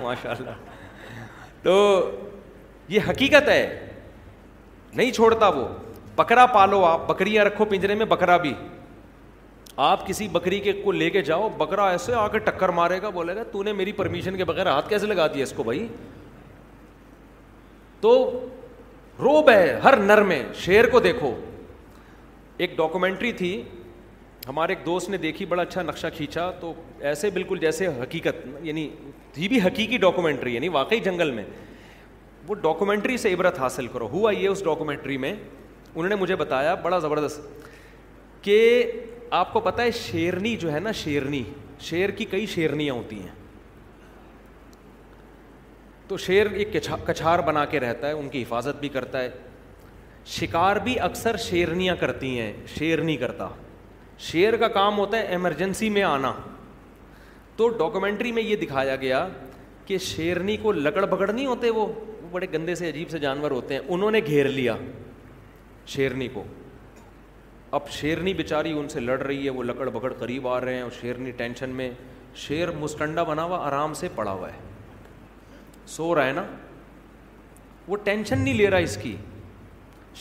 ماشاء اللہ تو یہ حقیقت ہے نہیں چھوڑتا وہ بکرا پالو آپ بکریاں رکھو پنجرے میں بکرا بھی آپ کسی بکری کے کو لے کے جاؤ بکرا ایسے آ کے ٹکر مارے گا بولے گا تو نے میری پرمیشن کے بغیر ہاتھ کیسے لگا دیا اس کو بھائی تو رو بہ ہر نر میں شیر کو دیکھو ایک ڈاکومنٹری تھی ہمارے ایک دوست نے دیکھی بڑا اچھا نقشہ کھینچا تو ایسے بالکل جیسے حقیقت یعنی تھی بھی حقیقی ڈاکومنٹری یعنی واقعی جنگل میں وہ ڈاکومنٹری سے عبرت حاصل کرو ہوا یہ اس ڈاکومنٹری میں انہوں نے مجھے بتایا بڑا زبردست کہ آپ کو پتا ہے شیرنی جو ہے نا شیرنی شیر کی کئی شیرنیاں ہوتی ہیں تو شیر ایک کچھار بنا کے رہتا ہے ان کی حفاظت بھی کرتا ہے شکار بھی اکثر شیرنیاں کرتی ہیں شیر نہیں کرتا شیر کا کام ہوتا ہے ایمرجنسی میں آنا تو ڈاکومنٹری میں یہ دکھایا گیا کہ شیرنی کو لکڑ بگڑ نہیں ہوتے وہ بڑے گندے سے عجیب سے جانور ہوتے ہیں انہوں نے گھیر لیا شیرنی کو اب شیرنی بیچاری ان سے لڑ رہی ہے وہ لکڑ بکڑ قریب آ رہے ہیں اور شیرنی ٹینشن میں شیر مسٹنڈا بنا ہوا آرام سے پڑا ہوا ہے سو رہا ہے نا وہ ٹینشن نہیں لے رہا اس کی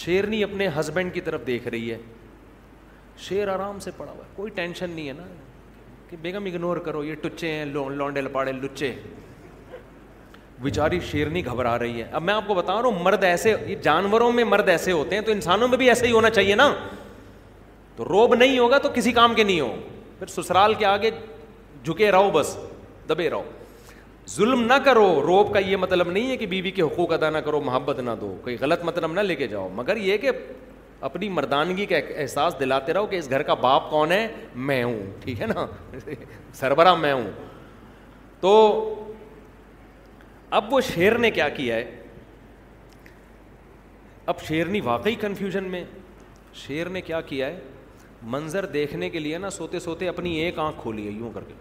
شیرنی اپنے ہسبینڈ کی طرف دیکھ رہی ہے شیر آرام سے پڑا ہوا ہے کوئی ٹینشن نہیں ہے نا کہ بیگم اگنور کرو یہ ٹچے ہیں لونڈے لپاڑے لچے بیچاری شیرنی گھبرا رہی ہے اب میں آپ کو بتا رہا ہوں مرد ایسے جانوروں میں مرد ایسے ہوتے ہیں تو انسانوں میں بھی ایسے ہی ہونا چاہیے نا تو روب نہیں ہوگا تو کسی کام کے نہیں ہو پھر سسرال کے آگے جھکے رہو بس دبے رہو ظلم نہ کرو روب کا یہ مطلب نہیں ہے کہ بیوی بی کے حقوق ادا نہ کرو محبت نہ دو کوئی غلط مطلب نہ لے کے جاؤ مگر یہ کہ اپنی مردانگی کا احساس دلاتے رہو کہ اس گھر کا باپ کون ہے میں ہوں ٹھیک ہے نا سربراہ میں ہوں تو اب وہ شیر نے کیا کیا ہے اب شیر نہیں واقعی کنفیوژن میں شیر نے کیا کیا ہے منظر دیکھنے کے لیے نا سوتے سوتے اپنی ایک آنکھ کھولی ہے یوں کر کے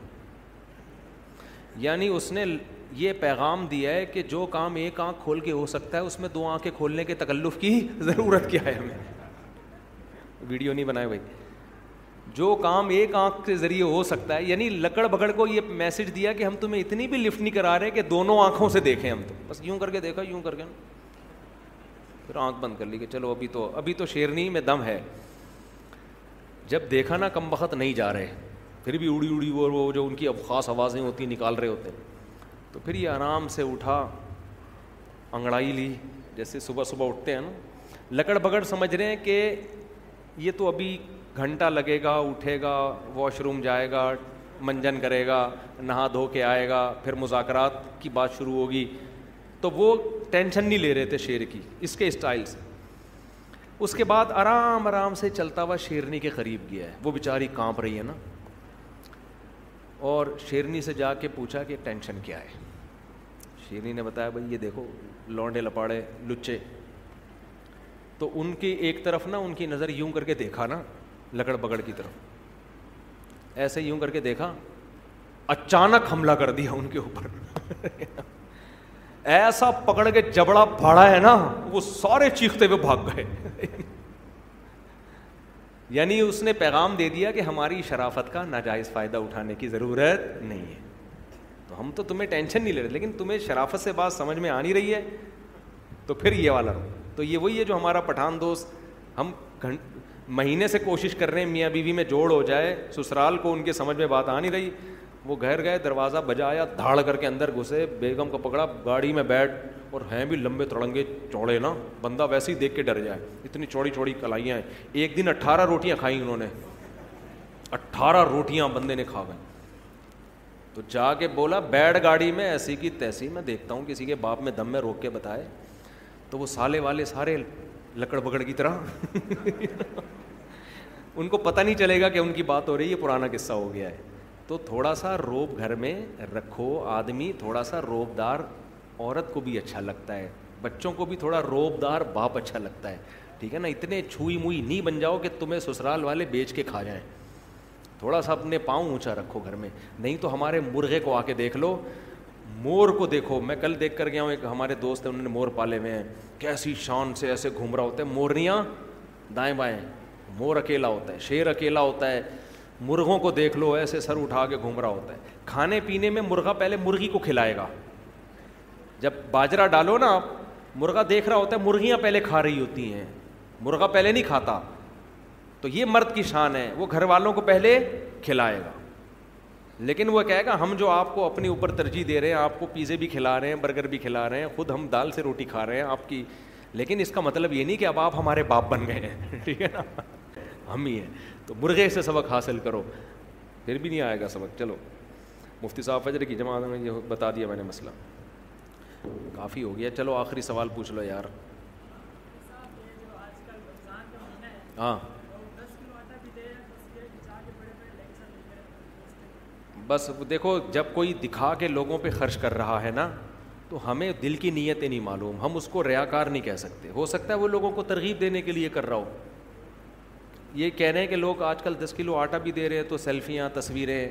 یعنی اس نے یہ پیغام دیا ہے کہ جو کام ایک آنکھ کھول کے ہو سکتا ہے اس میں دو آنکھیں کھولنے کے تکلف کی ضرورت کیا ہے ہمیں ویڈیو نہیں بنائے بھائی جو کام ایک آنکھ کے ذریعے ہو سکتا ہے یعنی لکڑ بکڑ کو یہ میسج دیا کہ ہم تمہیں اتنی بھی لفٹ نہیں کرا رہے کہ دونوں آنکھوں سے دیکھیں ہم تو بس یوں کر کے دیکھا یوں کر کے نا پھر آنکھ بند کر لی کہ چلو ابھی تو ابھی تو شیرنی میں دم ہے جب دیکھا نا کم وقت نہیں جا رہے پھر بھی اڑی اڑی وہ جو ان کی اب خاص آوازیں ہوتی نکال رہے ہوتے ہیں تو پھر یہ آرام سے اٹھا انگڑائی لی جیسے صبح صبح اٹھتے ہیں نا لکڑ بکڑ سمجھ رہے ہیں کہ یہ تو ابھی گھنٹہ لگے گا اٹھے گا واش روم جائے گا منجن کرے گا نہا دھو کے آئے گا پھر مذاکرات کی بات شروع ہوگی تو وہ ٹینشن نہیں لے رہے تھے شیر کی اس کے اسٹائل سے اس کے بعد آرام آرام سے چلتا ہوا شیرنی کے قریب گیا ہے وہ بیچاری کانپ رہی ہے نا اور شیرنی سے جا کے پوچھا کہ ٹینشن کیا ہے شیرنی نے بتایا بھائی یہ دیکھو لونڈے لپاڑے لچے تو ان کی ایک طرف نا ان کی نظر یوں کر کے دیکھا نا لکڑ بگڑ کی طرف ایسے یوں کر کے دیکھا اچانک حملہ کر دیا ان کے اوپر ایسا پکڑ کے جبڑا پھاڑا ہے نا وہ سارے چیختے ہوئے بھاگ گئے یعنی اس نے پیغام دے دیا کہ ہماری شرافت کا ناجائز فائدہ اٹھانے کی ضرورت نہیں ہے تو ہم تو تمہیں ٹینشن نہیں لے رہے لیکن تمہیں شرافت سے بات سمجھ میں آ نہیں رہی ہے تو پھر یہ والا تو یہ وہی ہے جو ہمارا پٹھان دوست ہم مہینے سے کوشش کر رہے ہیں میاں بیوی میں جوڑ ہو جائے سسرال کو ان کے سمجھ میں بات آ نہیں رہی وہ گھر گئے دروازہ بجایا دھاڑ کر کے اندر گھسے بیگم کو پکڑا گاڑی میں بیٹھ اور ہیں بھی لمبے تڑنگے چوڑے نا بندہ ویسے ہی دیکھ کے ڈر جائے اتنی چوڑی چوڑی کلائیاں ہیں ایک دن اٹھارہ روٹیاں کھائیں انہوں نے اٹھارہ روٹیاں بندے نے کھا گئے تو جا کے بولا بیٹھ گاڑی میں ایسی کی تیسی میں دیکھتا ہوں کسی کے باپ میں دم میں روک کے بتائے تو وہ سالے والے سارے لکڑ بکڑ کی طرح ان کو پتہ نہیں چلے گا کہ ان کی بات ہو رہی ہے پرانا قصہ ہو گیا ہے تو تھوڑا سا روب گھر میں رکھو آدمی تھوڑا سا روب دار عورت کو بھی اچھا لگتا ہے بچوں کو بھی تھوڑا روب دار باپ اچھا لگتا ہے ٹھیک ہے نا اتنے چھوئی موئی نہیں بن جاؤ کہ تمہیں سسرال والے بیچ کے کھا جائیں تھوڑا سا اپنے پاؤں اونچا رکھو گھر میں نہیں تو ہمارے مرغے کو آ کے دیکھ لو مور کو دیکھو میں کل دیکھ کر گیا ہوں ایک ہمارے دوست ہیں انہوں نے مور پالے ہوئے ہیں کیسی شان سے ایسے گھوم رہا ہوتا ہے مورنیاں دائیں بائیں مور اکیلا ہوتا ہے شیر اکیلا ہوتا ہے مرغوں کو دیکھ لو ایسے سر اٹھا کے گھوم رہا ہوتا ہے کھانے پینے میں مرغا پہلے مرغی کو کھلائے گا جب باجرا ڈالو نا آپ مرغا دیکھ رہا ہوتا ہے مرغیاں پہلے کھا رہی ہوتی ہیں مرغا پہلے نہیں کھاتا تو یہ مرد کی شان ہے وہ گھر والوں کو پہلے کھلائے گا لیکن وہ کہے گا ہم جو آپ کو اپنے اوپر ترجیح دے رہے ہیں آپ کو پیزے بھی کھلا رہے ہیں برگر بھی کھلا رہے ہیں خود ہم دال سے روٹی کھا رہے ہیں آپ کی لیکن اس کا مطلب یہ نہیں کہ اب آپ ہمارے باپ بن گئے ہیں ٹھیک ہے نا ہم ہی ہیں تو مرغے سے سبق حاصل کرو پھر بھی نہیں آئے گا سبق چلو مفتی صاحب فجر کی جماعت میں یہ بتا دیا میں نے مسئلہ کافی ہو گیا چلو آخری سوال پوچھ لو یار ہاں بس دیکھو جب کوئی دکھا کے لوگوں پہ خرچ کر رہا ہے نا تو ہمیں دل کی نیتیں نہیں معلوم ہم اس کو ریا کار نہیں کہہ سکتے ہو سکتا ہے وہ لوگوں کو ترغیب دینے کے لیے کر رہا ہو یہ کہہ رہے ہیں کہ لوگ آج کل دس کلو آٹا بھی دے رہے ہیں تو سیلفیاں تصویریں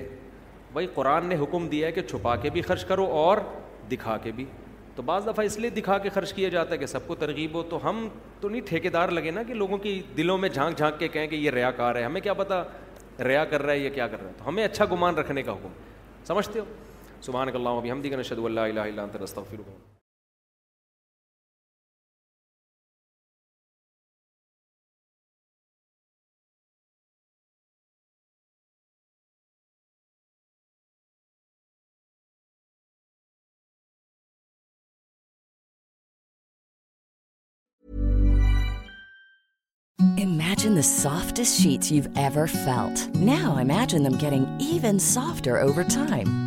بھائی قرآن نے حکم دیا ہے کہ چھپا کے بھی خرچ کرو اور دکھا کے بھی تو بعض دفعہ اس لیے دکھا کے خرچ کیا جاتا ہے کہ سب کو ترغیب ہو تو ہم تو نہیں ٹھیکے دار لگے نا کہ لوگوں کی دلوں میں جھانک جھانک کے کہیں کہ یہ ریا کار ہے ہمیں کیا پتا ریا کر رہا ہے یا کیا کر رہا ہے تو ہمیں اچھا گمان رکھنے کا حکم سمجھتے ہو سبحان اللہ ابھی ہم دیگر نشد اللہ اللہ رستہ پھر سافٹس شیٹ فیلڈ نا امیجن دم کیون softer over time